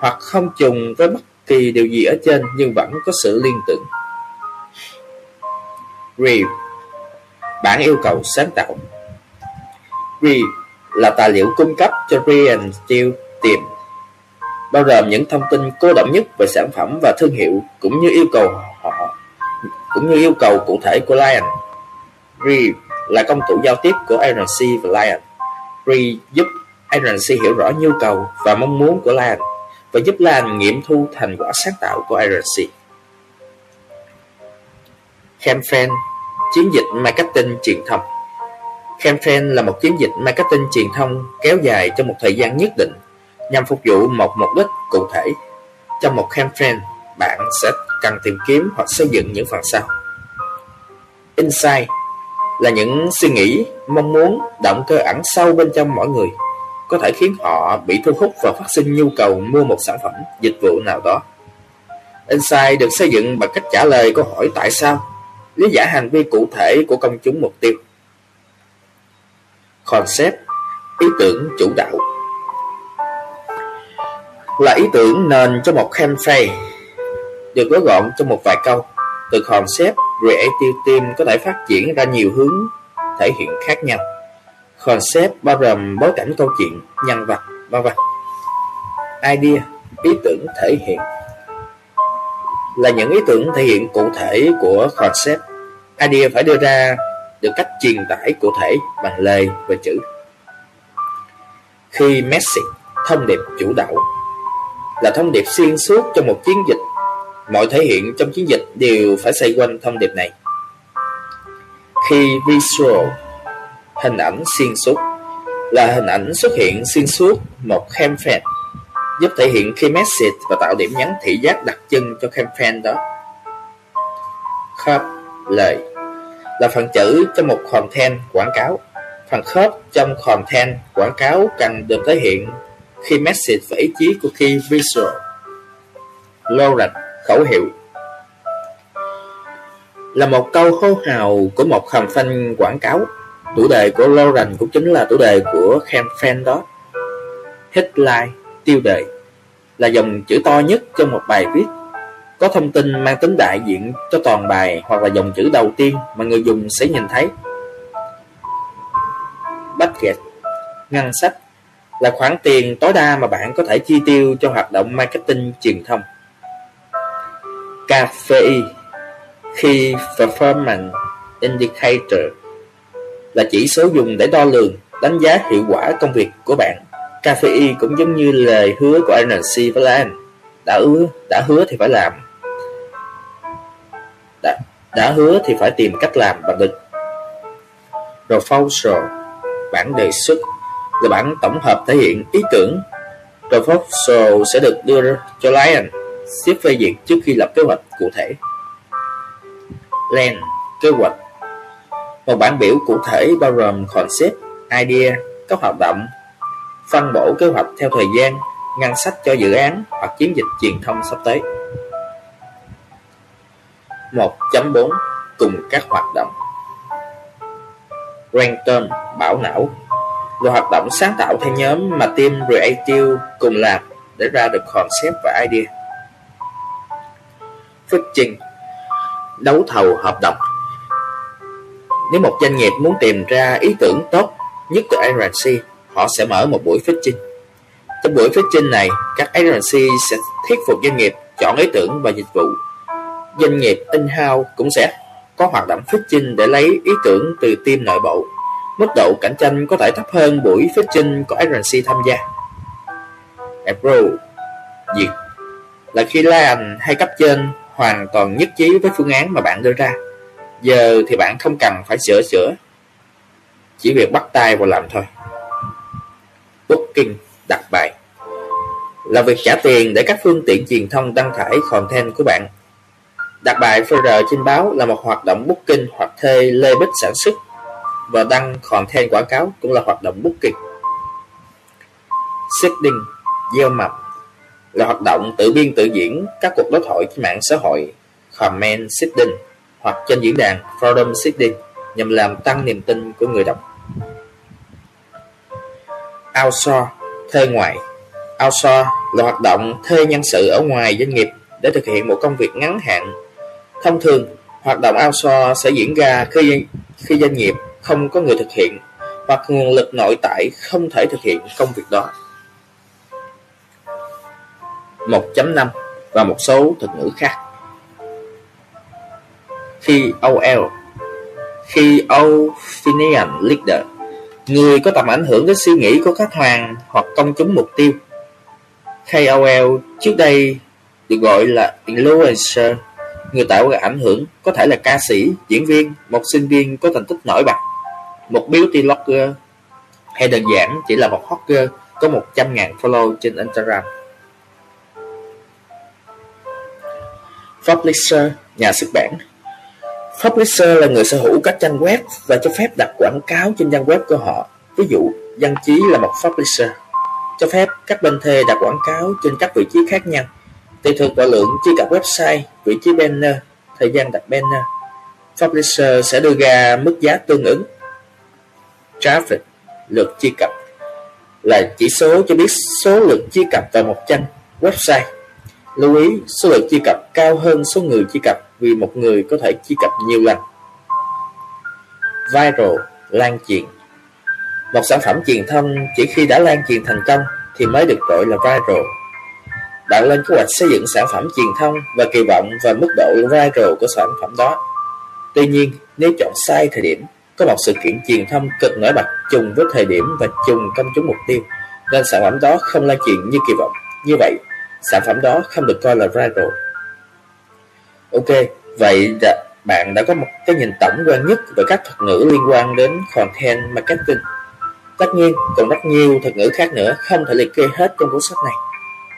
hoặc không trùng với bất kỳ điều gì ở trên nhưng vẫn có sự liên tưởng. Brief Bản yêu cầu sáng tạo Brief là tài liệu cung cấp cho Brian Steele tìm bao gồm những thông tin cố động nhất về sản phẩm và thương hiệu cũng như yêu cầu họ cũng như yêu cầu cụ thể của Lion. Brief là công cụ giao tiếp của RNC và Lion. Brief giúp RNC hiểu rõ nhu cầu và mong muốn của Lion và giúp Lion nghiệm thu thành quả sáng tạo của RNC. Campaign Chiến dịch marketing truyền thông Campaign là một chiến dịch marketing truyền thông kéo dài trong một thời gian nhất định nhằm phục vụ một mục đích cụ thể. Trong một campaign, bạn sẽ cần tìm kiếm hoặc xây dựng những phần sau. Insight là những suy nghĩ, mong muốn, động cơ ẩn sâu bên trong mỗi người có thể khiến họ bị thu hút và phát sinh nhu cầu mua một sản phẩm, dịch vụ nào đó. Insight được xây dựng bằng cách trả lời câu hỏi tại sao, lý giải hành vi cụ thể của công chúng mục tiêu. Concept, ý tưởng chủ đạo là ý tưởng nền cho một campaign được gói gọn trong một vài câu. Từ concept, creative team có thể phát triển ra nhiều hướng thể hiện khác nhau concept bao gồm bối cảnh câu chuyện, nhân vật, vân vân. Idea, ý tưởng thể hiện là những ý tưởng thể hiện cụ thể của concept. Idea phải đưa ra được cách truyền tải cụ thể bằng lời và chữ. Khi message, thông điệp chủ đạo là thông điệp xuyên suốt trong một chiến dịch, mọi thể hiện trong chiến dịch đều phải xoay quanh thông điệp này. Khi visual, hình ảnh xuyên suốt, là hình ảnh xuất hiện xuyên suốt một campaign giúp thể hiện key message và tạo điểm nhấn thị giác đặc trưng cho campaign đó. Khớp lời là phần chữ trong một content quảng cáo. Phần khớp trong content quảng cáo cần được thể hiện khi message và ý chí của key visual. Slogan khẩu hiệu là một câu hô hào của một campaign quảng cáo Chủ đề của Lauren cũng chính là chủ đề của campaign đó. Headline, tiêu đề là dòng chữ to nhất trong một bài viết có thông tin mang tính đại diện cho toàn bài hoặc là dòng chữ đầu tiên mà người dùng sẽ nhìn thấy. Budget Ngân sách là khoản tiền tối đa mà bạn có thể chi tiêu cho hoạt động marketing truyền thông. KPI Key Performance Indicator là chỉ số dùng để đo lường, đánh giá hiệu quả công việc của bạn. KPI cũng giống như lời hứa của NC với Lan. Đã hứa, đã hứa thì phải làm. Đã, đã hứa thì phải tìm cách làm bằng được. Proposal, bản đề xuất là bản tổng hợp thể hiện ý tưởng. Proposal sẽ được đưa cho Lion xếp phê duyệt trước khi lập kế hoạch cụ thể. Plan, kế hoạch một bản biểu cụ thể bao gồm concept, idea, các hoạt động, phân bổ kế hoạch theo thời gian, ngân sách cho dự án hoặc chiến dịch truyền thông sắp tới. 1.4 Cùng các hoạt động Brainstorm, bảo não là hoạt động sáng tạo theo nhóm mà team Creative cùng làm để ra được concept và idea. Pitching Đấu thầu hợp đồng nếu một doanh nghiệp muốn tìm ra ý tưởng tốt nhất từ agency, họ sẽ mở một buổi pitching. Trong buổi pitching này, các agency sẽ thuyết phục doanh nghiệp chọn ý tưởng và dịch vụ. Doanh nghiệp in-house cũng sẽ có hoạt động pitching để lấy ý tưởng từ team nội bộ. Mức độ cạnh tranh có thể thấp hơn buổi pitching có agency tham gia. April, Duyệt là khi lan hay cấp trên hoàn toàn nhất trí với phương án mà bạn đưa ra. Giờ thì bạn không cần phải sửa sửa Chỉ việc bắt tay vào làm thôi Booking đặt bài Là việc trả tiền để các phương tiện truyền thông đăng tải content của bạn Đặt bài FR trên báo là một hoạt động booking hoặc thuê lê bích sản xuất và đăng content quảng cáo cũng là hoạt động booking. Setting, gieo mập là hoạt động tự biên tự diễn các cuộc đối thoại trên mạng xã hội comment sitting hoặc trên diễn đàn forum sitting nhằm làm tăng niềm tin của người đọc. Outsource, thuê ngoài Outsource là hoạt động thuê nhân sự ở ngoài doanh nghiệp để thực hiện một công việc ngắn hạn. Thông thường, hoạt động outsource sẽ diễn ra khi khi doanh nghiệp không có người thực hiện hoặc nguồn lực nội tại không thể thực hiện công việc đó. 1.5 và một số thuật ngữ khác. Khi OL khi Opinion Leader, người có tầm ảnh hưởng đến suy nghĩ của khách hàng hoặc công chúng mục tiêu. KOL trước đây được gọi là influencer, người tạo ra ảnh hưởng có thể là ca sĩ, diễn viên, một sinh viên có thành tích nổi bật, một beauty blogger, hay đơn giản chỉ là một hot girl có 100.000 follow trên Instagram. Publisher, nhà xuất bản Publisher là người sở hữu các trang web và cho phép đặt quảng cáo trên trang web của họ. Ví dụ, dân Chí là một publisher, cho phép các bên thuê đặt quảng cáo trên các vị trí khác nhau, tùy thuộc vào lượng truy cập website, vị trí banner, thời gian đặt banner. Publisher sẽ đưa ra mức giá tương ứng. Traffic, lượt truy cập, là chỉ số cho biết số lượt truy cập vào một trang website. Lưu ý, số lượt truy cập cao hơn số người truy cập vì một người có thể truy cập nhiều lần. Viral, lan truyền Một sản phẩm truyền thông chỉ khi đã lan truyền thành công thì mới được gọi là viral. Bạn lên kế hoạch xây dựng sản phẩm truyền thông và kỳ vọng vào mức độ viral của sản phẩm đó. Tuy nhiên, nếu chọn sai thời điểm, có một sự kiện truyền thông cực nổi bật trùng với thời điểm và trùng công chúng mục tiêu, nên sản phẩm đó không lan truyền như kỳ vọng. Như vậy, sản phẩm đó không được coi là viral. Ok, vậy đã, bạn đã có một cái nhìn tổng quan nhất về các thuật ngữ liên quan đến content marketing. Tất nhiên, còn rất nhiều thuật ngữ khác nữa không thể liệt kê hết trong cuốn sách này.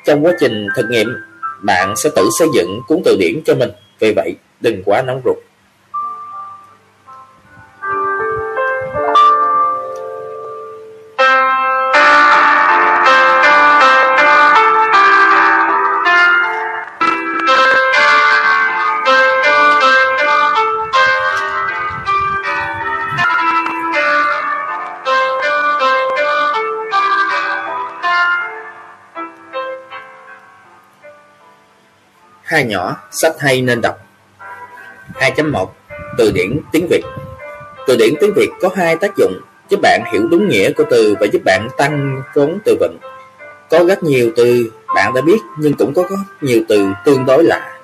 Trong quá trình thực nghiệm, bạn sẽ tự xây dựng cuốn từ điển cho mình, vì vậy đừng quá nóng ruột. Hai nhỏ, sách hay nên đọc 2.1 Từ điển tiếng Việt Từ điển tiếng Việt có hai tác dụng giúp bạn hiểu đúng nghĩa của từ và giúp bạn tăng vốn từ vựng. Có rất nhiều từ bạn đã biết nhưng cũng có rất nhiều từ tương đối lạ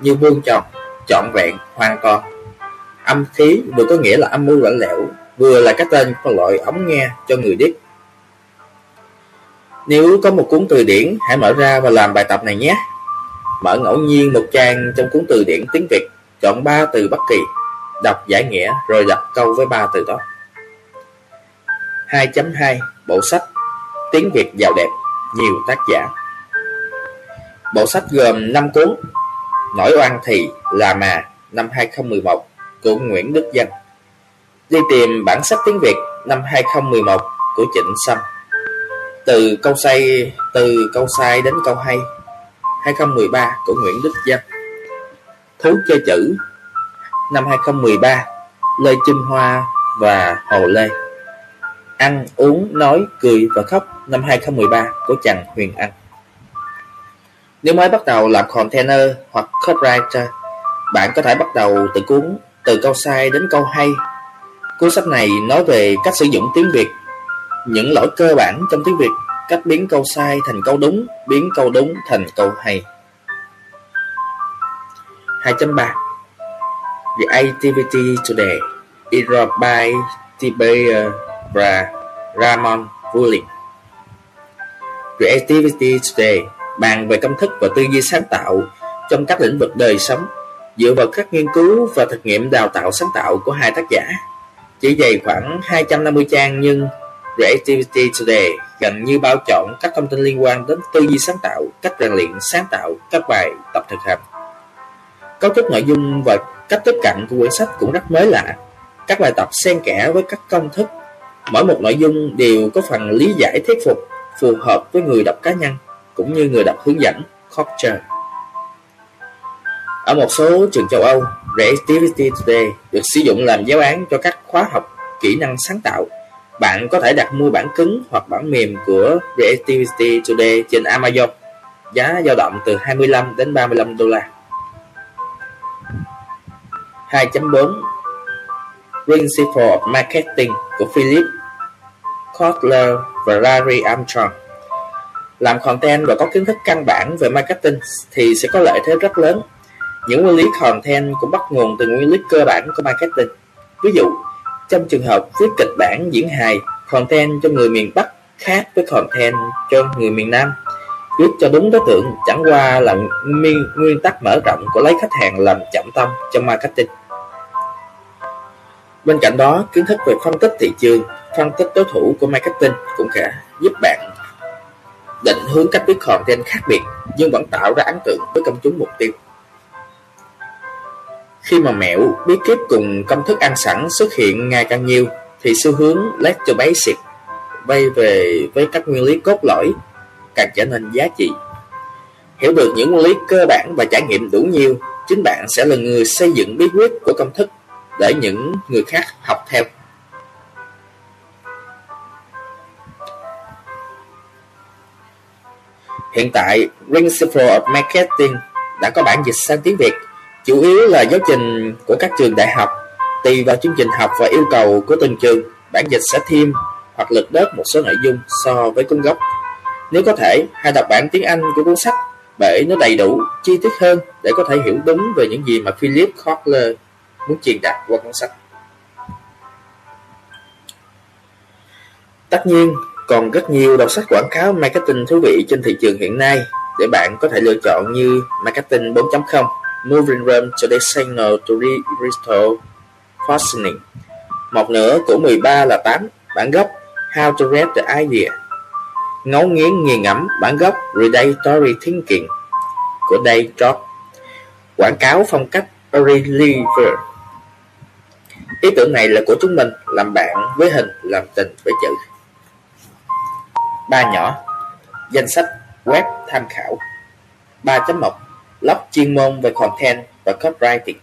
như vuông tròn, trọn vẹn, hoàn toàn. Âm khí vừa có nghĩa là âm mưu lạnh lẽo, vừa là cái tên của loại ống nghe cho người điếc. Nếu có một cuốn từ điển, hãy mở ra và làm bài tập này nhé. Mở ngẫu nhiên một trang trong cuốn từ điển tiếng Việt, chọn ba từ bất kỳ, đọc giải nghĩa rồi đặt câu với ba từ đó. 2.2 Bộ sách Tiếng Việt giàu đẹp, nhiều tác giả. Bộ sách gồm 5 cuốn Nổi oan thì là mà năm 2011 của Nguyễn Đức Dân. Đi tìm bản sách tiếng Việt năm 2011 của Trịnh Sâm. Từ câu say từ câu sai đến câu hay 2013 của Nguyễn Đức Danh Thú chơi chữ năm 2013 Lê Trinh Hoa và Hồ Lê Ăn, uống, nói, cười và khóc năm 2013 của Trần Huyền Anh. Nếu mới bắt đầu làm container hoặc copywriter, bạn có thể bắt đầu từ cuốn từ câu sai đến câu hay. Cuốn sách này nói về cách sử dụng tiếng Việt, những lỗi cơ bản trong tiếng Việt, cách biến câu sai thành câu đúng, biến câu đúng thành câu hay. 2.3 The Activity Today is by tiberia và Ramon Woolley. Creativity Today bàn về công thức và tư duy sáng tạo trong các lĩnh vực đời sống dựa vào các nghiên cứu và thực nghiệm đào tạo sáng tạo của hai tác giả. Chỉ dày khoảng 250 trang nhưng Creativity Today gần như bao trọn các thông tin liên quan đến tư duy sáng tạo, cách rèn luyện sáng tạo, các bài tập thực hành. Cấu trúc nội dung và cách tiếp cận của quyển sách cũng rất mới lạ. Các bài tập xen kẽ với các công thức Mỗi một nội dung đều có phần lý giải thuyết phục, phù hợp với người đọc cá nhân cũng như người đọc hướng dẫn Culture. Ở một số trường châu Âu, Creativity Today được sử dụng làm giáo án cho các khóa học kỹ năng sáng tạo. Bạn có thể đặt mua bản cứng hoặc bản mềm của Creativity Today trên Amazon. Giá dao động từ 25 đến 35 đô la. 2.4 Principle of Marketing của Philip Kotler và Larry Armstrong. Làm content và có kiến thức căn bản về marketing thì sẽ có lợi thế rất lớn. Những nguyên lý content cũng bắt nguồn từ nguyên lý cơ bản của marketing. Ví dụ, trong trường hợp viết kịch bản diễn hài, content cho người miền Bắc khác với content cho người miền Nam. Viết cho đúng đối tượng chẳng qua là nguyên nguyên tắc mở rộng của lấy khách hàng làm trọng tâm trong marketing. Bên cạnh đó, kiến thức về phân tích thị trường, phân tích đối thủ của marketing cũng sẽ giúp bạn định hướng cách viết content khác biệt nhưng vẫn tạo ra ấn tượng với công chúng mục tiêu. Khi mà mẹo, bí kíp cùng công thức ăn sẵn xuất hiện ngày càng nhiều thì xu hướng let to basic vay về với các nguyên lý cốt lõi càng trở nên giá trị. Hiểu được những nguyên lý cơ bản và trải nghiệm đủ nhiều, chính bạn sẽ là người xây dựng bí quyết của công thức để những người khác học theo. Hiện tại, Principle of Marketing đã có bản dịch sang tiếng Việt, chủ yếu là giáo trình của các trường đại học. Tùy vào chương trình học và yêu cầu của từng trường, bản dịch sẽ thêm hoặc lật đớt một số nội dung so với cuốn gốc. Nếu có thể, hãy đọc bản tiếng Anh của cuốn sách bởi nó đầy đủ, chi tiết hơn để có thể hiểu đúng về những gì mà Philip Kotler muốn truyền đạt qua cuốn sách. Tất nhiên, còn rất nhiều đầu sách quảng cáo marketing thú vị trên thị trường hiện nay để bạn có thể lựa chọn như Marketing 4.0, Moving Room to the Signal to Restore Fastening. Một nửa của 13 là 8, bản gốc How to Read the Idea. Ngấu nghiến nghiền ngẫm bản gốc Redatory Thinking của Dave Jobs. Quảng cáo phong cách Reliever Ý tưởng này là của chúng mình, làm bạn với hình, làm tình với chữ. Ba nhỏ Danh sách web tham khảo 3.1 Log chuyên môn về content và copywriting.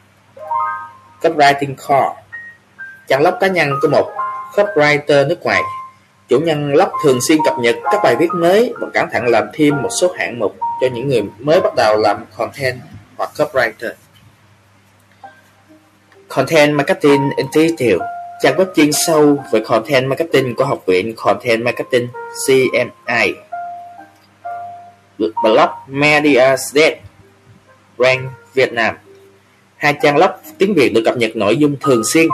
Copywriting Core. Trang log cá nhân của một copywriter nước ngoài. Chủ nhân log thường xuyên cập nhật các bài viết mới và cẩn thận làm thêm một số hạng mục cho những người mới bắt đầu làm content hoặc copywriter. Content Marketing Institute trang web chuyên sâu về Content Marketing của Học viện Content Marketing CMI. Blog Media State Rank Việt Nam Hai trang lóc tiếng Việt được cập nhật nội dung thường xuyên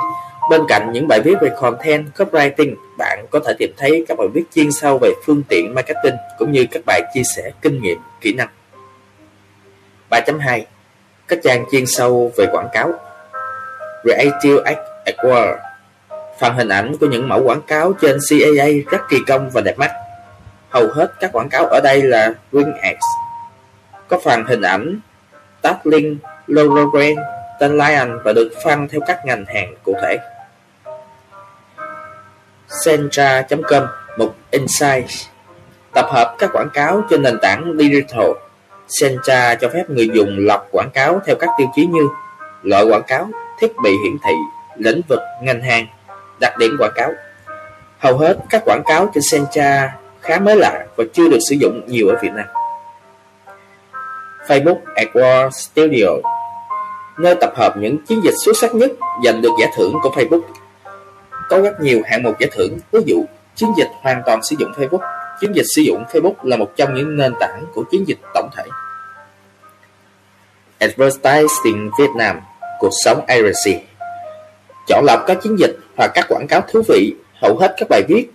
Bên cạnh những bài viết về content copywriting, bạn có thể tìm thấy các bài viết chuyên sâu về phương tiện marketing cũng như các bài chia sẻ kinh nghiệm, kỹ năng. 3.2 Các trang chuyên sâu về quảng cáo Creative Award Phần hình ảnh của những mẫu quảng cáo trên CAA rất kỳ công và đẹp mắt. Hầu hết các quảng cáo ở đây là wing Ads. Có phần hình ảnh, tag link, logo brand, tên Lion và được phân theo các ngành hàng cụ thể. Sentra.com Mục Insight Tập hợp các quảng cáo trên nền tảng digital Sentra cho phép người dùng lọc quảng cáo theo các tiêu chí như loại quảng cáo, thiết bị hiển thị, lĩnh vực, ngành hàng, đặc điểm quảng cáo. Hầu hết các quảng cáo trên Sentra khá mới lạ và chưa được sử dụng nhiều ở Việt Nam. Facebook AdWords Studio nơi tập hợp những chiến dịch xuất sắc nhất giành được giải thưởng của Facebook có rất nhiều hạng mục giải thưởng, ví dụ chiến dịch hoàn toàn sử dụng Facebook. Chiến dịch sử dụng Facebook là một trong những nền tảng của chiến dịch tổng thể. Advertising Việt Nam, cuộc sống agency Chọn lọc các chiến dịch hoặc các quảng cáo thú vị, hầu hết các bài viết,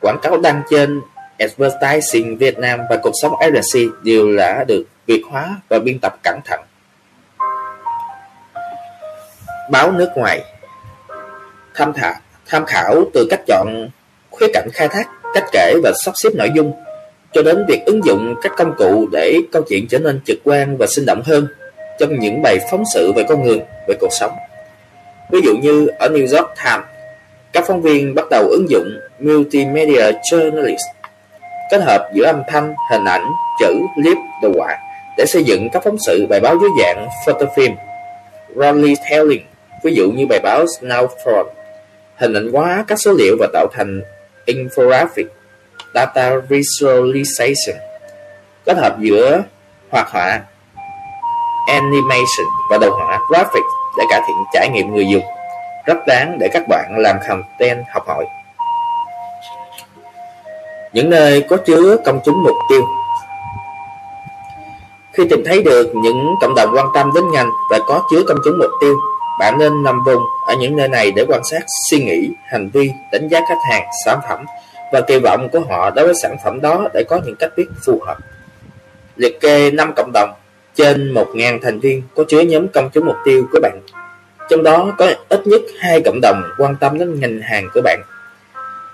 quảng cáo đăng trên Advertising Việt Nam và cuộc sống agency đều đã được việt hóa và biên tập cẩn thận. Báo nước ngoài Tham khảo, tham khảo từ cách chọn khía cạnh khai thác, cách kể và sắp xếp nội dung, cho đến việc ứng dụng các công cụ để câu chuyện trở nên trực quan và sinh động hơn trong những bài phóng sự về con người, về cuộc sống. Ví dụ như ở New York Times, các phóng viên bắt đầu ứng dụng Multimedia Journalist, kết hợp giữa âm thanh, hình ảnh, chữ, clip, đồ họa để xây dựng các phóng sự bài báo dưới dạng photofilm, storytelling, ví dụ như bài báo Snowfall hình ảnh hóa các số liệu và tạo thành infographic, data visualization, kết hợp giữa hoạt họa, animation và đồ họa graphic để cải thiện trải nghiệm người dùng. Rất đáng để các bạn làm content học hỏi. Những nơi có chứa công chúng mục tiêu Khi tìm thấy được những cộng đồng quan tâm đến ngành và có chứa công chúng mục tiêu bạn nên nằm vùng ở những nơi này để quan sát suy nghĩ, hành vi, đánh giá khách hàng, sản phẩm và kỳ vọng của họ đối với sản phẩm đó để có những cách viết phù hợp. Liệt kê 5 cộng đồng trên 1.000 thành viên có chứa nhóm công chúng mục tiêu của bạn. Trong đó có ít nhất hai cộng đồng quan tâm đến ngành hàng của bạn.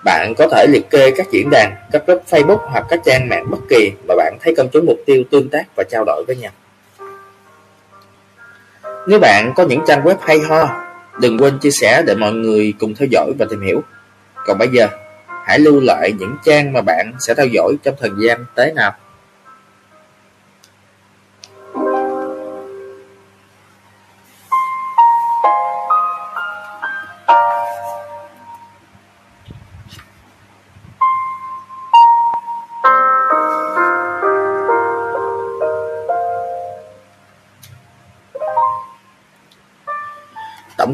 Bạn có thể liệt kê các diễn đàn, các group Facebook hoặc các trang mạng bất kỳ mà bạn thấy công chúng mục tiêu tương tác và trao đổi với nhau. Nếu bạn có những trang web hay ho, đừng quên chia sẻ để mọi người cùng theo dõi và tìm hiểu. Còn bây giờ, hãy lưu lại những trang mà bạn sẽ theo dõi trong thời gian tới nào.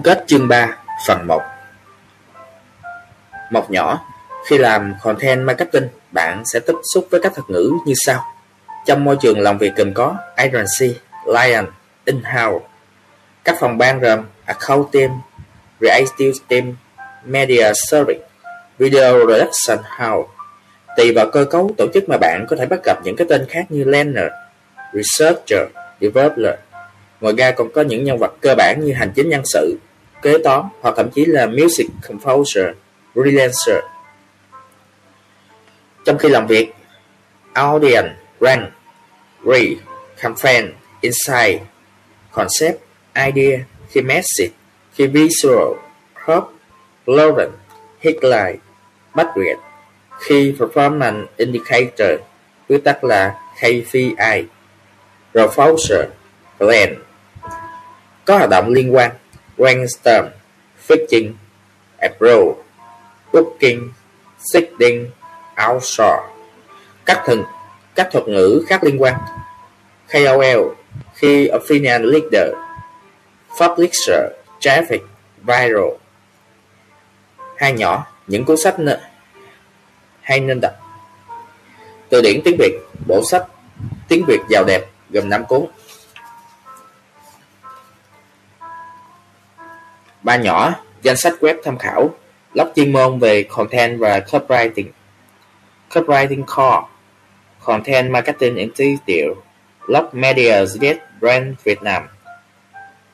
Kết chương 3, phần 1 Một nhỏ, khi làm content marketing, bạn sẽ tiếp xúc với các thuật ngữ như sau. Trong môi trường làm việc cần có agency, lion in-house, các phòng ban gồm account team, creative team, media service, video production house. Tùy vào cơ cấu tổ chức mà bạn có thể bắt gặp những cái tên khác như learner, researcher, developer, Ngoài ra còn có những nhân vật cơ bản như hành chính nhân sự, kế toán hoặc thậm chí là music composer, freelancer. Trong khi làm việc, audience, rank, read, campaign, insight, concept, idea, key message, key visual, hope, relevant, headline, budget, key performance indicator, viết tắt là KPI, proposal, plan, có hoạt động liên quan brainstorm, fishing, approach, booking, setting, outsource. Các thần các thuật ngữ khác liên quan KOL, khi Opinion Leader, Publisher, Traffic, Viral. Hai nhỏ, những cuốn sách nữa hay nên đọc. Từ điển tiếng Việt, bộ sách Tiếng Việt giàu đẹp gồm 5 cuốn. Ba nhỏ, danh sách web tham khảo, blog chuyên môn về content và copywriting. Copywriting Core, Content Marketing and Digital, blog Media Z Brand Việt Nam.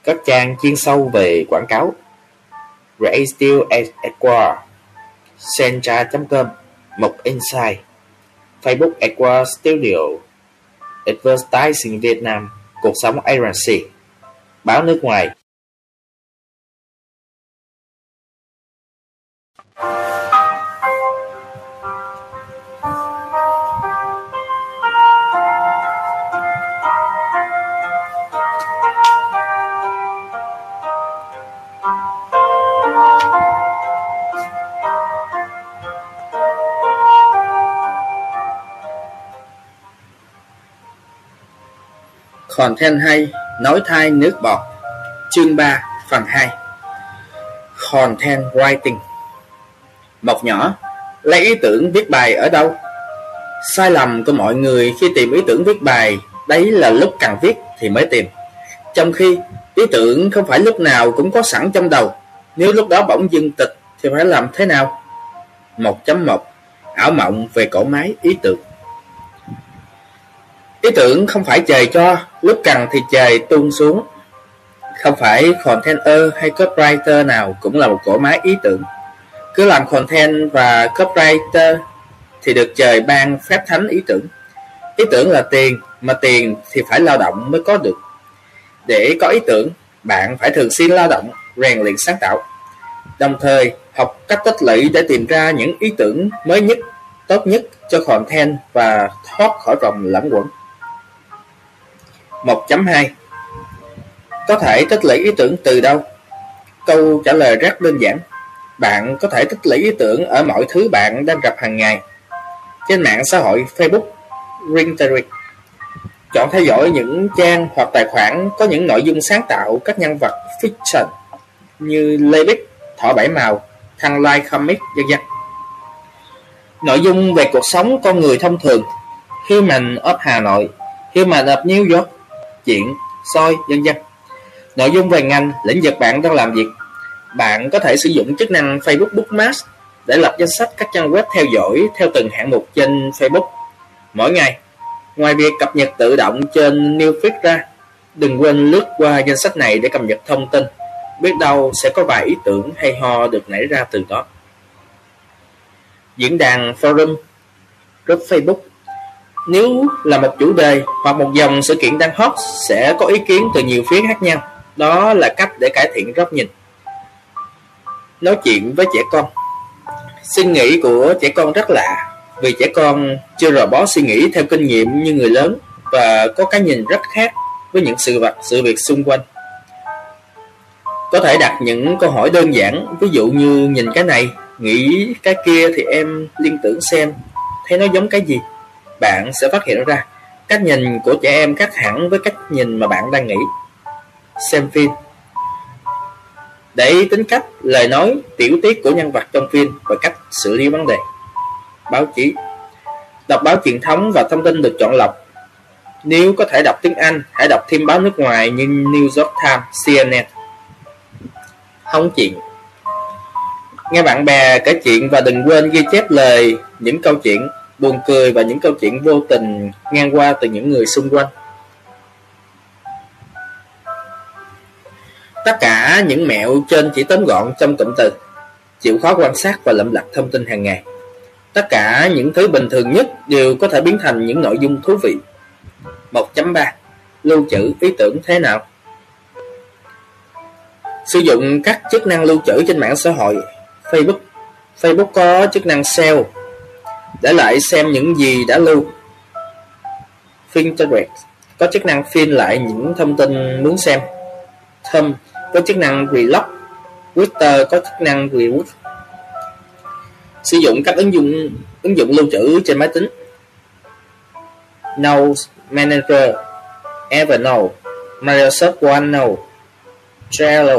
Các trang chuyên sâu về quảng cáo. Radio Equa, Sencha.com, Mục Insight, Facebook Equa Studio, Advertising Việt Nam, Cuộc sống Agency, báo nước ngoài. Content hay, nói thai nước bọt. Chương 3, phần 2 Content Writing. Một nhỏ, lấy ý tưởng viết bài ở đâu? Sai lầm của mọi người khi tìm ý tưởng viết bài Đấy là lúc cần viết thì mới tìm. Trong khi ý tưởng không phải lúc nào cũng có sẵn trong đầu. Nếu lúc đó bỗng dưng tịch thì phải làm thế nào? 1.1 Ảo mộng về cổ máy ý tưởng. Ý tưởng không phải trời cho, lúc cần thì trời tuôn xuống. Không phải container hay copywriter nào cũng là một cỗ máy ý tưởng. Cứ làm content và copywriter thì được trời ban phép thánh ý tưởng. Ý tưởng là tiền, mà tiền thì phải lao động mới có được. Để có ý tưởng, bạn phải thường xuyên lao động, rèn luyện sáng tạo. Đồng thời, học cách tích lũy để tìm ra những ý tưởng mới nhất, tốt nhất cho content và thoát khỏi vòng lẫn quẩn. 1.2 Có thể tích lũy ý tưởng từ đâu? Câu trả lời rất đơn giản. Bạn có thể tích lũy ý tưởng ở mọi thứ bạn đang gặp hàng ngày. Trên mạng xã hội Facebook, Pinterest. Chọn theo dõi những trang hoặc tài khoản có những nội dung sáng tạo các nhân vật fiction như Lê Bích, Thỏ Bảy Màu, Thăng Lai Comic, vân vân. Nội dung về cuộc sống con người thông thường Human of Hà Nội Human of New York chuyện, soi, vân vân. Nội dung về ngành, lĩnh vực bạn đang làm việc. Bạn có thể sử dụng chức năng Facebook Bookmarks để lập danh sách các trang web theo dõi theo từng hạng mục trên Facebook mỗi ngày. Ngoài việc cập nhật tự động trên Newsfeed ra, đừng quên lướt qua danh sách này để cập nhật thông tin. Biết đâu sẽ có vài ý tưởng hay ho được nảy ra từ đó. Diễn đàn forum, group Facebook nếu là một chủ đề hoặc một dòng sự kiện đang hot sẽ có ý kiến từ nhiều phía khác nhau. Đó là cách để cải thiện góc nhìn. Nói chuyện với trẻ con Suy nghĩ của trẻ con rất lạ vì trẻ con chưa rò bó suy nghĩ theo kinh nghiệm như người lớn và có cái nhìn rất khác với những sự vật, sự việc xung quanh. Có thể đặt những câu hỏi đơn giản, ví dụ như nhìn cái này, nghĩ cái kia thì em liên tưởng xem thấy nó giống cái gì bạn sẽ phát hiện ra cách nhìn của trẻ em khác hẳn với cách nhìn mà bạn đang nghĩ. Xem phim Để tính cách, lời nói, tiểu tiết của nhân vật trong phim và cách xử lý vấn đề. Báo chí Đọc báo truyền thống và thông tin được chọn lọc. Nếu có thể đọc tiếng Anh, hãy đọc thêm báo nước ngoài như New York Times, CNN. Hóng chuyện Nghe bạn bè kể chuyện và đừng quên ghi chép lời những câu chuyện buồn cười và những câu chuyện vô tình ngang qua từ những người xung quanh. Tất cả những mẹo trên chỉ tóm gọn trong cụm từ, chịu khó quan sát và lậm lặt thông tin hàng ngày. Tất cả những thứ bình thường nhất đều có thể biến thành những nội dung thú vị. 1.3 Lưu trữ ý tưởng thế nào? Sử dụng các chức năng lưu trữ trên mạng xã hội Facebook Facebook có chức năng Sale để lại xem những gì đã lưu. Pinterest có chức năng phiên lại những thông tin muốn xem. Thumb có chức năng relock. Twitter có chức năng reroute. Sử dụng các ứng dụng ứng dụng lưu trữ trên máy tính. Notes Manager, Evernote, Microsoft OneNote, Trello,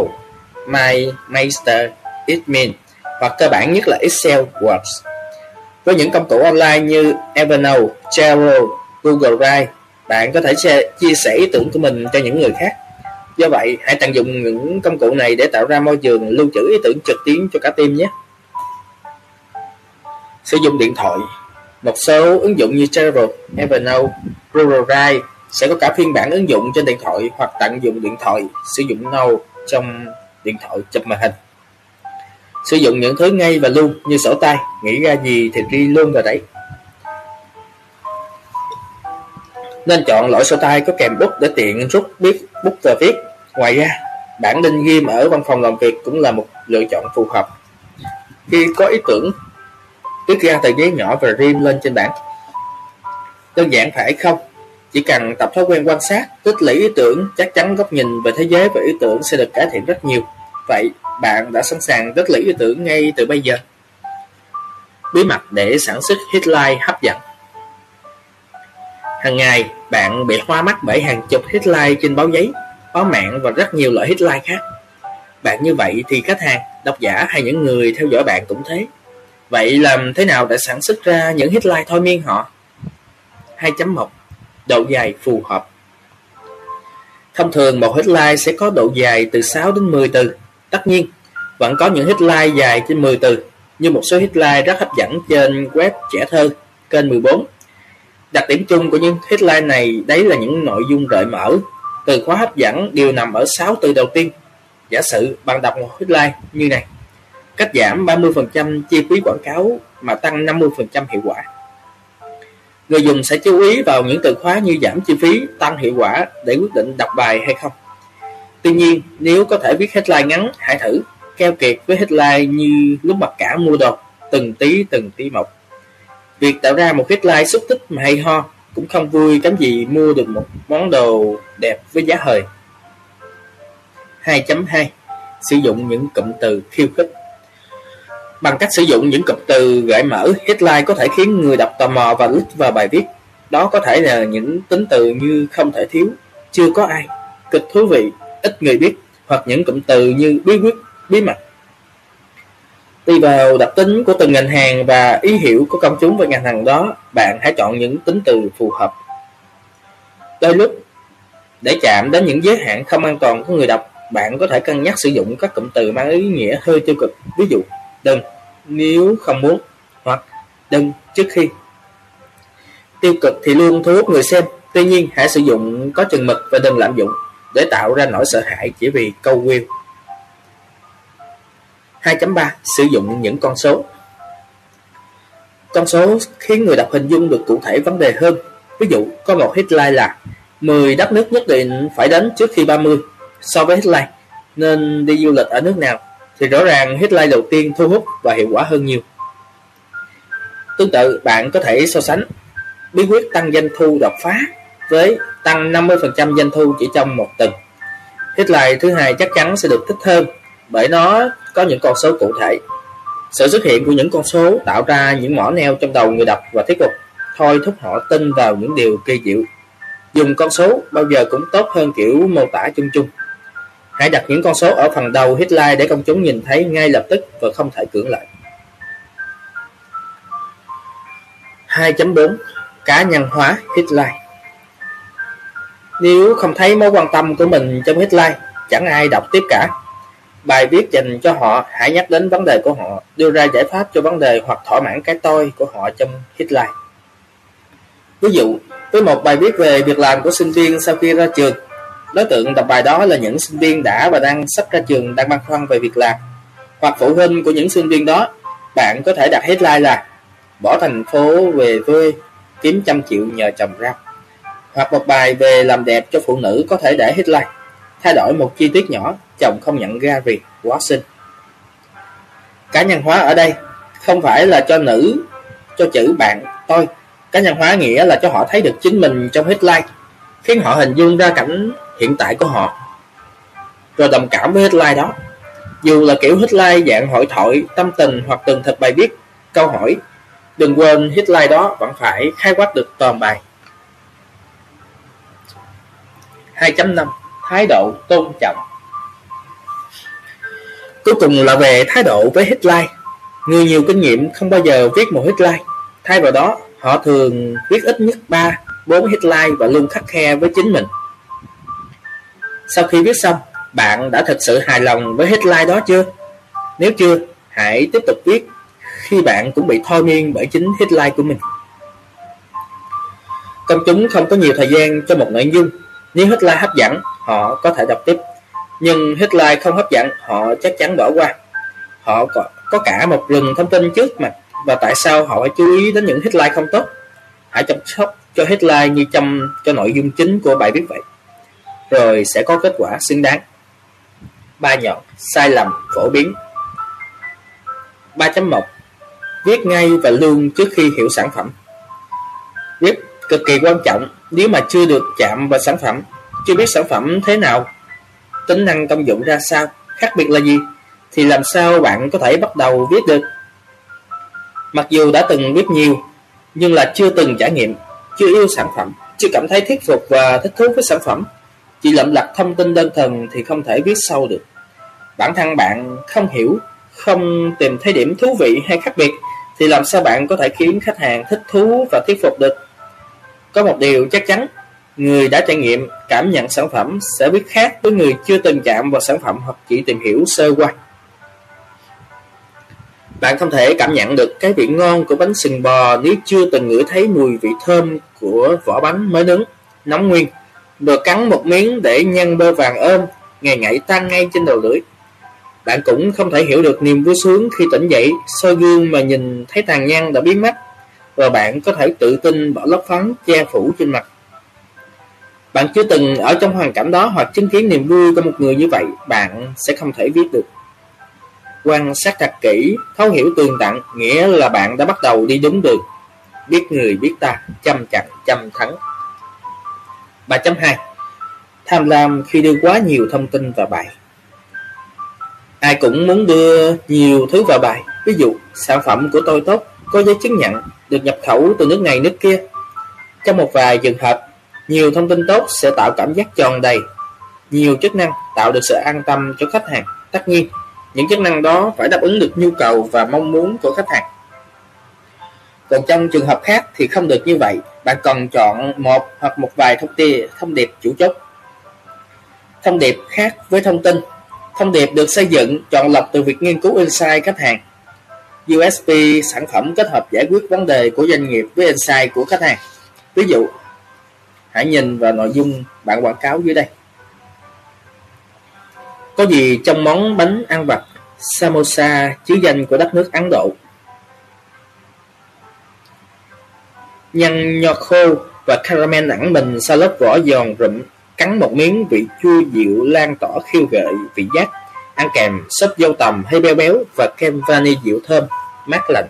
My Master, Admin hoặc cơ bản nhất là Excel Works. Với những công cụ online như Evernote, Trello, Google Drive, bạn có thể chia sẻ ý tưởng của mình cho những người khác. Do vậy, hãy tận dụng những công cụ này để tạo ra môi trường lưu trữ ý tưởng trực tuyến cho cả team nhé. Sử dụng điện thoại Một số ứng dụng như Trello, Evernote, Google Drive sẽ có cả phiên bản ứng dụng trên điện thoại hoặc tận dụng điện thoại sử dụng Note trong điện thoại chụp màn hình. Sử dụng những thứ ngay và luôn như sổ tay, nghĩ ra gì thì ghi luôn rồi đấy. Nên chọn loại sổ tay có kèm bút để tiện rút biết bút và viết. Ngoài ra, bản đinh ghim ở văn phòng làm việc cũng là một lựa chọn phù hợp. Khi có ý tưởng, viết ra tờ giấy nhỏ và rim lên trên bảng. Đơn giản phải không? Chỉ cần tập thói quen quan sát, tích lũy ý tưởng, chắc chắn góc nhìn về thế giới và ý tưởng sẽ được cải thiện rất nhiều. Vậy, bạn đã sẵn sàng tích lũy ý tưởng ngay từ bây giờ? Bí mật để sản xuất headline hấp dẫn Hàng ngày, bạn bị hoa mắt bởi hàng chục headline trên báo giấy, báo mạng và rất nhiều loại headline khác. Bạn như vậy thì khách hàng, độc giả hay những người theo dõi bạn cũng thế. Vậy làm thế nào để sản xuất ra những headline thôi miên họ? 2.1 Độ dài phù hợp Thông thường một headline sẽ có độ dài từ 6 đến 10 từ. Tất nhiên, vẫn có những headline dài trên 10 từ, như một số headline rất hấp dẫn trên web trẻ thơ, kênh 14. Đặc điểm chung của những headline này đấy là những nội dung gợi mở. Từ khóa hấp dẫn đều nằm ở 6 từ đầu tiên. Giả sử bạn đọc một headline như này. Cách giảm 30% chi phí quảng cáo mà tăng 50% hiệu quả. Người dùng sẽ chú ý vào những từ khóa như giảm chi phí, tăng hiệu quả để quyết định đọc bài hay không. Tuy nhiên, nếu có thể viết headline ngắn, hãy thử keo kiệt với headline như lúc mặc cả mua đồ, từng tí từng tí một. Việc tạo ra một headline xúc tích mà hay ho cũng không vui kém gì mua được một món đồ đẹp với giá hời. 2.2 Sử dụng những cụm từ khiêu khích Bằng cách sử dụng những cụm từ gợi mở, headline có thể khiến người đọc tò mò và lít vào bài viết. Đó có thể là những tính từ như không thể thiếu, chưa có ai, kịch thú vị, ít người biết, hoặc những cụm từ như bí quyết, bí mật. Tùy vào đặc tính của từng ngành hàng và ý hiểu của công chúng về ngành hàng đó, bạn hãy chọn những tính từ phù hợp. Đôi lúc, để chạm đến những giới hạn không an toàn của người đọc, bạn có thể cân nhắc sử dụng các cụm từ mang ý nghĩa hơi tiêu cực. Ví dụ, đừng, nếu không muốn, hoặc đừng trước khi. Tiêu cực thì luôn thu hút người xem, tuy nhiên hãy sử dụng có chừng mực và đừng lạm dụng để tạo ra nỗi sợ hãi chỉ vì câu view. 2.3 Sử dụng những con số Con số khiến người đọc hình dung được cụ thể vấn đề hơn. Ví dụ, có một headline là 10 đất nước nhất định phải đến trước khi 30 so với headline nên đi du lịch ở nước nào thì rõ ràng headline đầu tiên thu hút và hiệu quả hơn nhiều. Tương tự, bạn có thể so sánh bí quyết tăng doanh thu đột phá với tăng 50% doanh thu chỉ trong một tuần. Headline thứ hai chắc chắn sẽ được thích hơn bởi nó có những con số cụ thể. Sự xuất hiện của những con số tạo ra những mỏ neo trong đầu người đọc và thuyết phục, thôi thúc họ tin vào những điều kỳ diệu. Dùng con số bao giờ cũng tốt hơn kiểu mô tả chung chung. Hãy đặt những con số ở phần đầu headline để công chúng nhìn thấy ngay lập tức và không thể cưỡng lại. 2.4 Cá nhân hóa headline nếu không thấy mối quan tâm của mình trong headline, chẳng ai đọc tiếp cả. Bài viết dành cho họ hãy nhắc đến vấn đề của họ, đưa ra giải pháp cho vấn đề hoặc thỏa mãn cái tôi của họ trong headline. Ví dụ, với một bài viết về việc làm của sinh viên sau khi ra trường, Đối tượng đọc bài đó là những sinh viên đã và đang sắp ra trường đang băn khoăn về việc làm. Hoặc phụ huynh của những sinh viên đó, bạn có thể đặt headline là Bỏ thành phố về quê, kiếm trăm triệu nhờ trồng rau. Hoặc một bài về làm đẹp cho phụ nữ có thể để headline Thay đổi một chi tiết nhỏ, chồng không nhận ra vì quá xinh. Cá nhân hóa ở đây không phải là cho nữ, cho chữ bạn, tôi. Cá nhân hóa nghĩa là cho họ thấy được chính mình trong headline, khiến họ hình dung ra cảnh hiện tại của họ rồi đồng cảm với headline đó dù là kiểu headline dạng hội thoại tâm tình hoặc từng thật bài viết câu hỏi đừng quên headline đó vẫn phải khai quát được toàn bài 2.5 thái độ tôn trọng. Cuối cùng là về thái độ với headline. Người nhiều kinh nghiệm không bao giờ viết một headline. Thay vào đó, họ thường viết ít nhất 3, 4 headline và luôn khắc khe với chính mình. Sau khi viết xong, bạn đã thật sự hài lòng với headline đó chưa? Nếu chưa, hãy tiếp tục viết khi bạn cũng bị thôi miên bởi chính headline của mình. Công chúng không có nhiều thời gian cho một nội dung. Nếu headline hấp dẫn, họ có thể đọc tiếp. Nhưng headline không hấp dẫn, họ chắc chắn bỏ qua. Họ có, có cả một rừng thông tin trước mặt và tại sao họ phải chú ý đến những headline không tốt. Hãy chăm sóc cho headline như chăm cho nội dung chính của bài viết vậy. Rồi sẽ có kết quả xứng đáng. Ba nhọn, sai lầm, phổ biến 3.1 Viết ngay và luôn trước khi hiểu sản phẩm Viết cực kỳ quan trọng nếu mà chưa được chạm vào sản phẩm, chưa biết sản phẩm thế nào, tính năng công dụng ra sao, khác biệt là gì, thì làm sao bạn có thể bắt đầu viết được. Mặc dù đã từng viết nhiều, nhưng là chưa từng trải nghiệm, chưa yêu sản phẩm, chưa cảm thấy thuyết phục và thích thú với sản phẩm, chỉ lậm lặt thông tin đơn thuần thì không thể viết sâu được. Bản thân bạn không hiểu, không tìm thấy điểm thú vị hay khác biệt, thì làm sao bạn có thể khiến khách hàng thích thú và thuyết phục được? Có một điều chắc chắn, người đã trải nghiệm cảm nhận sản phẩm sẽ biết khác với người chưa từng chạm vào sản phẩm hoặc chỉ tìm hiểu sơ qua. Bạn không thể cảm nhận được cái vị ngon của bánh sừng bò nếu chưa từng ngửi thấy mùi vị thơm của vỏ bánh mới nướng, nóng nguyên. Rồi cắn một miếng để nhân bơ vàng ôm, ngày ngậy tan ngay trên đầu lưỡi. Bạn cũng không thể hiểu được niềm vui sướng khi tỉnh dậy, soi gương mà nhìn thấy tàn nhang đã biến mất và bạn có thể tự tin bỏ lớp phấn che phủ trên mặt. Bạn chưa từng ở trong hoàn cảnh đó hoặc chứng kiến niềm vui của một người như vậy, bạn sẽ không thể viết được. Quan sát thật kỹ, thấu hiểu tường tận, nghĩa là bạn đã bắt đầu đi đúng đường. Biết người biết ta, chăm chặt, chăm thắng. 3.2 Tham lam khi đưa quá nhiều thông tin vào bài Ai cũng muốn đưa nhiều thứ vào bài Ví dụ, sản phẩm của tôi tốt, có giấy chứng nhận, được nhập khẩu từ nước này nước kia. Trong một vài trường hợp, nhiều thông tin tốt sẽ tạo cảm giác tròn đầy, nhiều chức năng tạo được sự an tâm cho khách hàng. Tất nhiên, những chức năng đó phải đáp ứng được nhu cầu và mong muốn của khách hàng. Còn trong trường hợp khác thì không được như vậy, bạn cần chọn một hoặc một vài thông tin thông điệp chủ chốt. Thông điệp khác với thông tin. Thông điệp được xây dựng chọn lọc từ việc nghiên cứu insight khách hàng USP sản phẩm kết hợp giải quyết vấn đề của doanh nghiệp với insight của khách hàng. Ví dụ, hãy nhìn vào nội dung bản quảng cáo dưới đây. Có gì trong món bánh ăn vặt samosa chứa danh của đất nước Ấn Độ? Nhân nho khô và caramel ẩn mình sau lớp vỏ giòn rụm, cắn một miếng vị chua dịu lan tỏa khiêu gợi vị giác ăn kèm súp dâu tầm hay béo béo và kem vani dịu thơm, mát lạnh.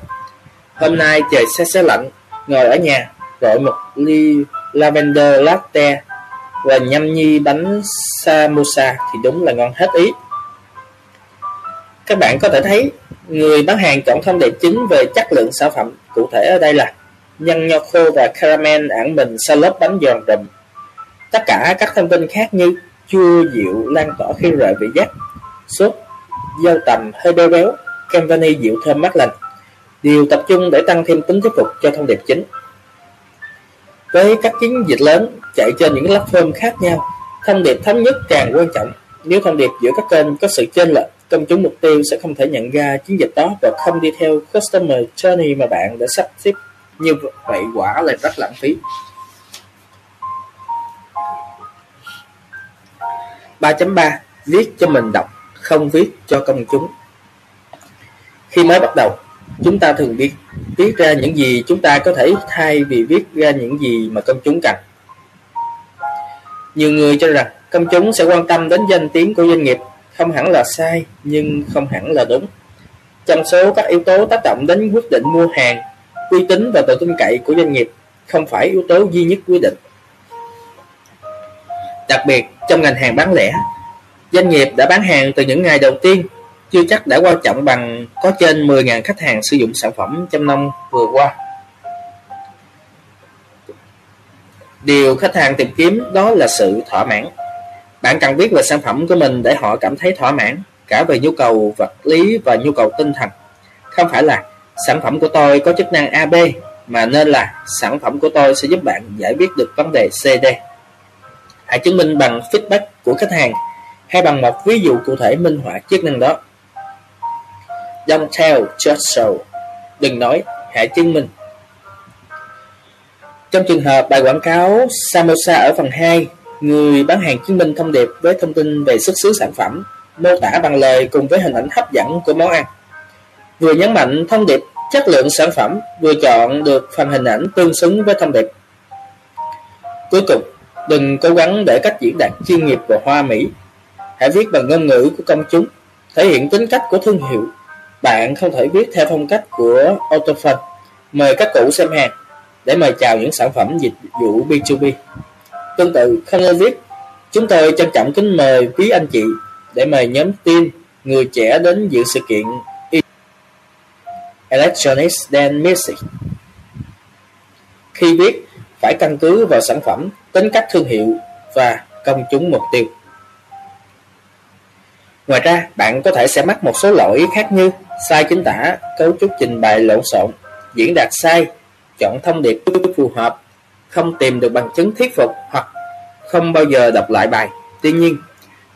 Hôm nay trời se se lạnh, ngồi ở nhà, gọi một ly lavender latte và nhâm nhi bánh samosa thì đúng là ngon hết ý. Các bạn có thể thấy người bán hàng chọn thông đệ chính về chất lượng sản phẩm cụ thể ở đây là nhân nho khô và caramel ẩn mình sau lớp bánh giòn rụm. Tất cả các thông tin khác như chua dịu lan tỏa khi rời vị giác sốt, dâu tầm hơi béo béo, kem vani dịu thơm mát lành, đều tập trung để tăng thêm tính thuyết phục cho thông điệp chính. Với các chiến dịch lớn chạy trên những platform khác nhau, thông điệp thống nhất càng quan trọng. Nếu thông điệp giữa các kênh có sự chênh lệch, công chúng mục tiêu sẽ không thể nhận ra chiến dịch đó và không đi theo customer journey mà bạn đã sắp xếp. Như vậy quả là rất lãng phí. 3.3 Viết cho mình đọc không viết cho công chúng. Khi mới bắt đầu, chúng ta thường viết viết ra những gì chúng ta có thể thay vì viết ra những gì mà công chúng cần. Nhiều người cho rằng công chúng sẽ quan tâm đến danh tiếng của doanh nghiệp, không hẳn là sai nhưng không hẳn là đúng. Trong số các yếu tố tác động đến quyết định mua hàng, uy tín và độ tin cậy của doanh nghiệp không phải yếu tố duy nhất quyết định. Đặc biệt trong ngành hàng bán lẻ, Doanh nghiệp đã bán hàng từ những ngày đầu tiên chưa chắc đã quan trọng bằng có trên 10.000 khách hàng sử dụng sản phẩm trong năm vừa qua. Điều khách hàng tìm kiếm đó là sự thỏa mãn. Bạn cần biết về sản phẩm của mình để họ cảm thấy thỏa mãn, cả về nhu cầu vật lý và nhu cầu tinh thần. Không phải là sản phẩm của tôi có chức năng AB, mà nên là sản phẩm của tôi sẽ giúp bạn giải quyết được vấn đề CD. Hãy chứng minh bằng feedback của khách hàng hay bằng một ví dụ cụ thể minh họa chức năng đó. Don't tell, just show. Đừng nói, hãy chứng minh. Trong trường hợp bài quảng cáo Samosa ở phần 2, người bán hàng chứng minh thông điệp với thông tin về xuất xứ sản phẩm, mô tả bằng lời cùng với hình ảnh hấp dẫn của món ăn. Vừa nhấn mạnh thông điệp chất lượng sản phẩm, vừa chọn được phần hình ảnh tương xứng với thông điệp. Cuối cùng, đừng cố gắng để cách diễn đạt chuyên nghiệp và hoa mỹ. Hãy viết bằng ngôn ngữ của công chúng, thể hiện tính cách của thương hiệu. Bạn không thể viết theo phong cách của Autofun, mời các cụ xem hàng để mời chào những sản phẩm dịch vụ B2B. Tương tự, không viết Chúng tôi trân trọng kính mời quý anh chị để mời nhóm team người trẻ đến dự sự kiện Electronics dan Music. Khi viết, phải căn cứ vào sản phẩm, tính cách thương hiệu và công chúng mục tiêu. Ngoài ra, bạn có thể sẽ mắc một số lỗi khác như sai chính tả, cấu trúc trình bày lộn xộn, diễn đạt sai, chọn thông điệp chưa phù hợp, không tìm được bằng chứng thuyết phục hoặc không bao giờ đọc lại bài. Tuy nhiên,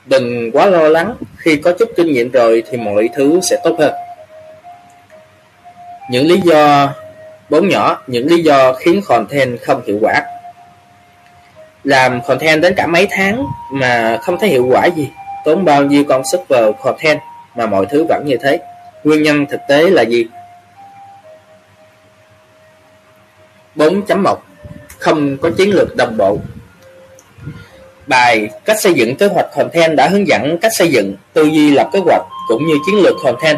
đừng quá lo lắng, khi có chút kinh nghiệm rồi thì mọi thứ sẽ tốt hơn. Những lý do bốn nhỏ, những lý do khiến content không hiệu quả. Làm content đến cả mấy tháng mà không thấy hiệu quả gì, tốn bao nhiêu công sức vào content mà mọi thứ vẫn như thế. Nguyên nhân thực tế là gì? 4.1 Không có chiến lược đồng bộ Bài Cách xây dựng kế hoạch content đã hướng dẫn cách xây dựng, tư duy lập kế hoạch cũng như chiến lược content.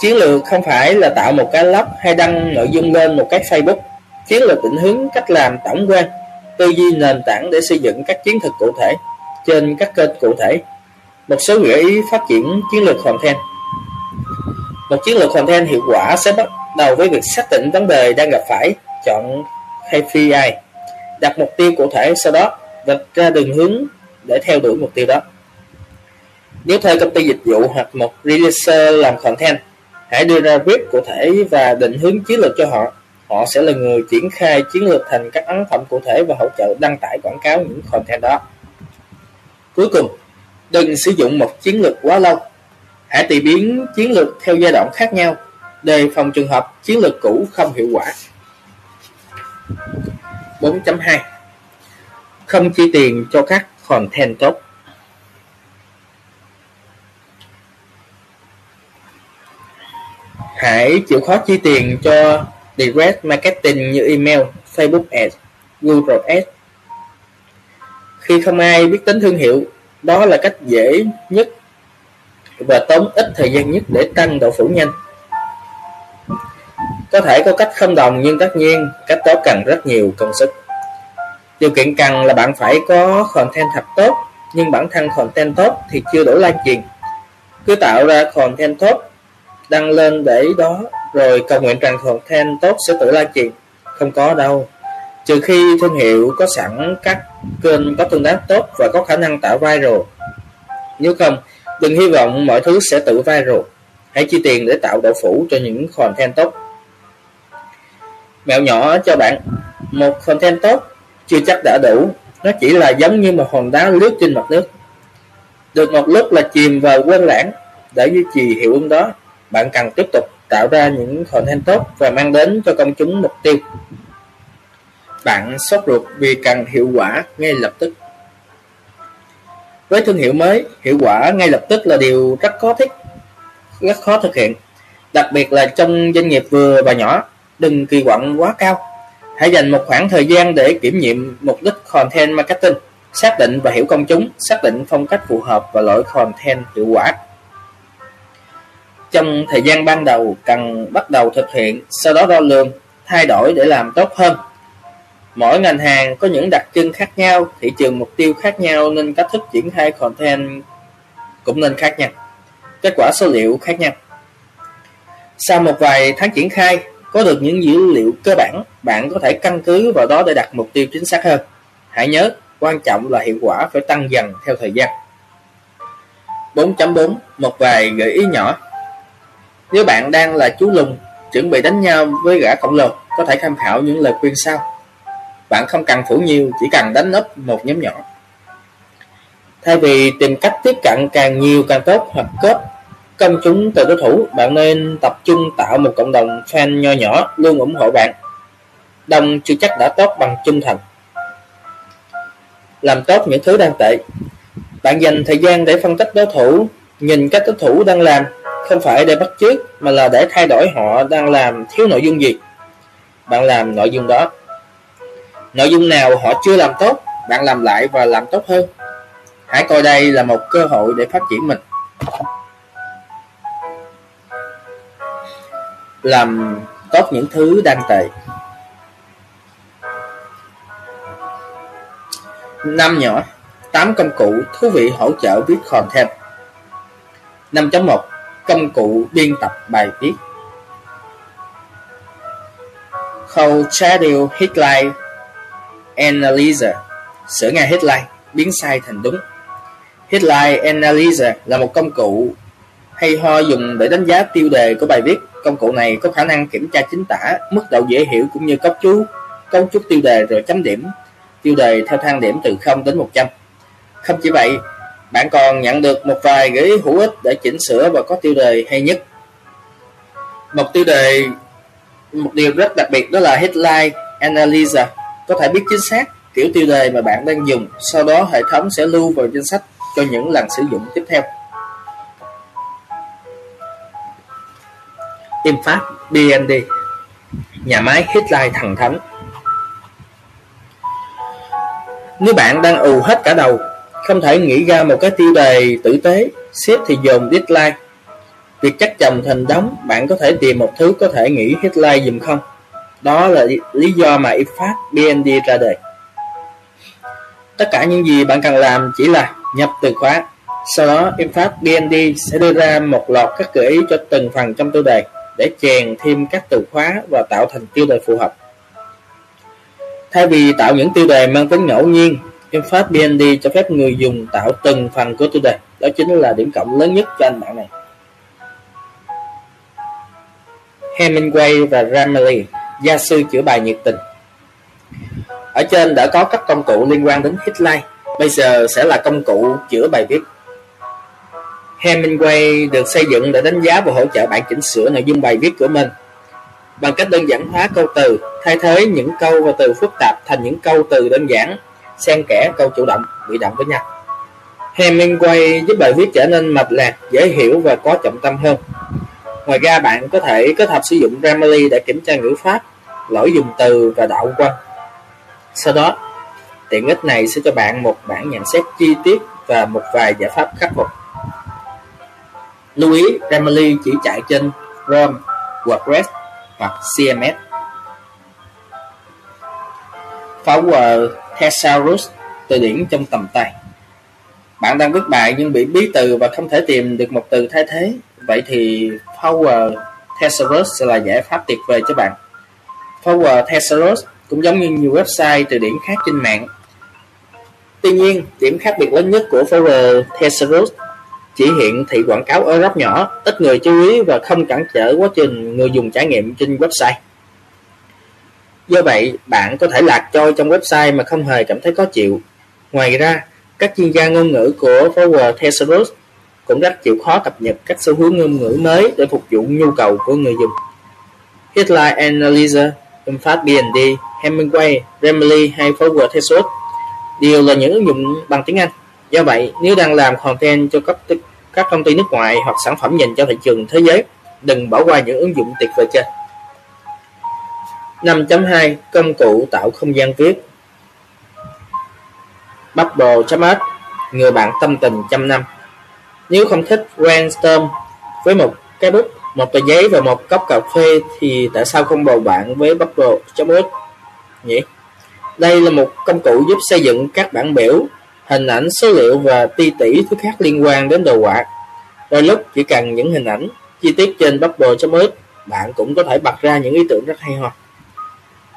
Chiến lược không phải là tạo một cái blog hay đăng nội dung lên một cái Facebook. Chiến lược định hướng cách làm tổng quan, tư duy nền tảng để xây dựng các chiến thuật cụ thể trên các kênh cụ thể. Một số gợi ý phát triển chiến lược content. Một chiến lược content hiệu quả sẽ bắt đầu với việc xác định vấn đề đang gặp phải, chọn KPI, đặt mục tiêu cụ thể, sau đó vạch ra đường hướng để theo đuổi mục tiêu đó. Nếu thuê công ty dịch vụ hoặc một releaser làm content, hãy đưa ra brief cụ thể và định hướng chiến lược cho họ. Họ sẽ là người triển khai chiến lược thành các ấn phẩm cụ thể và hỗ trợ đăng tải quảng cáo những content đó. Cuối cùng, đừng sử dụng một chiến lược quá lâu. Hãy tùy biến chiến lược theo giai đoạn khác nhau, đề phòng trường hợp chiến lược cũ không hiệu quả. 4.2 Không chi tiền cho các content tốt Hãy chịu khó chi tiền cho direct marketing như email, Facebook Ads, Google Ads. Khi không ai biết tính thương hiệu, đó là cách dễ nhất và tốn ít thời gian nhất để tăng độ phủ nhanh. Có thể có cách không đồng nhưng tất nhiên cách đó cần rất nhiều công sức. Điều kiện cần là bạn phải có content thật tốt, nhưng bản thân content tốt thì chưa đủ lan truyền. Cứ tạo ra content tốt, đăng lên để đó, rồi cầu nguyện rằng content tốt sẽ tự lan truyền. Không có đâu. Trừ khi thương hiệu có sẵn các kênh có tương tác tốt và có khả năng tạo viral. Nếu không, đừng hy vọng mọi thứ sẽ tự viral. Hãy chi tiền để tạo độ phủ cho những content tốt. Mẹo nhỏ cho bạn Một content tốt chưa chắc đã đủ Nó chỉ là giống như một hòn đá lướt trên mặt nước Được một lúc là chìm vào quên lãng Để duy trì hiệu ứng đó Bạn cần tiếp tục tạo ra những content tốt Và mang đến cho công chúng mục tiêu bạn sốt ruột vì cần hiệu quả ngay lập tức Với thương hiệu mới, hiệu quả ngay lập tức là điều rất khó thích Rất khó thực hiện Đặc biệt là trong doanh nghiệp vừa và nhỏ đừng kỳ vọng quá cao. Hãy dành một khoảng thời gian để kiểm nghiệm mục đích content marketing, xác định và hiểu công chúng, xác định phong cách phù hợp và loại content hiệu quả. Trong thời gian ban đầu cần bắt đầu thực hiện, sau đó đo lường, thay đổi để làm tốt hơn. Mỗi ngành hàng có những đặc trưng khác nhau, thị trường mục tiêu khác nhau nên cách thức triển khai content cũng nên khác nhau. Kết quả số liệu khác nhau. Sau một vài tháng triển khai, có được những dữ liệu cơ bản, bạn có thể căn cứ vào đó để đặt mục tiêu chính xác hơn. Hãy nhớ, quan trọng là hiệu quả phải tăng dần theo thời gian. 4.4 Một vài gợi ý nhỏ Nếu bạn đang là chú lùng chuẩn bị đánh nhau với gã khổng lồ có thể tham khảo những lời khuyên sau bạn không cần phủ nhiều, chỉ cần đánh úp một nhóm nhỏ. Thay vì tìm cách tiếp cận càng nhiều càng tốt hoặc kết công chúng từ đối thủ, bạn nên tập trung tạo một cộng đồng fan nho nhỏ luôn ủng hộ bạn. Đông chưa chắc đã tốt bằng trung thành. Làm tốt những thứ đang tệ. Bạn dành thời gian để phân tích đối thủ, nhìn cách đối thủ đang làm, không phải để bắt chước, mà là để thay đổi họ đang làm thiếu nội dung gì. Bạn làm nội dung đó nội dung nào họ chưa làm tốt, bạn làm lại và làm tốt hơn? Hãy coi đây là một cơ hội để phát triển mình. Làm tốt những thứ đang tệ. Năm nhỏ 8 công cụ thú vị hỗ trợ viết content. 5.1 công cụ biên tập bài viết. Khâu schedule headline analyzer sửa ngay headline biến sai thành đúng. Headline analyzer là một công cụ hay ho dùng để đánh giá tiêu đề của bài viết. Công cụ này có khả năng kiểm tra chính tả, mức độ dễ hiểu cũng như cấu trúc cấu trúc tiêu đề rồi chấm điểm. Tiêu đề theo thang điểm từ 0 đến 100 không chỉ vậy, bạn còn nhận được một vài gợi ý hữu ích để chỉnh sửa và có tiêu đề hay nhất. Một tiêu đề, một điều rất đặc biệt đó là headline analyzer có thể biết chính xác kiểu tiêu đề mà bạn đang dùng, sau đó hệ thống sẽ lưu vào danh sách cho những lần sử dụng tiếp theo. Infact BND Nhà máy Hitline thần thánh Nếu bạn đang ù hết cả đầu không thể nghĩ ra một cái tiêu đề tử tế Xếp thì dồn deadline. Việc chắc chồng thành đóng Bạn có thể tìm một thứ có thể nghĩ headline dùm không? Đó là lý do mà IFAT BND ra đời. Tất cả những gì bạn cần làm chỉ là nhập từ khóa. Sau đó IFAT BND sẽ đưa ra một loạt các gợi ý cho từng phần trong tiêu đề Để chèn thêm các từ khóa và tạo thành tiêu đề phù hợp. Thay vì tạo những tiêu đề mang tính ngẫu nhiên Phương BND cho phép người dùng tạo từng phần của tiêu đề, đó chính là điểm cộng lớn nhất cho anh bạn này. Hemingway và Grammarly, gia sư chữa bài nhiệt tình. Ở trên đã có các công cụ liên quan đến headline, bây giờ sẽ là công cụ chữa bài viết. Hemingway được xây dựng để đánh giá và hỗ trợ bạn chỉnh sửa nội dung bài viết của mình. Bằng cách đơn giản hóa câu từ, thay thế những câu và từ phức tạp thành những câu từ đơn giản xen kẽ câu chủ động bị động với nhau. Hemingway giúp bài viết trở nên mạch lạc dễ hiểu và có trọng tâm hơn. Ngoài ra bạn có thể kết hợp sử dụng Grammarly để kiểm tra ngữ pháp lỗi dùng từ và đạo quan sau đó tiện ích này sẽ cho bạn một bản nhận xét chi tiết và một vài giải pháp khắc phục lưu ý Grammarly chỉ chạy trên Chrome, WordPress hoặc CMS Power Thesaurus từ điển trong tầm tay. Bạn đang viết bài nhưng bị bí từ và không thể tìm được một từ thay thế. Vậy thì Power Thesaurus sẽ là giải pháp tuyệt vời cho bạn. Power Thesaurus cũng giống như nhiều website từ điển khác trên mạng. Tuy nhiên, điểm khác biệt lớn nhất của Power Thesaurus chỉ hiện thị quảng cáo ở góc nhỏ, ít người chú ý và không cản trở quá trình người dùng trải nghiệm trên website. Do vậy, bạn có thể lạc trôi trong website mà không hề cảm thấy khó chịu. Ngoài ra, các chuyên gia ngôn ngữ của Power Thesaurus cũng rất chịu khó cập nhật các xu hướng ngôn ngữ mới để phục vụ nhu cầu của người dùng. Headline Analyzer, Infast BND, Hemingway, Grammarly hay Forward Thesaurus đều là những ứng dụng bằng tiếng Anh. Do vậy, nếu đang làm content cho các các công ty nước ngoài hoặc sản phẩm dành cho thị trường thế giới, đừng bỏ qua những ứng dụng tuyệt vời trên. 5.2 Công cụ tạo không gian viết Bubble.h Người bạn tâm tình trăm năm Nếu không thích brainstorm với một cái bút, một tờ giấy và một cốc cà phê thì tại sao không bầu bạn với Bubble.h nhỉ? Đây là một công cụ giúp xây dựng các bản biểu, hình ảnh, số liệu và ti tỷ thứ khác liên quan đến đồ họa. Đôi lúc chỉ cần những hình ảnh chi tiết trên Bubble.h bạn cũng có thể bật ra những ý tưởng rất hay ho.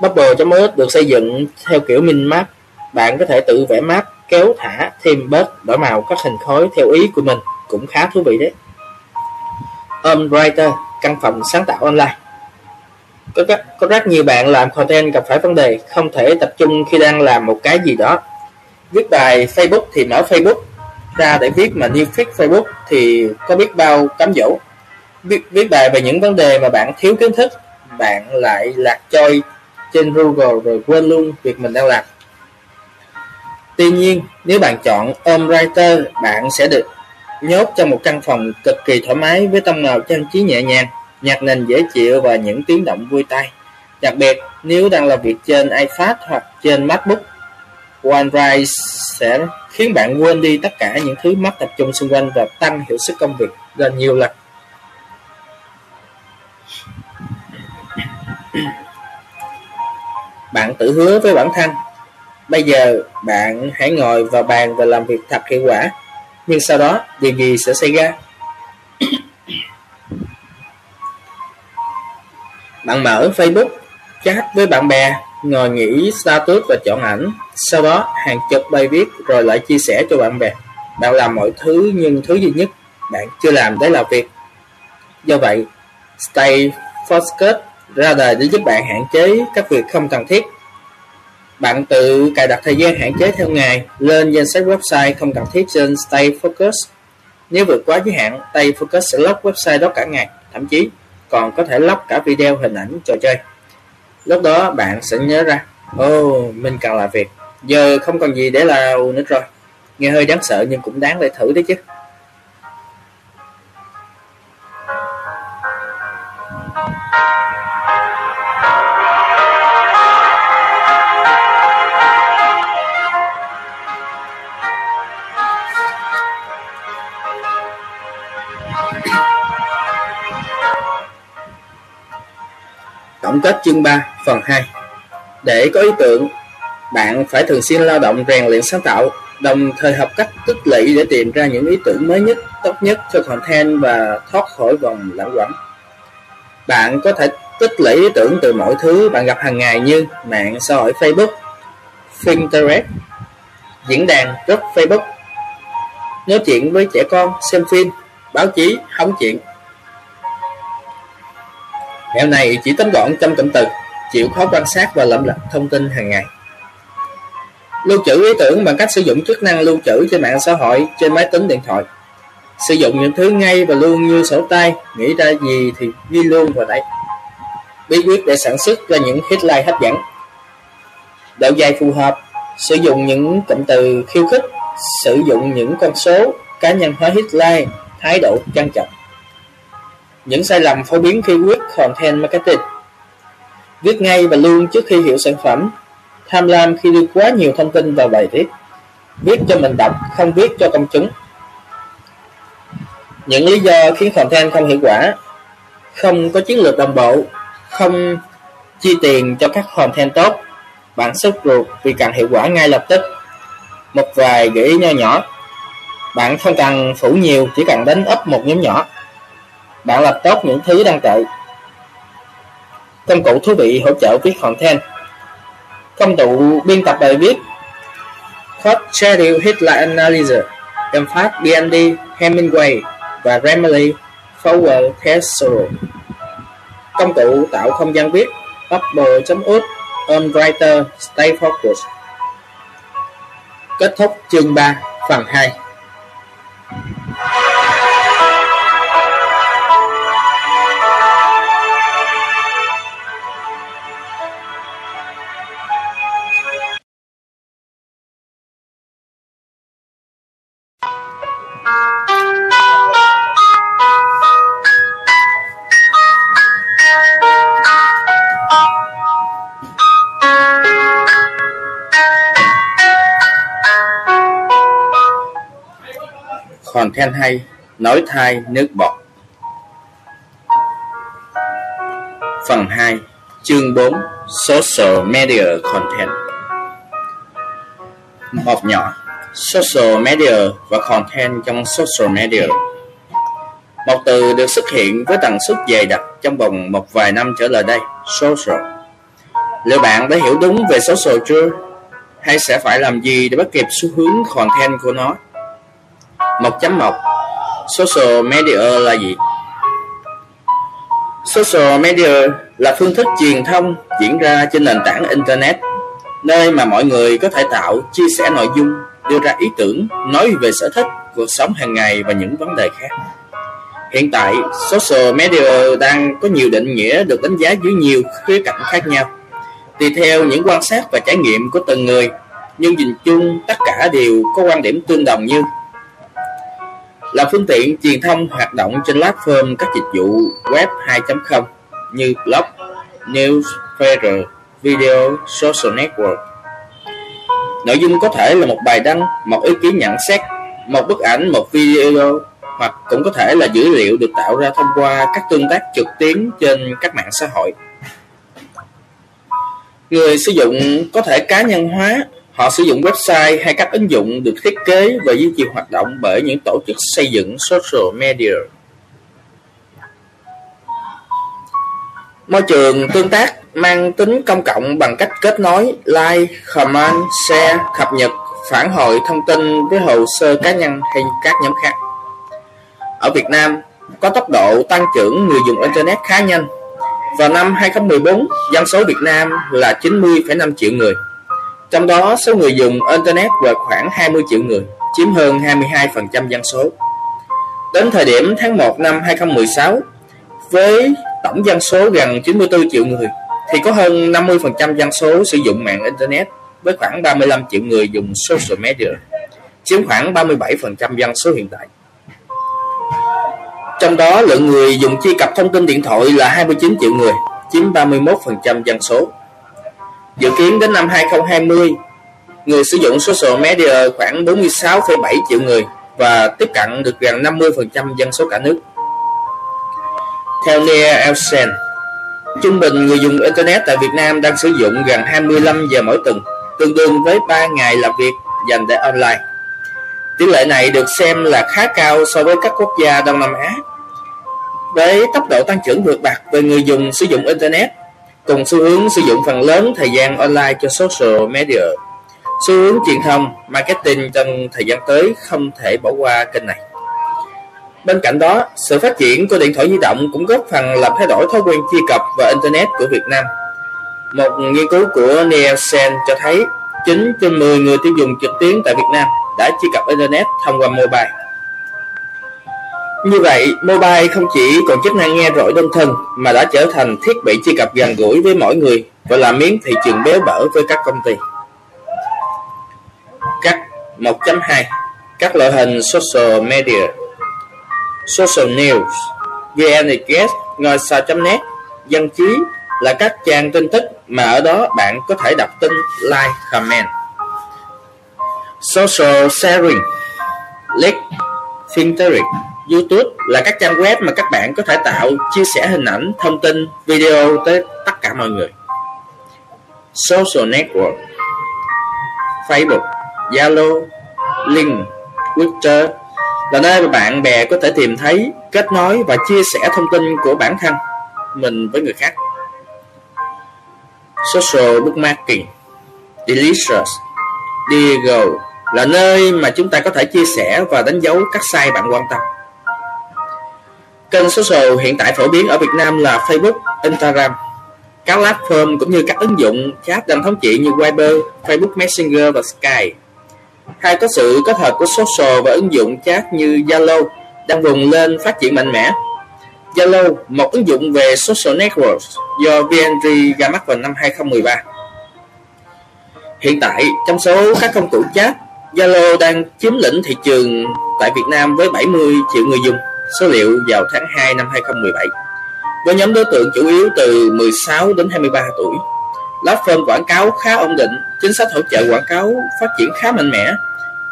Bubble.ms được xây dựng theo kiểu min map. Bạn có thể tự vẽ map, kéo thả, thêm bớt, đổi màu các hình khối theo ý của mình, cũng khá thú vị đấy. Om Writer, căn phòng sáng tạo online. Có rất, có rất nhiều bạn làm content gặp phải vấn đề không thể tập trung khi đang làm một cái gì đó. Viết bài Facebook thì mở Facebook ra để viết mà new feed Facebook thì có biết bao cám dỗ. Viết, viết bài về những vấn đề mà bạn thiếu kiến thức, bạn lại lạc trôi trên Google rồi quên luôn việc mình đang làm. Tuy nhiên, nếu bạn chọn Om Writer, bạn sẽ được nhốt trong một căn phòng cực kỳ thoải mái với tông màu trang trí nhẹ nhàng, nhạc nền dễ chịu và những tiếng động vui tai. Đặc biệt, nếu đang làm việc trên iPad hoặc trên MacBook, OneDrive sẽ khiến bạn quên đi tất cả những thứ mất tập trung xung quanh và tăng hiệu suất công việc gần nhiều lần. Bạn tự hứa với bản thân, bây giờ bạn hãy ngồi vào bàn và làm việc thật hiệu quả, nhưng sau đó điều gì sẽ xảy ra? bạn mở Facebook, chat với bạn bè, ngồi nghỉ status và chọn ảnh, sau đó hàng chục bài viết rồi lại chia sẻ cho bạn bè. Bạn làm mọi thứ nhưng thứ duy nhất bạn chưa làm đấy là việc. Do vậy, Stay Focused ra đời để giúp bạn hạn chế các việc không cần thiết. Bạn tự cài đặt thời gian hạn chế theo ngày lên danh sách website không cần thiết trên Stay Focus. Nếu vượt quá giới hạn, Stay Focus sẽ lock website đó cả ngày, thậm chí còn có thể lock cả video hình ảnh trò chơi. Lúc đó bạn sẽ nhớ ra, ô, oh, mình cần làm việc, giờ không còn gì để làm nữa rồi. Nghe hơi đáng sợ nhưng cũng đáng để thử đấy chứ. Tổng kết chương 3 phần 2 Để có ý tưởng, bạn phải thường xuyên lao động rèn luyện sáng tạo, đồng thời học cách tích lũy để tìm ra những ý tưởng mới nhất, tốt nhất cho content và thoát khỏi vòng lãng quẩn. Bạn có thể tích lũy ý tưởng từ mọi thứ bạn gặp hàng ngày như mạng xã hội Facebook, Pinterest, diễn đàn group Facebook, nói chuyện với trẻ con, xem phim, báo chí, hóng chuyện, Mẹo này chỉ tóm gọn trong cụm từ, chịu khó quan sát và lẩm lập thông tin hàng ngày. Lưu trữ ý tưởng bằng cách sử dụng chức năng lưu trữ trên mạng xã hội, trên máy tính điện thoại. Sử dụng những thứ ngay và luôn như sổ tay, nghĩ ra gì thì ghi luôn vào đây. Bí quyết để sản xuất ra những headline hấp dẫn. Độ dài phù hợp, sử dụng những cụm từ khiêu khích, sử dụng những con số, cá nhân hóa headline, thái độ trang trọng. Những sai lầm phổ biến khi viết content marketing. Viết ngay và luôn trước khi hiểu sản phẩm. Tham lam khi đưa quá nhiều thông tin vào bài viết. Viết cho mình đọc, không viết cho công chúng. Những lý do khiến content không hiệu quả. Không có chiến lược đồng bộ. Không chi tiền cho các content tốt. Bạn sốt ruột vì cần hiệu quả ngay lập tức. Một vài gợi ý nho nhỏ. Bạn không cần phủ nhiều, chỉ cần đánh ấp một nhóm nhỏ bạn làm tốt những thứ đang tệ. Công cụ thú vị hỗ trợ viết content. Công cụ biên tập bài viết Hot Schedule Headline Analyzer Em phát BND, Hemingway và Grammarly Forward Thesaurus Công cụ tạo không gian viết Bubble.ut OnWriter Stay focused Kết thúc chương 3 phần 2. Khen hay, nói thai nước bọt. Phần 2, chương 4, Social Media Content Một nhỏ, Social Media và Content trong Social Media Một từ được xuất hiện với tần suất dày đặc trong vòng một vài năm trở lại đây, Social Liệu bạn đã hiểu đúng về social chưa? hay sẽ phải làm gì để bắt kịp xu hướng content của nó? 1.1 Social media là gì? Social media là phương thức truyền thông diễn ra trên nền tảng Internet, nơi mà mọi người có thể tạo, chia sẻ nội dung, đưa ra ý tưởng, nói về sở thích, cuộc sống hàng ngày và những vấn đề khác. Hiện tại, social media đang có nhiều định nghĩa được đánh giá dưới nhiều khía cạnh khác nhau, tùy theo những quan sát và trải nghiệm của từng người, nhưng nhìn chung tất cả đều có quan điểm tương đồng như là phương tiện truyền thông hoạt động trên platform các dịch vụ web 2.0 như blog, news, newsletter, video, social network. Nội dung có thể là một bài đăng, một ý kiến nhận xét, một bức ảnh, một video hoặc cũng có thể là dữ liệu được tạo ra thông qua các tương tác trực tuyến trên các mạng xã hội. Người sử dụng có thể cá nhân hóa, họ sử dụng website hay các ứng dụng được thiết kế và duy trì hoạt động bởi những tổ chức xây dựng social media. Môi trường tương tác mang tính công cộng bằng cách kết nối, like, comment, share, cập nhật, phản hồi thông tin với hồ sơ cá nhân hay các nhóm khác. Ở Việt Nam, có tốc độ tăng trưởng người dùng Internet khá nhanh. Vào năm 2014, dân số Việt Nam là 90,5 triệu người. Trong đó, số người dùng Internet là khoảng 20 triệu người, chiếm hơn 22% dân số. Đến thời điểm tháng 1 năm 2016, với tổng dân số gần 94 triệu người, thì có hơn 50% dân số sử dụng mạng Internet, với khoảng 35 triệu người dùng social media, chiếm khoảng 37% dân số hiện tại. Trong đó lượng người dùng truy cập thông tin điện thoại là 29 triệu người, chiếm 31% dân số. Dự kiến đến năm 2020, người sử dụng social media khoảng 46,7 triệu người và tiếp cận được gần 50% dân số cả nước. Theo Nia Elsen, trung bình người dùng Internet tại Việt Nam đang sử dụng gần 25 giờ mỗi tuần, tương đương với 3 ngày làm việc dành để online. Tỷ lệ này được xem là khá cao so với các quốc gia Đông Nam Á. Với tốc độ tăng trưởng vượt bậc về người dùng sử dụng Internet, cùng xu hướng sử dụng phần lớn thời gian online cho social media, xu hướng truyền thông, marketing trong thời gian tới không thể bỏ qua kênh này. Bên cạnh đó, sự phát triển của điện thoại di động cũng góp phần làm thay đổi thói quen truy cập vào Internet của Việt Nam. Một nghiên cứu của Nielsen cho thấy 9 trên 10 người tiêu dùng trực tuyến tại Việt Nam đã truy cập Internet thông qua mobile. Như vậy, mobile không chỉ còn chức năng nghe rỗi đơn thân mà đã trở thành thiết bị truy cập gần gũi với mỗi người và là miếng thị trường béo bở với các công ty. Cách 1.2 Các loại hình social media. Social News. VNXS, ngôi sao.net Dân trí là các trang tin tức mà ở đó bạn có thể đọc tin, like, comment. Social Sharing. Leak Filtering. YouTube là các trang web mà các bạn có thể tạo, chia sẻ hình ảnh, thông tin, video tới tất cả mọi người. Social Network Facebook, Zalo, Link, Twitter là nơi mà bạn bè có thể tìm thấy, kết nối và chia sẻ thông tin của bản thân mình với người khác. Social Bookmarking Delicious Diego là nơi mà chúng ta có thể chia sẻ và đánh dấu các sai bạn quan tâm. Kênh social hiện tại phổ biến ở Việt Nam là Facebook, Instagram. Các platform cũng như các ứng dụng chat đang thống trị như Viber, Facebook Messenger và Skype. Hay có sự kết hợp của social và ứng dụng chat như Zalo đang vùng lên phát triển mạnh mẽ. Zalo, một ứng dụng về social networks do VNG ra mắt vào năm 2013. Hiện tại, trong số các công cụ chat, Zalo đang chiếm lĩnh thị trường tại Việt Nam với 70 triệu người dùng số liệu vào tháng 2 năm 2017 với nhóm đối tượng chủ yếu từ 16 đến 23 tuổi. Platform quảng cáo khá ổn định, chính sách hỗ trợ quảng cáo phát triển khá mạnh mẽ.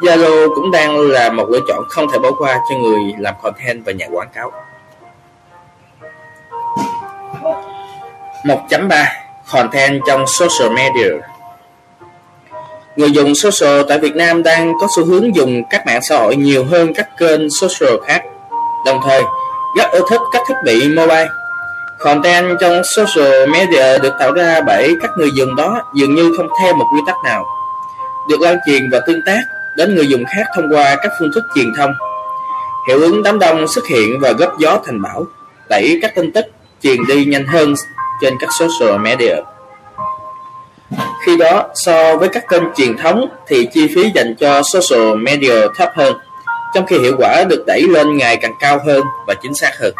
Zalo cũng đang là một lựa chọn không thể bỏ qua cho người làm content và nhà quảng cáo. 1.3 Content trong social media Người dùng social tại Việt Nam đang có xu hướng dùng các mạng xã hội nhiều hơn các kênh social khác đồng thời rất ưa thích các thiết bị mobile. Content trong social media được tạo ra bởi các người dùng đó dường như không theo một quy tắc nào. được lan truyền và tương tác đến người dùng khác thông qua các phương thức truyền thông. Hiệu ứng đám đông xuất hiện và góp gió thành bão, đẩy các tin tức truyền đi nhanh hơn trên các social media. Khi đó, so với các kênh truyền thống thì chi phí dành cho social media thấp hơn, trong khi hiệu quả được đẩy lên ngày càng cao hơn và chính xác hơn.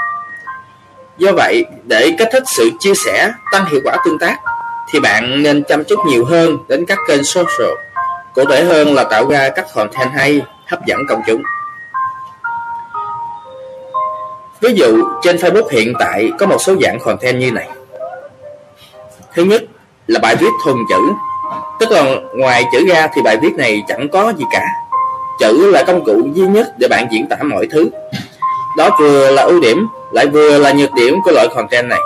Do vậy, để kích thích sự chia sẻ, tăng hiệu quả tương tác, thì bạn nên chăm chút nhiều hơn đến các kênh social. Cụ thể hơn là tạo ra các content hay, hấp dẫn công chúng. Ví dụ, trên Facebook hiện tại có một số dạng content như này. Thứ nhất là bài viết thuần chữ, tức là ngoài chữ ra thì bài viết này chẳng có gì cả. Chữ là công cụ duy nhất để bạn diễn tả mọi thứ. Đó vừa là ưu điểm, lại vừa là nhược điểm của loại content này.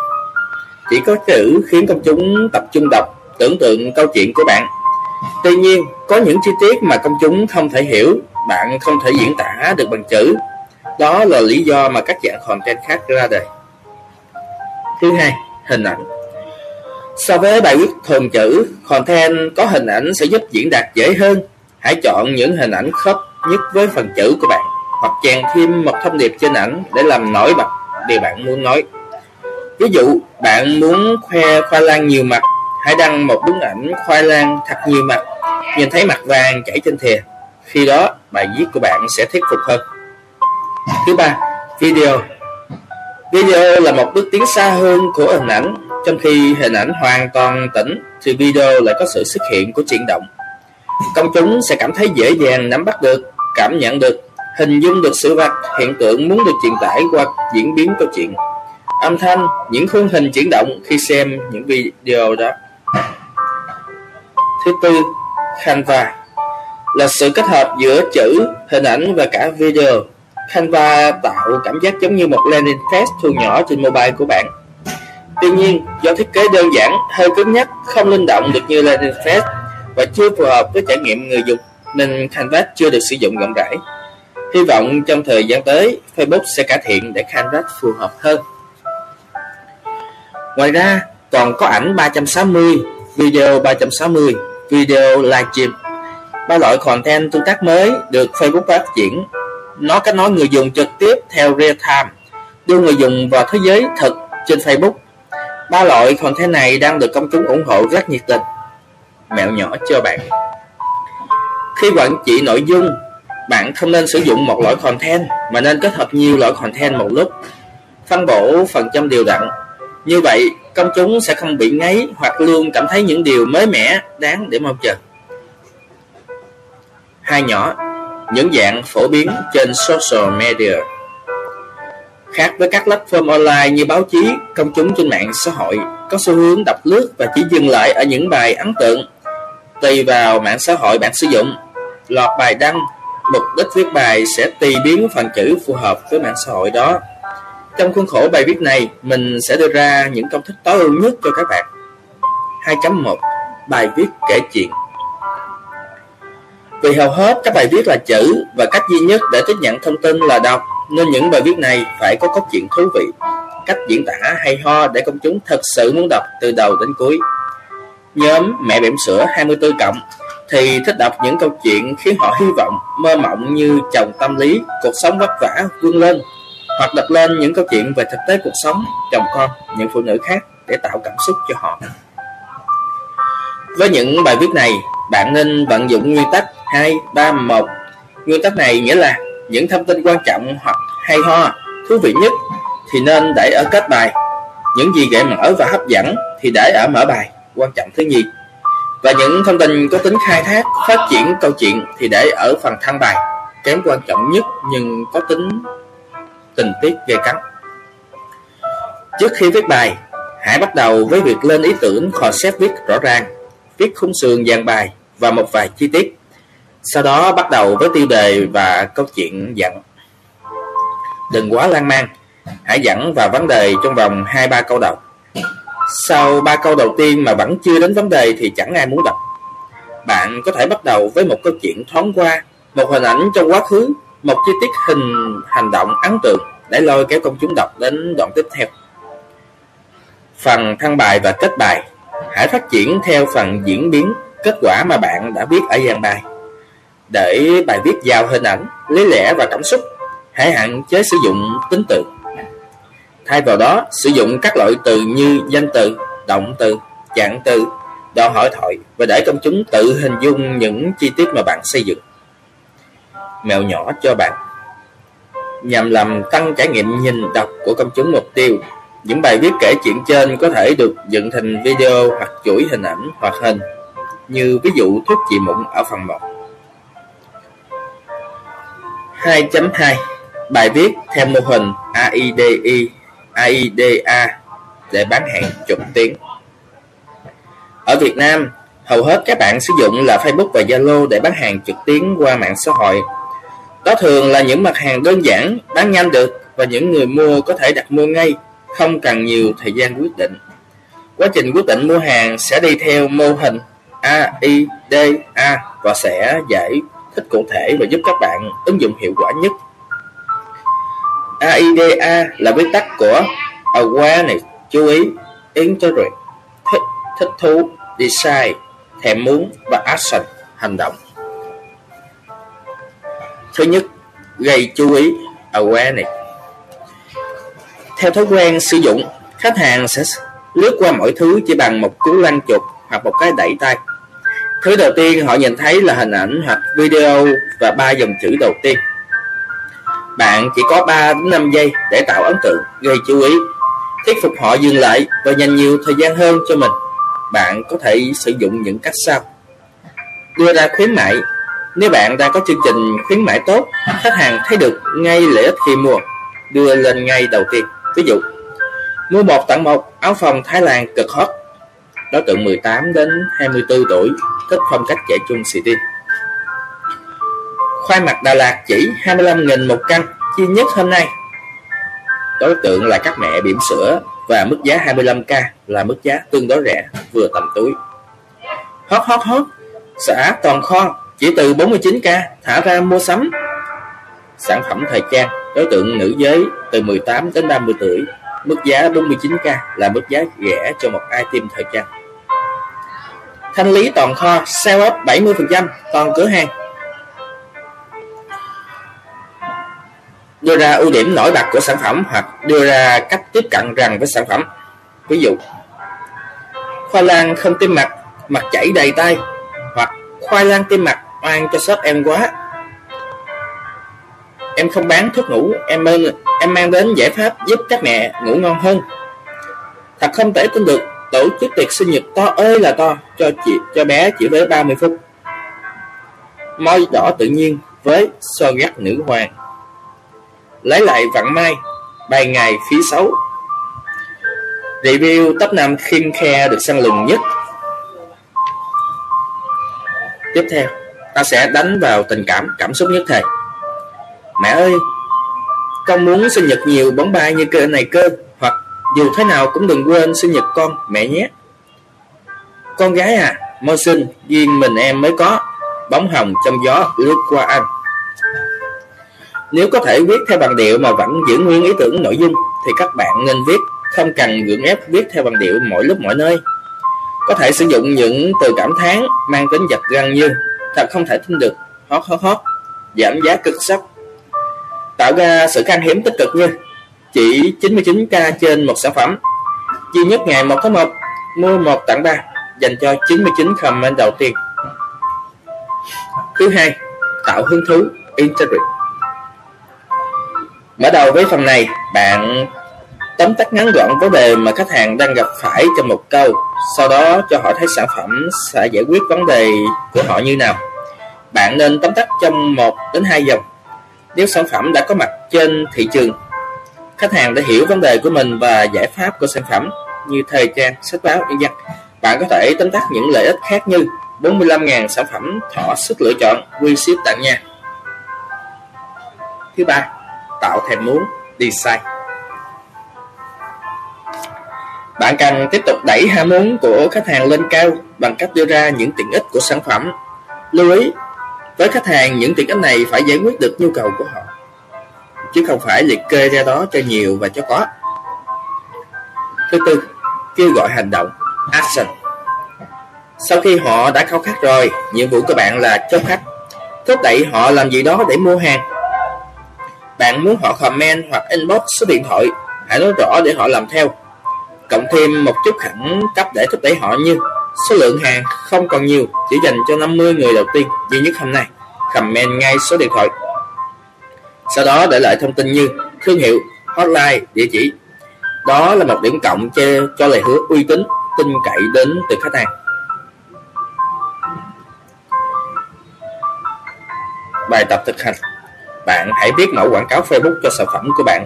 Chỉ có chữ khiến công chúng tập trung đọc, tưởng tượng câu chuyện của bạn. Tuy nhiên, có những chi tiết mà công chúng không thể hiểu, bạn không thể diễn tả được bằng chữ. Đó là lý do mà các dạng content khác ra đời. Thứ hai, hình ảnh. So với bài viết thuần chữ, content có hình ảnh sẽ giúp diễn đạt dễ hơn. Hãy chọn những hình ảnh khớp nhất với phần chữ của bạn hoặc chèn thêm một thông điệp trên ảnh để làm nổi bật điều bạn muốn nói. Ví dụ, bạn muốn khoe khoai lang nhiều mặt, hãy đăng một bức ảnh khoai lang thật nhiều mặt, nhìn thấy mặt vàng chảy trên thìa. Khi đó, bài viết của bạn sẽ thuyết phục hơn. Thứ ba, video. Video là một bước tiến xa hơn của hình ảnh, trong khi hình ảnh hoàn toàn tĩnh thì video lại có sự xuất hiện của chuyển động. Công chúng sẽ cảm thấy dễ dàng nắm bắt được, cảm nhận được hình dung được sự vật, hiện tượng muốn được truyền tải qua diễn biến câu chuyện. Âm thanh, những khung hình chuyển động khi xem những video đó. Thứ tư, Canva là sự kết hợp giữa chữ, hình ảnh và cả video. Canva tạo cảm giác giống như một landing page thu nhỏ trên mobile của bạn. Tuy nhiên, do thiết kế đơn giản, hơi cứng nhắc, không linh động được như landing page và chưa phù hợp với trải nghiệm người dùng, nên Canvas chưa được sử dụng rộng rãi. Hy vọng trong thời gian tới, Facebook sẽ cải thiện để Canvas phù hợp hơn. Ngoài ra, còn có ảnh 360, video 360, video livestream. Ba loại content tương tác mới được Facebook phát triển. Nó kết nối người dùng trực tiếp theo real time, đưa người dùng vào thế giới thực trên Facebook. Ba loại content này đang được công chúng ủng hộ rất nhiệt tình. Mẹo nhỏ cho bạn. Khi quản trị nội dung bạn không nên sử dụng một loại content mà nên kết hợp nhiều loại content một lúc. Phân bổ phần trăm đều đặn. Như vậy, công chúng sẽ không bị ngấy hoặc luôn cảm thấy những điều mới mẻ đáng để mong chờ. Hai nhỏ, những dạng phổ biến trên social media. Khác với các platform online như báo chí, công chúng trên mạng xã hội có xu hướng đọc lướt và chỉ dừng lại ở những bài ấn tượng. Tùy vào mạng xã hội bạn sử dụng, lọt bài đăng mục đích viết bài sẽ tùy biến phần chữ phù hợp với mạng xã hội đó. Trong khuôn khổ bài viết này, mình sẽ đưa ra những công thức tối ưu nhất cho các bạn. 2.1 Bài viết kể chuyện Vì hầu hết các bài viết là chữ và cách duy nhất để tiếp nhận thông tin là đọc, nên những bài viết này phải có cốt truyện thú vị, cách diễn tả hay ho để công chúng thật sự muốn đọc từ đầu đến cuối. Nhóm Mẹ Bỉm Sữa 24 cộng thì thích đọc những câu chuyện khiến họ hy vọng, mơ mộng như chồng tâm lý, cuộc sống vất vả vươn lên, hoặc đọc lên những câu chuyện về thực tế cuộc sống, chồng con, những phụ nữ khác để tạo cảm xúc cho họ. Với những bài viết này, bạn nên vận dụng nguyên tắc 2, 3, 1. Nguyên tắc này nghĩa là những thông tin quan trọng hoặc hay ho, thú vị nhất thì nên để ở kết bài. Những gì gợi mở và hấp dẫn thì để ở mở bài, quan trọng thứ nhì và những thông tin có tính khai thác, phát triển câu chuyện thì để ở phần thân bài, kém quan trọng nhất nhưng có tính tình tiết gây cấn. Trước khi viết bài, hãy bắt đầu với việc lên ý tưởng concept viết rõ ràng, viết khung sườn dàn bài và một vài chi tiết. Sau đó bắt đầu với tiêu đề và câu chuyện dẫn. Đừng quá lan man, hãy dẫn vào vấn đề trong vòng 2-3 câu đầu. Sau ba câu đầu tiên mà vẫn chưa đến vấn đề thì chẳng ai muốn đọc. Bạn có thể bắt đầu với một câu chuyện thoáng qua, một hình ảnh trong quá khứ, một chi tiết hình hành động ấn tượng để lôi kéo công chúng đọc đến đoạn tiếp theo. Phần thăng bài và kết bài Hãy phát triển theo phần diễn biến, kết quả mà bạn đã viết ở gian bài. Để bài viết giàu hình ảnh, lý lẽ và cảm xúc, hãy hạn chế sử dụng tính từ. Thay vào đó, sử dụng các loại từ như danh từ, động từ, trạng từ, đòi hỏi thoại và để công chúng tự hình dung những chi tiết mà bạn xây dựng. Mèo nhỏ cho bạn Nhằm làm tăng trải nghiệm nhìn đọc của công chúng mục tiêu, những bài viết kể chuyện trên có thể được dựng thành video hoặc chuỗi hình ảnh hoặc hình, như ví dụ thuốc trị mụn ở phần 1. 2.2 Bài viết theo mô hình AIDI, AIDA để bán hàng trực tuyến. Ở Việt Nam, hầu hết các bạn sử dụng là Facebook và Zalo để bán hàng trực tuyến qua mạng xã hội. Đó thường là những mặt hàng đơn giản, bán nhanh được và những người mua có thể đặt mua ngay, không cần nhiều thời gian quyết định. Quá trình quyết định mua hàng sẽ đi theo mô hình AIDA và sẽ giải thích cụ thể và giúp các bạn ứng dụng hiệu quả nhất. AIDA là viết tắt của Awareness, chú ý, Interest, thích, thích thú, Desire, thèm muốn và Action, hành động. Thứ nhất, gây chú ý, Awareness. Theo thói quen sử dụng, khách hàng sẽ lướt qua mọi thứ chỉ bằng một cú lăn chuột hoặc một cái đẩy tay. Thứ đầu tiên họ nhìn thấy là hình ảnh hoặc video và ba dòng chữ đầu tiên. Bạn chỉ có 3 đến 5 giây để tạo ấn tượng, gây chú ý, thuyết phục họ dừng lại và dành nhiều thời gian hơn cho mình. Bạn có thể sử dụng những cách sau. Đưa ra khuyến mại. Nếu bạn đang có chương trình khuyến mại tốt, khách hàng thấy được ngay lợi ích khi mua, đưa lên ngay đầu tiên. Ví dụ, mua một tặng một áo phòng Thái Lan cực hot. Đối tượng 18 đến 24 tuổi, thích phong cách trẻ trung xì tin. Khoai mặt Đà Lạt chỉ 25.000 một căn, chi nhất hôm nay. Đối tượng là các mẹ bỉm sữa và mức giá 25k là mức giá tương đối rẻ, vừa tầm túi. Hót hót hót, xã toàn kho chỉ từ 49k thả ra mua sắm. Sản phẩm thời trang, đối tượng nữ giới từ 18 đến 30 tuổi, mức giá 49k là mức giá rẻ cho một item thời trang. Thanh lý toàn kho, sale up 70%, toàn cửa hàng đưa ra ưu điểm nổi bật của sản phẩm hoặc đưa ra cách tiếp cận rằng với sản phẩm. Ví dụ, khoai lang không tiêm mặt, mặt chảy đầy tay, hoặc khoai lang tiêm mặt oan cho shop em quá. Em không bán thuốc ngủ, em mang, em mang đến giải pháp giúp các mẹ ngủ ngon hơn. Thật không thể tin được, tổ chức tiệc sinh nhật to ơi là to cho chị cho bé chỉ với 30 phút. Môi đỏ tự nhiên với sơ gắt nữ hoàng lấy lại vạn may, bài ngày phí xấu. Review top năm khiêm khe được săn lùng nhất. Tiếp theo ta sẽ đánh vào tình cảm cảm xúc nhất thời. Mẹ ơi con muốn sinh nhật nhiều bóng bay như cơ này cơ hoặc dù thế nào cũng đừng quên sinh nhật con mẹ nhé. Con gái à mau sinh duyên mình em mới có. Bóng hồng trong gió lướt qua anh nếu có thể viết theo bằng điệu mà vẫn giữ nguyên ý tưởng nội dung thì các bạn nên viết, không cần gượng ép viết theo bằng điệu mỗi lúc mỗi nơi. Có thể sử dụng những từ cảm thán mang tính giật gân như thật không thể tin được, hót hót hót, giảm giá cực sốc. Tạo ra sự khan hiếm tích cực như chỉ 99k trên một sản phẩm, duy nhất ngày 1 tháng 1, mua 1 tặng 3, dành cho 99 comment đầu tiên. Thứ hai, tạo hứng thú, intrigue Mở đầu với phần này, bạn tóm tắt ngắn gọn vấn đề mà khách hàng đang gặp phải trong một câu, sau đó cho họ thấy sản phẩm sẽ giải quyết vấn đề của họ như nào. Bạn nên tóm tắt trong 1 đến 2 dòng. Nếu sản phẩm đã có mặt trên thị trường, khách hàng đã hiểu vấn đề của mình và giải pháp của sản phẩm như thời trang, sách báo, nhân dân. Bạn có thể tóm tắt những lợi ích khác như 45.000 sản phẩm thỏa sức lựa chọn, quy ship tặng nhà. Thứ ba, tạo thèm muốn đi sai. Bạn cần tiếp tục đẩy ham muốn của khách hàng lên cao bằng cách đưa ra những tiện ích của sản phẩm. Lưu ý với khách hàng những tiện ích này phải giải quyết được nhu cầu của họ chứ không phải liệt kê ra đó cho nhiều và cho có thứ tư kêu gọi hành động action. Sau khi họ đã khao khát rồi, nhiệm vụ của bạn là chốt khách, thúc đẩy họ làm gì đó để mua hàng. Bạn muốn họ comment hoặc inbox số điện thoại, hãy nói rõ để họ làm theo. Cộng thêm một chút khẩn cấp để thúc đẩy họ như số lượng hàng không còn nhiều, chỉ dành cho 50 người đầu tiên duy nhất hôm nay. Comment ngay số điện thoại. Sau đó để lại thông tin như thương hiệu, hotline, địa chỉ. Đó là một điểm cộng cho, cho lời hứa uy tín, tin cậy đến từ khách hàng. Bài tập thực hành bạn hãy biết mẫu quảng cáo Facebook cho sản phẩm của bạn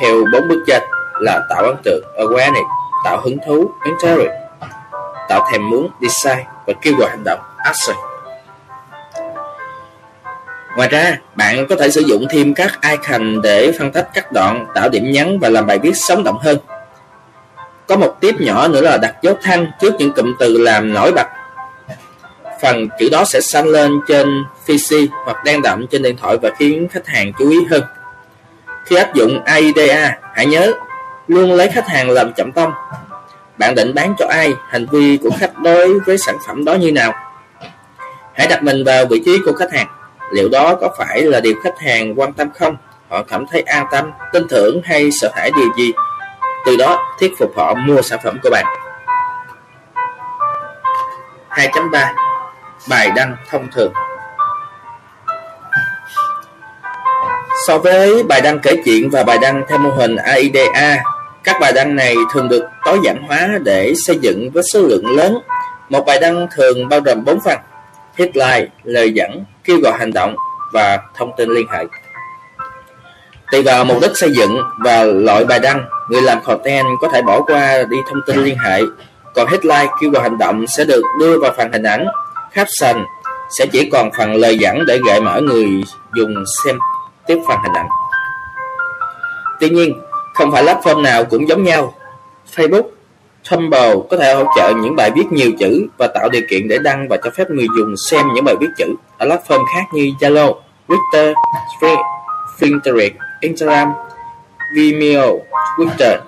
theo bốn bước trên là tạo ấn tượng awareness, tạo hứng thú interest, tạo thèm muốn design và kêu gọi hành động action. Ngoài ra, bạn có thể sử dụng thêm các icon để phân tích các đoạn, tạo điểm nhấn và làm bài viết sống động hơn. Có một tiếp nhỏ nữa là đặt dấu thăng trước những cụm từ làm nổi bật phần chữ đó sẽ xanh lên trên PC hoặc đen đậm trên điện thoại và khiến khách hàng chú ý hơn. Khi áp dụng AIDA, hãy nhớ luôn lấy khách hàng làm trọng tâm. Bạn định bán cho ai, hành vi của khách đối với sản phẩm đó như nào? Hãy đặt mình vào vị trí của khách hàng. Liệu đó có phải là điều khách hàng quan tâm không? Họ cảm thấy an tâm, tin tưởng hay sợ hãi điều gì? Từ đó thuyết phục họ mua sản phẩm của bạn. 2.3 bài đăng thông thường So với bài đăng kể chuyện và bài đăng theo mô hình AIDA, các bài đăng này thường được tối giản hóa để xây dựng với số lượng lớn. Một bài đăng thường bao gồm 4 phần: headline, lời dẫn, kêu gọi hành động và thông tin liên hệ. Tùy vào mục đích xây dựng và loại bài đăng, người làm content có thể bỏ qua đi thông tin liên hệ, còn headline kêu gọi hành động sẽ được đưa vào phần hình ảnh caption sẽ chỉ còn phần lời dẫn để gợi mở người dùng xem tiếp phần hình ảnh. Tuy nhiên, không phải platform nào cũng giống nhau. Facebook, Tumblr có thể hỗ trợ những bài viết nhiều chữ và tạo điều kiện để đăng và cho phép người dùng xem những bài viết chữ ở platform khác như Zalo, Twitter, Pinterest, Instagram, Vimeo, Twitter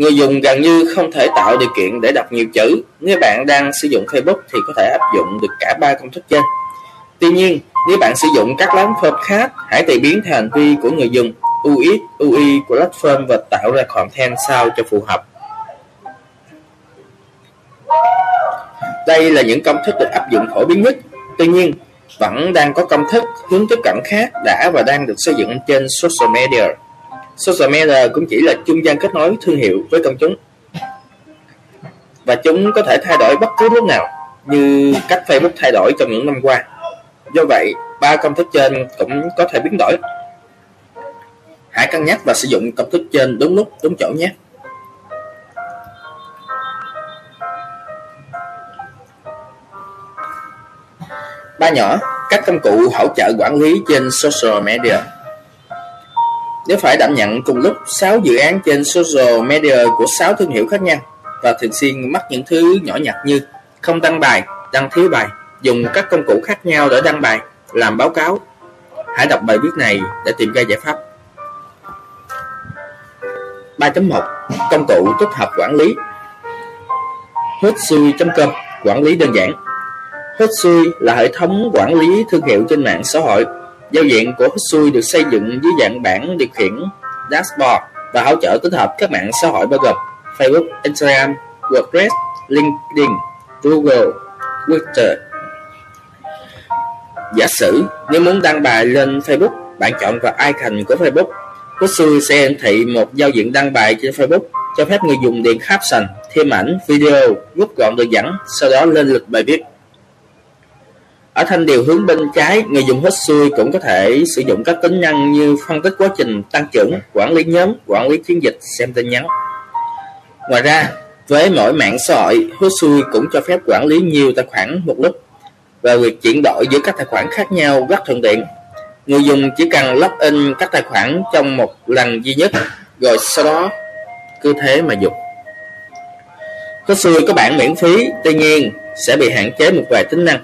Người dùng gần như không thể tạo điều kiện để đọc nhiều chữ. Nếu bạn đang sử dụng Facebook thì có thể áp dụng được cả ba công thức trên. Tuy nhiên, nếu bạn sử dụng các platform khác, hãy tùy biến theo hành vi của người dùng, UX, UI của platform và tạo ra content sao cho phù hợp. Đây là những công thức được áp dụng phổ biến nhất. Tuy nhiên, vẫn đang có công thức hướng tiếp cận khác đã và đang được xây dựng trên social media. Social media cũng chỉ là trung gian kết nối thương hiệu với công chúng và chúng có thể thay đổi bất cứ lúc nào như cách Facebook thay đổi trong những năm qua. Do vậy, ba công thức trên cũng có thể biến đổi. Hãy cân nhắc và sử dụng công thức trên đúng lúc, đúng chỗ nhé. Ba nhỏ, các công cụ hỗ trợ quản lý trên social media. Nếu phải đảm nhận cùng lúc 6 dự án trên social media của 6 thương hiệu khác nhau và thường xuyên mắc những thứ nhỏ nhặt như không đăng bài, đăng thiếu bài, dùng các công cụ khác nhau để đăng bài, làm báo cáo. Hãy đọc bài viết này để tìm ra giải pháp. 3.1 Công cụ tích hợp quản lý Hootsuite.com Quản lý đơn giản Hootsuite là hệ thống quản lý thương hiệu trên mạng xã hội Giao diện của Hootsuite được xây dựng dưới dạng bảng điều khiển dashboard và hỗ trợ tích hợp các mạng xã hội bao gồm Facebook, Instagram, WordPress, LinkedIn, Google, Twitter. Giả sử nếu muốn đăng bài lên Facebook, bạn chọn vào icon của Facebook. Hootsuite sẽ hiển thị một giao diện đăng bài trên Facebook cho phép người dùng điền caption, thêm ảnh, video, rút gọn được dẫn, sau đó lên lịch bài viết. Ở thanh điều hướng bên trái, người dùng hết xuôi cũng có thể sử dụng các tính năng như phân tích quá trình tăng trưởng, quản lý nhóm, quản lý chiến dịch, xem tin nhắn. Ngoài ra, với mỗi mạng xã hội, Hootsuite cũng cho phép quản lý nhiều tài khoản một lúc và việc chuyển đổi giữa các tài khoản khác nhau rất thuận tiện. Người dùng chỉ cần login các tài khoản trong một lần duy nhất, rồi sau đó cứ thế mà dùng. Hootsuite có bản miễn phí, tuy nhiên sẽ bị hạn chế một vài tính năng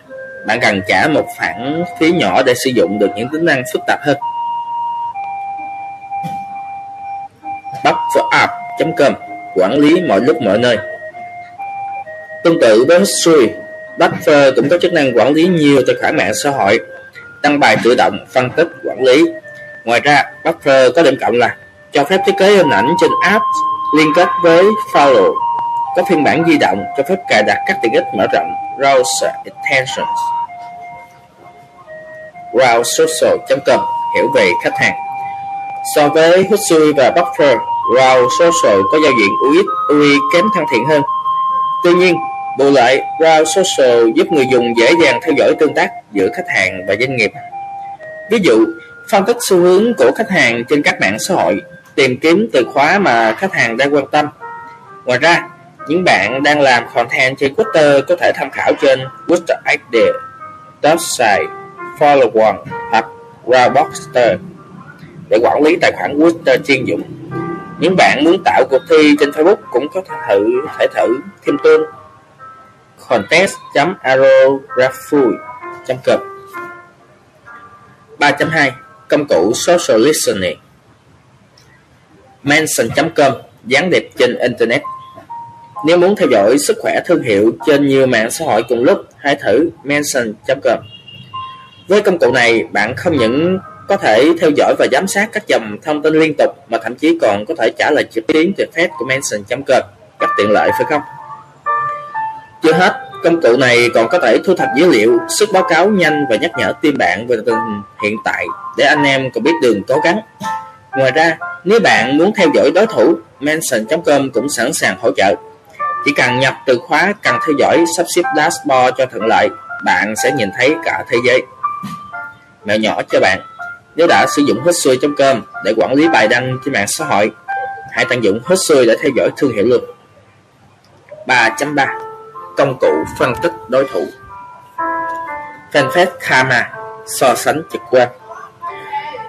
bạn cần trả một khoản phí nhỏ để sử dụng được những tính năng phức tạp hơn. bufforapp.com Quản lý mọi lúc mọi nơi Tương tự với Hootsuite, Buffer cũng có chức năng quản lý nhiều tài khoản mạng xã hội, đăng bài tự động, phân tích, quản lý. Ngoài ra, Buffer có điểm cộng là cho phép thiết kế hình ảnh trên app liên kết với Follow, có phiên bản di động cho phép cài đặt các tiện ích mở rộng Browser Extensions. RouseSocial.com hiểu về khách hàng So với Hootsuite và Buffer, Browse Social có giao diện UX UI kém thân thiện hơn. Tuy nhiên, bù lại, Browse Social giúp người dùng dễ dàng theo dõi tương tác giữa khách hàng và doanh nghiệp. Ví dụ, phân tích xu hướng của khách hàng trên các mạng xã hội, tìm kiếm từ khóa mà khách hàng đang quan tâm. Ngoài ra, những bạn đang làm content trên Twitter có thể tham khảo trên Twitter Idea, Website, Follow One hoặc Robotster để quản lý tài khoản Twitter chuyên dụng. Những bạn muốn tạo cuộc thi trên Facebook cũng có thể thử thể thử thêm tool contest.arography.com 3.2 Công cụ Social Listening. Manson.com Gián điệp trên Internet. Nếu muốn theo dõi sức khỏe thương hiệu trên nhiều mạng xã hội cùng lúc, hãy thử Mention.com Với công cụ này, bạn không những có thể theo dõi và giám sát các dòng thông tin liên tục mà thậm chí còn có thể trả lời trực tuyến tuyệt phép của Mention.com rất tiện lợi phải không? Chưa hết, công cụ này còn có thể thu thập dữ liệu, xuất báo cáo nhanh và nhắc nhở team bạn về tình hình hiện tại để anh em còn biết đường cố gắng. Ngoài ra, nếu bạn muốn theo dõi đối thủ, Mention.com cũng sẵn sàng hỗ trợ. Chỉ cần nhập từ khóa cần theo dõi sắp xếp dashboard cho thuận lợi, bạn sẽ nhìn thấy cả thế giới. Mẹo nhỏ cho bạn nếu đã sử dụng Hootsuite.com để quản lý bài đăng trên mạng xã hội, hãy tận dụng Hootsuite để theo dõi thương hiệu luôn. 3.3 Công cụ phân tích đối thủ Fanpage Karma so sánh trực quan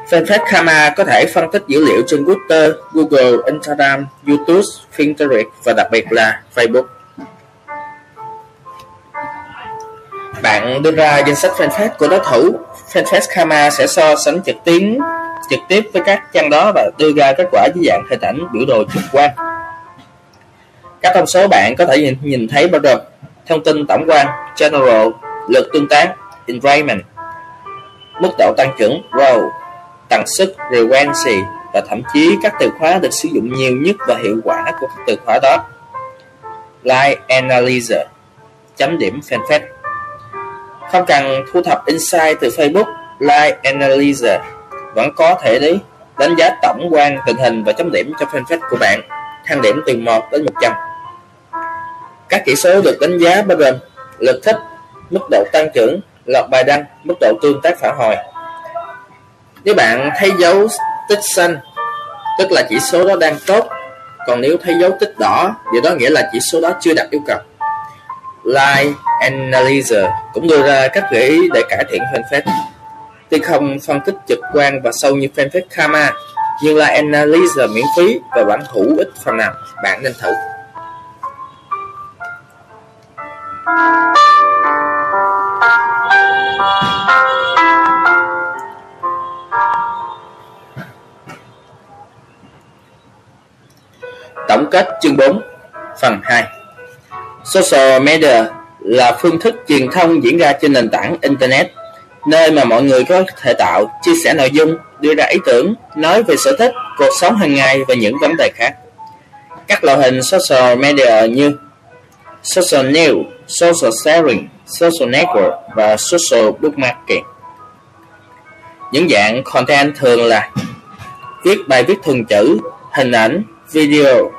Fanpage Karma có thể phân tích dữ liệu trên Twitter, Google, Instagram, YouTube, Pinterest và đặc biệt là Facebook. Bạn đưa ra danh sách fanpage của đối thủ fanpage Karma sẽ so sánh trực tuyến trực tiếp với các trang đó và đưa ra kết quả dưới dạng hình ảnh biểu đồ trực quan. Các thông số bạn có thể nhìn, nhìn thấy bao gồm thông tin tổng quan general, lượt tương tác engagement, mức độ tăng trưởng (Growth) tần suất frequency và thậm chí các từ khóa được sử dụng nhiều nhất và hiệu quả của các từ khóa đó. Like Analyzer chấm điểm fanpage không cần thu thập insight từ Facebook, Like Analyzer vẫn có thể đấy đánh giá tổng quan tình hình và chấm điểm cho fanpage của bạn, thang điểm từ 1 đến 100. Các chỉ số được đánh giá bao gồm lượt thích, mức độ tăng trưởng, lọt bài đăng, mức độ tương tác phản hồi. Nếu bạn thấy dấu tích xanh, tức là chỉ số đó đang tốt, còn nếu thấy dấu tích đỏ, điều đó nghĩa là chỉ số đó chưa đạt yêu cầu. Like Analyzer cũng đưa ra các gợi ý để cải thiện fanpage. Tuy không phân tích trực quan và sâu như fanpage Karma, nhưng Like Analyzer miễn phí và vẫn hữu ích phần nào, bạn nên thử. Tổng kết chương 4 Phần 2 Social media là phương thức truyền thông diễn ra trên nền tảng Internet, nơi mà mọi người có thể tạo, chia sẻ nội dung, đưa ra ý tưởng, nói về sở thích, cuộc sống hàng ngày và những vấn đề khác. Các loại hình social media như social news, social sharing, social network và social bookmarking. Những dạng content thường là viết bài viết thuần chữ, hình ảnh, video,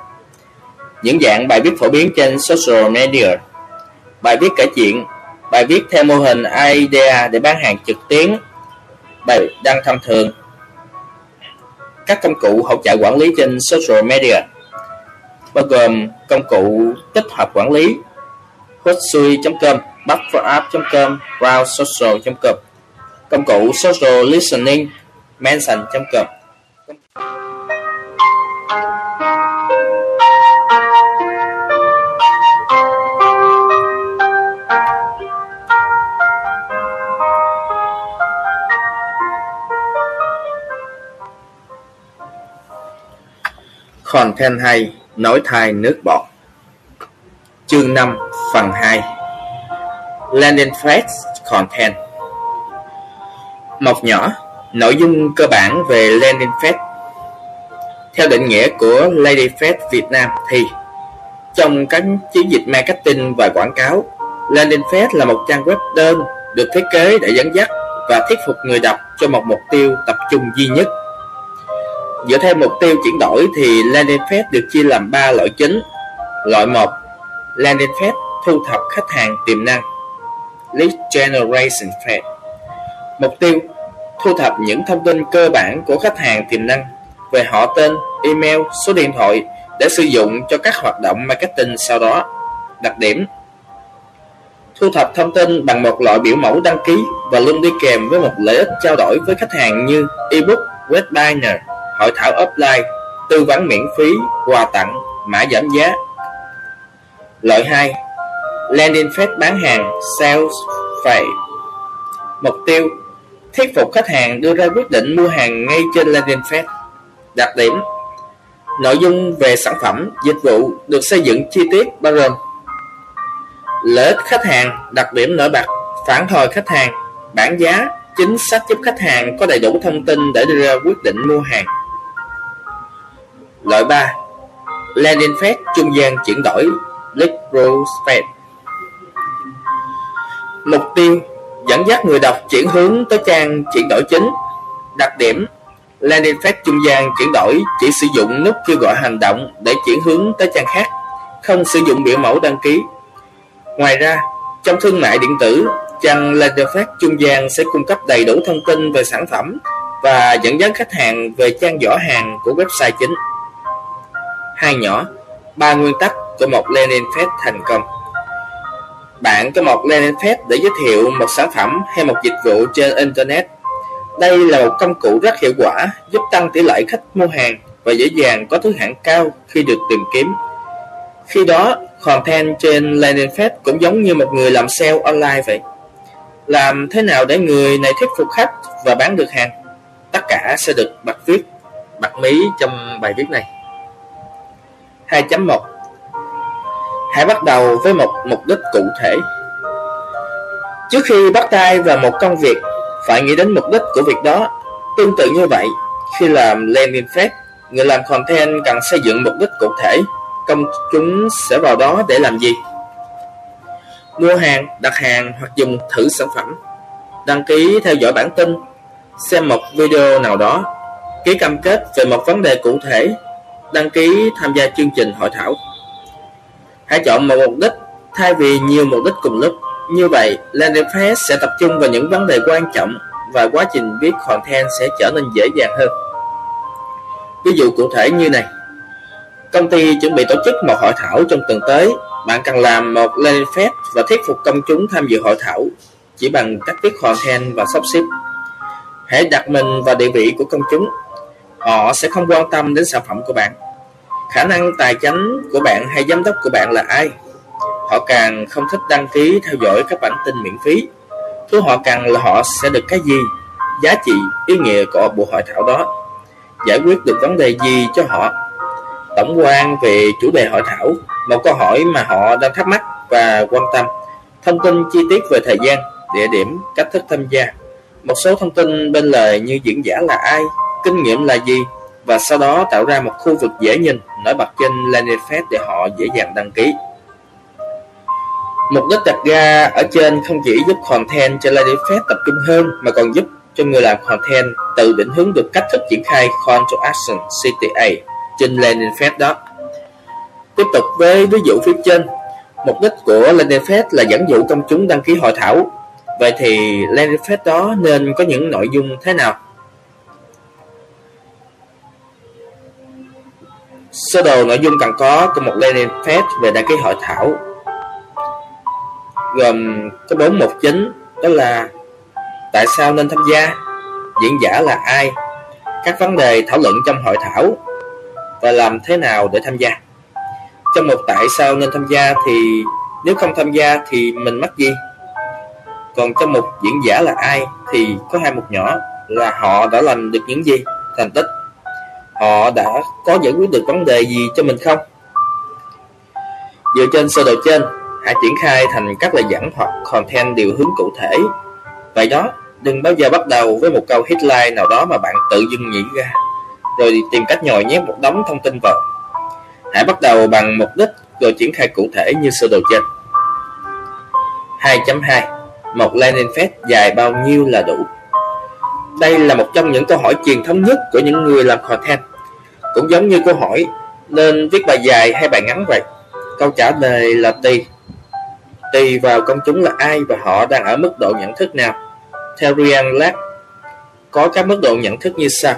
những dạng bài viết phổ biến trên social media. Bài viết kể chuyện. Bài viết theo mô hình idea để bán hàng trực tuyến. Bài đăng thông thường. Các công cụ hỗ trợ quản lý trên social media bao gồm công cụ tích hợp quản lý hotsuite.com, bufferapp.com browsesocial.com công cụ social listening mention.com Content hay Nói thai nước bọt. Chương 5 Phần 2 Landing Page Content Mọc nhỏ, Nội dung cơ bản về landing page Theo định nghĩa của Lady Fed Việt Nam thì, Trong các chiến dịch marketing và quảng cáo Landing page là một trang web đơn được thiết kế để dẫn dắt và thuyết phục người đọc cho một mục tiêu tập trung duy nhất. Dựa theo mục tiêu chuyển đổi thì landing page được chia làm 3 loại chính. Loại 1 Landing page thu thập khách hàng tiềm năng Lead Generation Page Mục tiêu thu thập những thông tin cơ bản của khách hàng tiềm năng về họ tên, email, số điện thoại để sử dụng cho các hoạt động marketing sau đó. Đặc điểm Thu thập thông tin bằng một loại biểu mẫu đăng ký và luôn đi kèm với một lợi ích trao đổi với khách hàng như ebook, webinar, hội thảo offline, tư vấn miễn phí, quà tặng, mã giảm giá. Loại 2 Landing page bán hàng Sales Page Mục tiêu Thuyết phục khách hàng đưa ra quyết định mua hàng ngay trên landing page Đặc điểm Nội dung về sản phẩm, dịch vụ được xây dựng chi tiết bao gồm Lợi ích khách hàng, đặc điểm nổi bật, phản hồi khách hàng, bảng giá, chính sách giúp khách hàng có đầy đủ thông tin để đưa ra quyết định mua hàng. Loại 3 Landing page trung gian chuyển đổi Lead Fed Mục tiêu dẫn dắt người đọc chuyển hướng tới trang chuyển đổi chính. Đặc điểm Landing page trung gian chuyển đổi chỉ sử dụng nút kêu gọi hành động để chuyển hướng tới trang khác, không sử dụng biểu mẫu đăng ký. Ngoài ra, trong thương mại điện tử, trang landing page trung gian sẽ cung cấp đầy đủ thông tin về sản phẩm và dẫn dắt khách hàng về trang giỏ hàng của website chính. Hai nhỏ, ba nguyên tắc của một Lenin Fest thành công. Bạn có một Lenin Fest để giới thiệu một sản phẩm hay một dịch vụ trên Internet. Đây là một công cụ rất hiệu quả giúp tăng tỷ lệ khách mua hàng và dễ dàng có thứ hạng cao khi được tìm kiếm. Khi đó, content trên landing page cũng giống như một người làm sale online vậy. Làm thế nào để người này thuyết phục khách và bán được hàng? Tất cả sẽ được bật viết, bật mí trong bài viết này. 2.1 Hãy bắt đầu với một mục đích cụ thể. Trước khi bắt tay vào một công việc, phải nghĩ đến mục đích của việc đó. Tương tự như vậy, khi làm landing page, người làm content cần xây dựng mục đích cụ thể. Công chúng sẽ vào đó để làm gì? Mua hàng, đặt hàng hoặc dùng thử sản phẩm. Đăng ký theo dõi bản tin, xem một video nào đó, ký cam kết về một vấn đề cụ thể, đăng ký tham gia chương trình hội thảo. Hãy chọn một mục đích thay vì nhiều mục đích cùng lúc. Như vậy, landing page sẽ tập trung vào những vấn đề quan trọng và quá trình viết content sẽ trở nên dễ dàng hơn. Ví dụ cụ thể như này. Công ty chuẩn bị tổ chức một hội thảo trong tuần tới. Bạn cần làm một landing page và thuyết phục công chúng tham dự hội thảo chỉ bằng cách viết content và sắp xếp. Hãy đặt mình vào địa vị của công chúng. Họ sẽ không quan tâm đến sản phẩm của bạn. Khả năng tài chính của bạn hay giám đốc của bạn là ai? Họ càng không thích đăng ký theo dõi các bản tin miễn phí. Thứ họ cần là họ sẽ được cái gì? Giá trị, ý nghĩa của buổi hội thảo đó. Giải quyết được vấn đề gì cho họ? Tổng quan về chủ đề hội thảo, một câu hỏi mà họ đang thắc mắc và quan tâm. Thông tin chi tiết về thời gian, địa điểm, cách thức tham gia. Một số thông tin bên lề như diễn giả là ai? Kinh nghiệm là gì và sau đó tạo ra một khu vực dễ nhìn nổi bật trên landing page để họ dễ dàng đăng ký. Mục đích đặt ra ở trên không chỉ giúp content trên landing page tập trung hơn mà còn giúp cho người làm content tự định hướng được cách thức triển khai call to action CTA trên landing page đó. Tiếp tục với ví dụ phía trên, mục đích của landing page là dẫn dụ công chúng đăng ký hội thảo. Vậy thì landing page đó nên có những nội dung thế nào? Sơ đồ nội dung cần có của một landing page về đăng ký hội thảo gồm có bốn mục chính đó là tại sao nên tham gia, diễn giả là ai, các vấn đề thảo luận trong hội thảo và làm thế nào để tham gia. Trong một tại sao nên tham gia thì nếu không tham gia thì mình mất gì? Còn trong một diễn giả là ai thì có hai mục nhỏ là họ đã làm được những gì, thành tích họ đã có giải quyết được vấn đề gì cho mình không? Dựa trên sơ đồ trên, hãy triển khai thành các lời dẫn hoặc content điều hướng cụ thể. Vậy đó, đừng bao giờ bắt đầu với một câu headline nào đó mà bạn tự dưng nghĩ ra, rồi tìm cách nhồi nhét một đống thông tin vào. Hãy bắt đầu bằng mục đích rồi triển khai cụ thể như sơ đồ trên. 2.2 Một landing page dài bao nhiêu là đủ? Đây là một trong những câu hỏi truyền thống nhất của những người làm content. Cũng giống như câu hỏi nên viết bài dài hay bài ngắn vậy. Câu trả lời là tùy. Tùy vào công chúng là ai và họ đang ở mức độ nhận thức nào. Theo Ryan Lack, có các mức độ nhận thức như sau.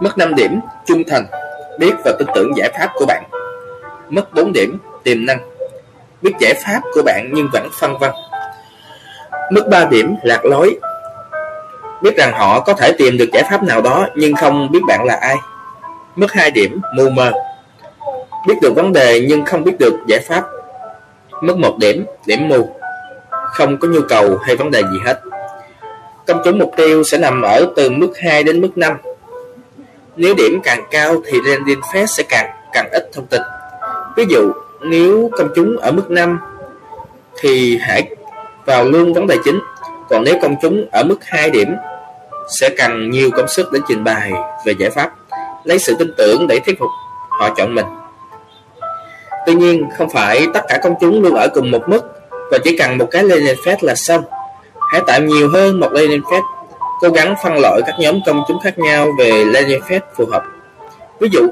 Mức 5 điểm, trung thành, biết và tin tưởng giải pháp của bạn. Mức 4 điểm, tiềm năng, biết giải pháp của bạn nhưng vẫn phân vân. Mức 3 điểm, lạc lối, biết rằng họ có thể tìm được giải pháp nào đó nhưng không biết bạn là ai. Mức 2 điểm, mù mờ, biết được vấn đề nhưng không biết được giải pháp. Mức 1 điểm, điểm mù, không có nhu cầu hay vấn đề gì hết. Công chúng mục tiêu sẽ nằm ở từ mức 2 đến mức 5. Nếu điểm càng cao thì landing page sẽ càng càng ít thông tin. Ví dụ, nếu công chúng ở mức 5 thì hãy vào luôn vấn đề chính. Còn nếu công chúng ở mức 2 điểm sẽ cần nhiều công sức để trình bày về giải pháp, lấy sự tin tưởng để thuyết phục họ chọn mình. Tuy nhiên, không phải tất cả công chúng luôn ở cùng một mức và chỉ cần một cái landing page là xong. Hãy tạo nhiều hơn một landing page, cố gắng phân loại các nhóm công chúng khác nhau về landing page phù hợp. Ví dụ,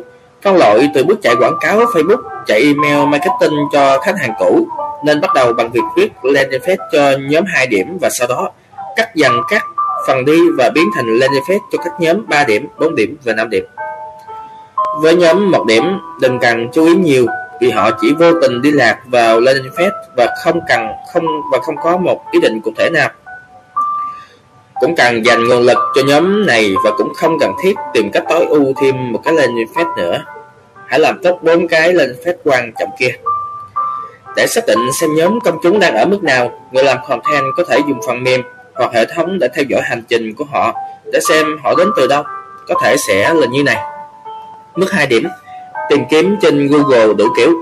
con lội từ bước chạy quảng cáo Facebook, chạy email marketing cho khách hàng cũ, nên bắt đầu bằng việc viết landing page cho nhóm 2 điểm và sau đó cắt dần các phần đi và biến thành landing page cho các nhóm 3 điểm, 4 điểm và 5 điểm. Với nhóm một điểm, đừng cần chú ý nhiều vì họ chỉ vô tình đi lạc vào landing page và không cần không và không có một ý định cụ thể nào. Cũng cần dành nguồn lực cho nhóm này và cũng không cần thiết tìm cách tối ưu thêm một cái landing page nữa. Hãy làm tốt bốn cái lên phép quan trọng kia. Để xác định xem nhóm công chúng đang ở mức nào, người làm content có thể dùng phần mềm hoặc hệ thống để theo dõi hành trình của họ để xem họ đến từ đâu. Có thể sẽ là như này. Mức 2 điểm tìm kiếm trên Google đủ kiểu.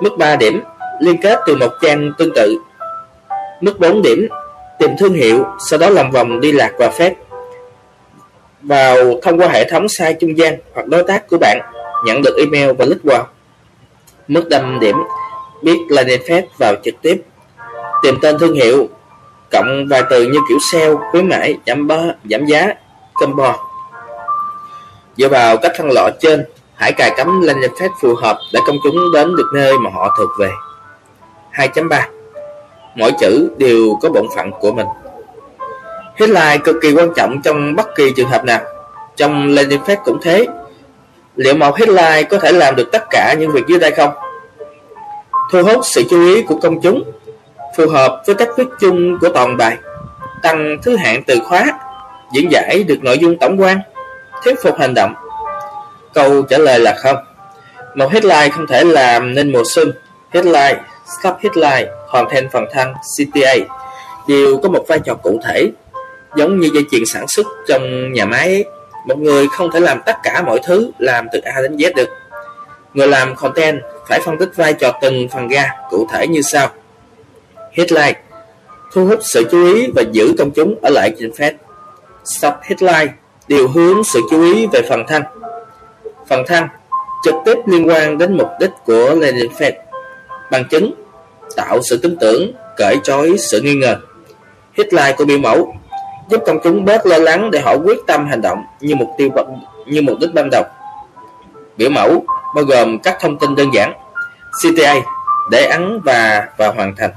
Mức 3 điểm, liên kết từ một trang tương tự. Mức 4 điểm, tìm thương hiệu, sau đó làm vòng đi lạc và phép. Vào thông qua hệ thống sai trung gian hoặc đối tác của bạn, nhận được email và lít vào. Mức đâm điểm, biết landing page vào trực tiếp. Tìm tên thương hiệu, cộng vài từ như kiểu sale, khuyến mãi, giảm, bá, giảm giá, combo. Dựa vào cách phân loại trên, Hãy cài cắm landing page phù hợp để công chúng đến được nơi mà họ thuộc về. 2.3 Mỗi chữ đều có bổn phận của mình. Headline cực kỳ quan trọng trong bất kỳ trường hợp nào. Trong landing page cũng thế. Liệu một headline có thể làm được tất cả những việc dưới đây không? Thu hút sự chú ý của công chúng, phù hợp với cách viết chung của toàn bài, tăng thứ hạng từ khóa, diễn giải được nội dung tổng quan, thuyết phục hành động, Câu trả lời là không. Một headline không thể làm nên mùa xuân. Headline, sub headline, content phần thân CTA đều có một vai trò cụ thể, giống như dây chuyền sản xuất trong nhà máy ấy. Một người không thể làm tất cả mọi thứ làm từ A đến Z được. Người làm content phải phân tích vai trò từng phần ra cụ thể như sau. Headline Thu hút sự chú ý và giữ công chúng ở lại trên phép. Sub headline Điều hướng sự chú ý về phần thanh Phần thăng trực tiếp liên quan đến mục đích của landing page. Bằng chứng tạo sự tin tưởng, cởi trói sự nghi ngờ. Headline của biểu mẫu giúp công chúng bớt lo lắng để họ quyết tâm hành động như mục tiêu như mục đích ban đầu. Biểu mẫu bao gồm các thông tin đơn giản, CTA để ấn và và hoàn thành.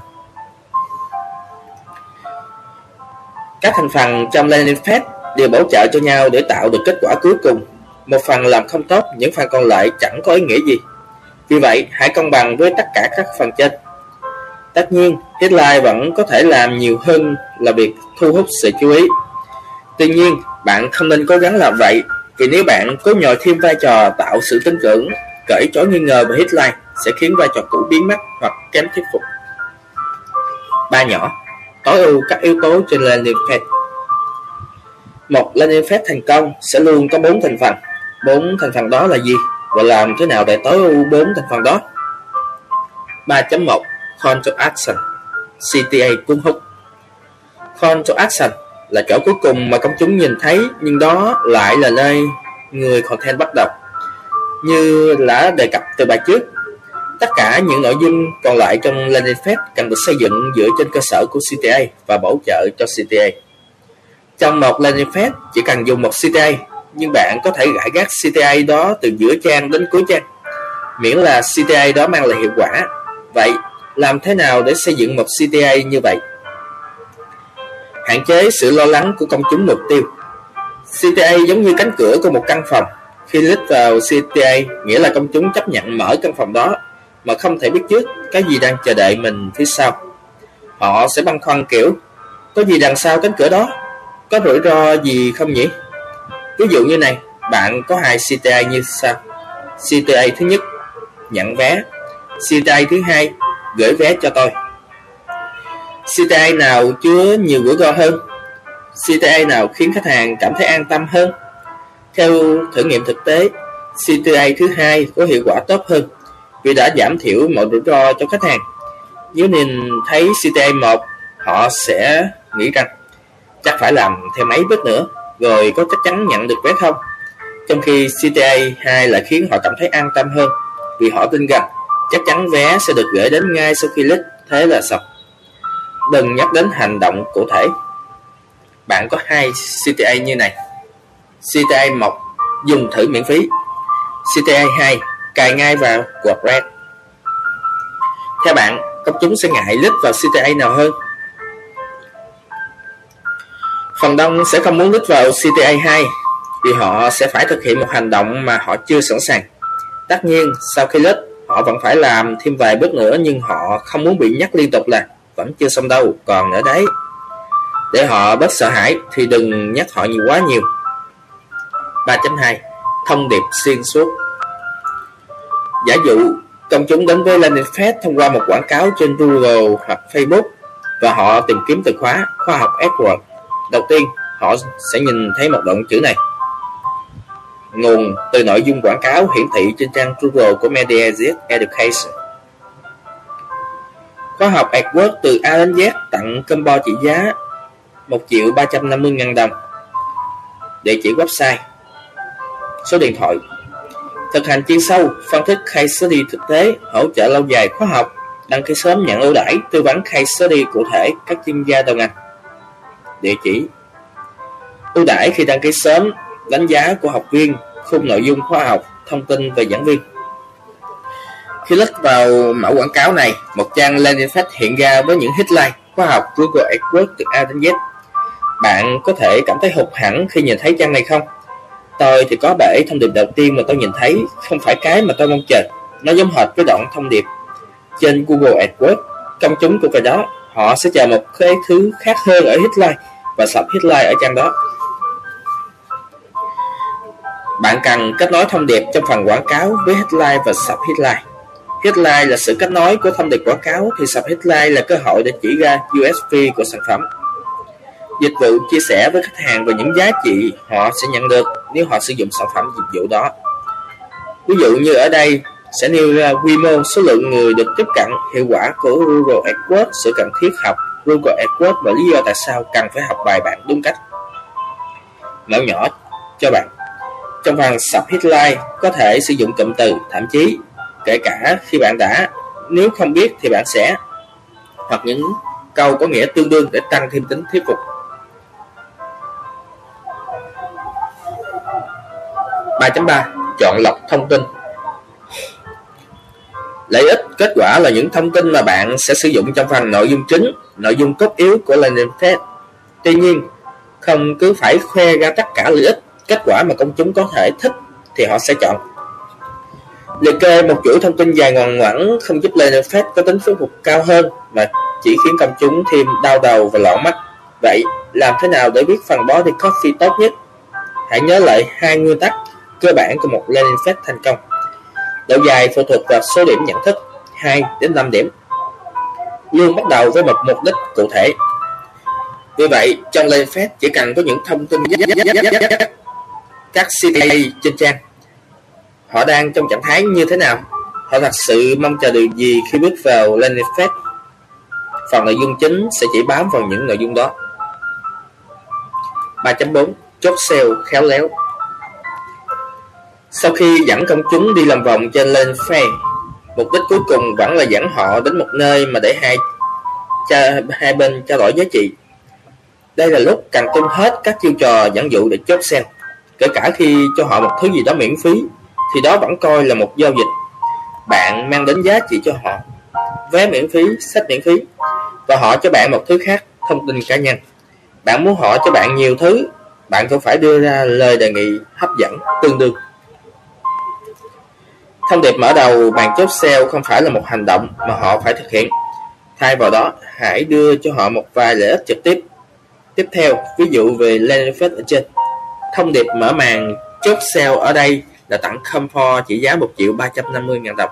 Các thành phần trong landing page đều bổ trợ cho nhau để tạo được kết quả cuối cùng một phần làm không tốt, những phần còn lại chẳng có ý nghĩa gì. Vì vậy, hãy cân bằng với tất cả các phần trên. Tất nhiên, headline vẫn có thể làm nhiều hơn là việc thu hút sự chú ý. Tuy nhiên, bạn không nên cố gắng làm vậy, vì nếu bạn cố nhồi thêm vai trò tạo sự tin tưởng, cởi trói nghi ngờ về headline sẽ khiến vai trò cũ biến mất hoặc kém thuyết phục. Ba nhỏ, tối ưu các yếu tố trên landing page. Một landing page thành công sẽ luôn có bốn thành phần bốn thành phần đó là gì và làm thế nào để tối ưu bốn thành phần đó 3.1 Call to Action CTA cuốn hút. Call to Action là chỗ cuối cùng mà công chúng nhìn thấy, nhưng đó lại là nơi người content bắt đầu. Như đã đề cập từ bài trước, tất cả những nội dung còn lại trong landing page cần được xây dựng dựa trên cơ sở của CTA và bổ trợ cho CTA trong một landing page, chỉ cần dùng một CTA nhưng bạn có thể gãi gác CTA đó từ giữa trang đến cuối trang. Miễn là CTA đó mang lại hiệu quả. Vậy làm thế nào để xây dựng một CTA như vậy? Hạn chế sự lo lắng của công chúng mục tiêu. CTA giống như cánh cửa của một căn phòng. Khi click vào CTA nghĩa là công chúng chấp nhận mở căn phòng đó, mà không thể biết trước cái gì đang chờ đợi mình phía sau. Họ sẽ băn khoăn kiểu, có gì đằng sau cánh cửa đó? Có rủi ro gì không nhỉ? Ví dụ như này, bạn có hai CTA như sau. CTA thứ nhất, nhận vé. CTA thứ hai gửi vé cho tôi. CTA nào chứa nhiều rủi ro hơn? CTA nào khiến khách hàng cảm thấy an tâm hơn? Theo thử nghiệm thực tế CTA thứ hai có hiệu quả tốt hơn vì đã giảm thiểu mọi rủi ro cho khách hàng. Nếu nhìn thấy CTA 1 họ sẽ nghĩ rằng chắc phải làm theo mấy bước nữa rồi có chắc chắn nhận được vé không? Trong khi CTA 2 lại khiến họ cảm thấy an tâm hơn vì họ tin rằng chắc chắn vé sẽ được gửi đến ngay sau khi click thế là sập đừng nhắc đến hành động cụ thể. Bạn có hai CTA như này. CTA 1 dùng thử miễn phí. CTA 2 cài ngay vào quạt red theo bạn công chúng sẽ ngại lít vào CTA nào hơn? Phần đông sẽ không muốn lít vào CTA 2 vì họ sẽ phải thực hiện một hành động mà họ chưa sẵn sàng. Tất nhiên, sau khi lít họ vẫn phải làm thêm vài bước nữa nhưng họ không muốn bị nhắc liên tục là vẫn chưa xong đâu còn nữa đấy để họ bớt sợ hãi thì đừng nhắc họ nhiều quá nhiều 3.2 Thông điệp xuyên suốt Giả dụ công chúng đến với landing page thông qua một quảng cáo trên Google hoặc Facebook và họ tìm kiếm từ khóa khoa học AdWords. Đầu tiên, họ sẽ nhìn thấy một đoạn chữ này. Nguồn từ nội dung quảng cáo hiển thị trên trang Google của MediaZ Education. Khóa học AdWords từ A đến Z tặng combo trị giá 1 triệu 350 ngàn đồng. Địa chỉ website Số điện thoại Thực hành chuyên sâu, phân tích case study thực tế, hỗ trợ lâu dài khóa học, đăng ký sớm nhận ưu đãi, tư vấn case study cụ thể các chuyên gia đầu ngành. Địa chỉ Ưu đãi khi đăng ký sớm, đánh giá của học viên, khung nội dung khoa học, thông tin về giảng viên. Khi click vào mẫu quảng cáo này, một trang landing page hiện ra với những headline khoa học Google AdWords từ A đến Z. Bạn có thể cảm thấy hụt hẳn khi nhìn thấy trang này không? Tôi thì có bể thông điệp đầu tiên mà tôi nhìn thấy không phải cái mà tôi mong chờ. Nó giống hệt với đoạn thông điệp trên Google AdWords. Công chúng của cái đó, họ sẽ chờ một cái thứ khác hơn ở headline và sub headline ở trang đó. Bạn cần kết nối thông điệp trong phần quảng cáo với headline và subheadline. headline. Headline là sự kết nối của thông điệp quảng cáo thì subheadline là cơ hội để chỉ ra USP của sản phẩm. Dịch vụ chia sẻ với khách hàng về những giá trị họ sẽ nhận được nếu họ sử dụng sản phẩm dịch vụ đó. Ví dụ như ở đây sẽ nêu ra quy mô số lượng người được tiếp cận hiệu quả của Google AdWords, sự cần thiết học Google AdWords và lý do tại sao cần phải học bài bản đúng cách. Mẫu nhỏ cho bạn. Trong phần subheadline có thể sử dụng cụm từ, thậm chí kể cả khi bạn đã nếu không biết thì bạn sẽ hoặc những câu có nghĩa tương đương để tăng thêm tính thuyết phục 3.3 Chọn lọc thông tin Lợi ích kết quả là những thông tin mà bạn sẽ sử dụng trong phần nội dung chính, nội dung cốt yếu của landing page. Tuy nhiên, không cứ phải khoe ra tất cả lợi ích, kết quả mà công chúng có thể thích thì họ sẽ chọn. Liệt kê một chuỗi thông tin dài ngoằn ngoẵng không giúp lên phép có tính thuyết phục cao hơn mà chỉ khiến công chúng thêm đau đầu và lỏ mắt. Vậy, làm thế nào để biết phần body copy tốt nhất? Hãy nhớ lại hai nguyên tắc cơ bản của một landing page thành công. Độ dài phụ thuộc vào số điểm nhận thức 2 đến 5 điểm. Luôn bắt đầu với một mục đích cụ thể. Vì vậy, trong landing page chỉ cần có những thông tin các CTA trên trang. Họ đang trong trạng thái như thế nào? Họ thật sự mong chờ điều gì khi bước vào landing page. Phần nội dung chính sẽ chỉ bám vào những nội dung đó. 3.4 Chốt sale khéo léo Sau khi dẫn công chúng đi làm vòng trên lên fan mục đích cuối cùng vẫn là dẫn họ đến một nơi mà để hai cha, hai bên trao đổi giá trị. Đây là lúc cần tung hết các chiêu trò dẫn dụ để chốt sale. Kể cả khi cho họ một thứ gì đó miễn phí, thì đó vẫn coi là một giao dịch. Bạn mang đến giá trị cho họ, vé miễn phí, sách miễn phí, và họ cho bạn một thứ khác, thông tin cá nhân. Bạn muốn họ cho bạn nhiều thứ, bạn cũng phải đưa ra lời đề nghị hấp dẫn tương đương. Thông điệp mở đầu bàn chốt sale không phải là một hành động mà họ phải thực hiện. Thay vào đó, hãy đưa cho họ một vài lợi ích trực tiếp. Tiếp theo, ví dụ về landing page ở trên. Thông điệp mở màn chốt sale ở đây là tặng Comfort chỉ giá 1 triệu 350 ngàn đồng.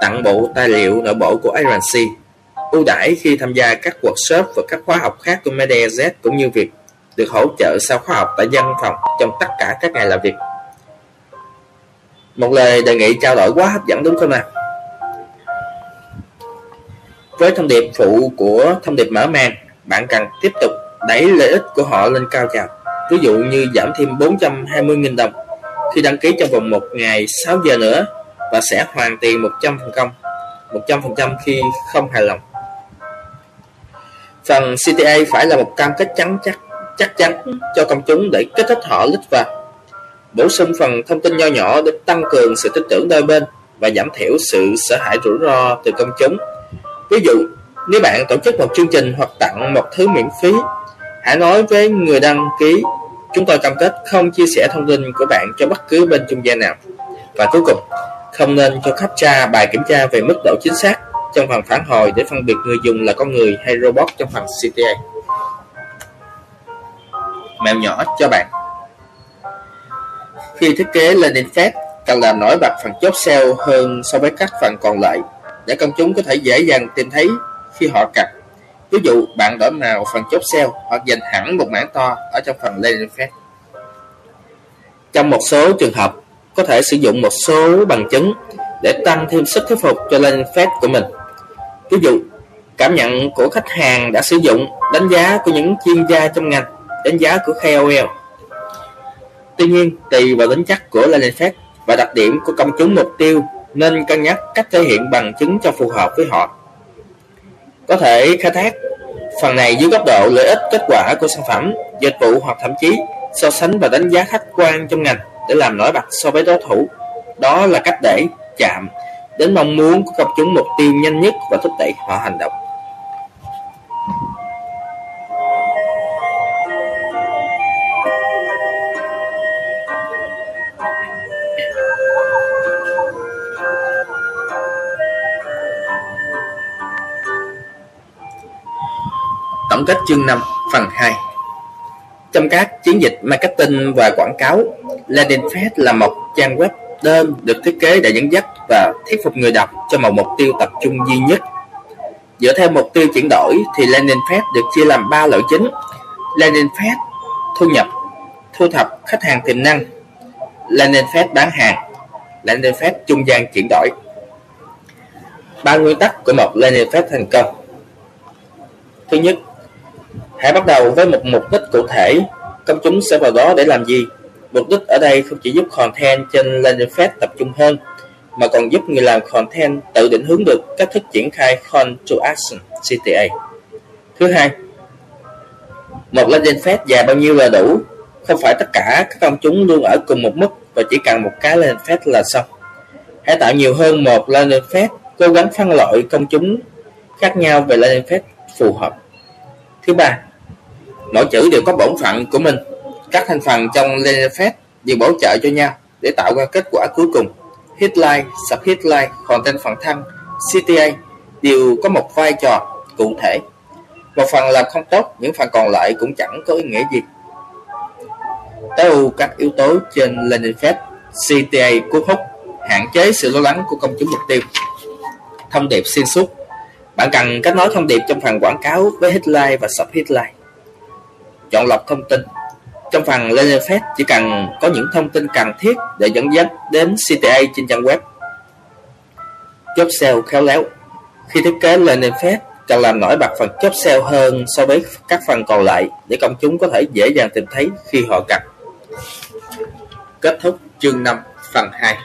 Tặng bộ tài liệu nội bộ của Iron Sea. Ưu đãi khi tham gia các workshop và các khóa học khác của Media Z cũng như việc được hỗ trợ sau khóa học tại văn phòng trong tất cả các ngày làm việc. Một lời đề nghị trao đổi quá hấp dẫn đúng không nào? Với thông điệp phụ của thông điệp mở màn, bạn cần tiếp tục đẩy lợi ích của họ lên cao trào. Ví dụ như giảm thêm 420.000 đồng khi đăng ký trong vòng 1 ngày 6 giờ nữa và sẽ hoàn tiền 100%, 100% khi không hài lòng. Phần CTA phải là một cam kết chắn chắc chắc chắn cho công chúng để kích thích họ lít vào. Bổ sung phần thông tin nho nhỏ để tăng cường sự tin tưởng đôi bên và giảm thiểu sự sợ hãi rủi ro từ công chúng. Ví dụ, nếu bạn tổ chức một chương trình hoặc tặng một thứ miễn phí, hãy nói với người đăng ký chúng tôi cam kết không chia sẻ thông tin của bạn cho bất cứ bên trung gian nào. Và cuối cùng, không nên cho khách tra bài kiểm tra về mức độ chính xác trong phần phản hồi để phân biệt người dùng là con người hay robot trong phần CTA mèo nhỏ cho bạn. Khi thiết kế landing page, cần làm nổi bật phần chốt sale hơn so với các phần còn lại để công chúng có thể dễ dàng tìm thấy khi họ cần. Ví dụ, bạn đổi màu phần chốt sale hoặc dành hẳn một mảng to ở trong phần landing page. Trong một số trường hợp, có thể sử dụng một số bằng chứng để tăng thêm sức thuyết phục cho landing page của mình. Ví dụ, cảm nhận của khách hàng đã sử dụng, đánh giá của những chuyên gia trong ngành đánh giá của KOL. Tuy nhiên, tùy vào tính chất của landing page và đặc điểm của công chúng mục tiêu nên cân nhắc cách thể hiện bằng chứng cho phù hợp với họ. Có thể khai thác phần này dưới góc độ lợi ích kết quả của sản phẩm, dịch vụ hoặc thậm chí so sánh và đánh giá khách quan trong ngành để làm nổi bật so với đối thủ. Đó là cách để chạm đến mong muốn của công chúng mục tiêu nhanh nhất và thúc đẩy họ hành động. Tổng kết chương 5 phần 2 Trong các chiến dịch marketing và quảng cáo, landing page là một trang web đơn được thiết kế để dẫn dắt và thuyết phục người đọc cho một mục tiêu tập trung duy nhất. Dựa theo mục tiêu chuyển đổi thì landing page được chia làm 3 loại chính. Landing page thu nhập, thu thập khách hàng tiềm năng, landing page bán hàng, landing page trung gian chuyển đổi. Ba nguyên tắc của một landing page thành công. Thứ nhất, Hãy bắt đầu với một mục đích cụ thể, công chúng sẽ vào đó để làm gì? Mục đích ở đây không chỉ giúp content trên landing page tập trung hơn, mà còn giúp người làm content tự định hướng được cách thức triển khai Call to Action CTA. Thứ hai, một landing page dài bao nhiêu là đủ, không phải tất cả các công chúng luôn ở cùng một mức và chỉ cần một cái landing page là xong. Hãy tạo nhiều hơn một landing page, cố gắng phân loại công chúng khác nhau về landing page phù hợp. Thứ ba, mỗi chữ đều có bổn phận của mình. Các thành phần trong Lenefest đều bổ trợ cho nhau để tạo ra kết quả cuối cùng. Hitline, subhitline, content phần thân, CTA đều có một vai trò cụ thể. Một phần làm không tốt, những phần còn lại cũng chẳng có ý nghĩa gì. Tối ưu các yếu tố trên Lenefest, CTA cuốn hút, hạn chế sự lo lắng của công chúng mục tiêu. Thông điệp xuyên suốt bạn cần kết nối thông điệp trong phần quảng cáo với headline và subheadline. Chọn lọc thông tin. Trong phần landing page chỉ cần có những thông tin cần thiết để dẫn dắt đến CTA trên trang web. Chốt sale khéo léo Khi thiết kế landing page cần làm nổi bật phần chốt sale hơn so với các phần còn lại để công chúng có thể dễ dàng tìm thấy khi họ cần. Kết thúc chương 5 phần 2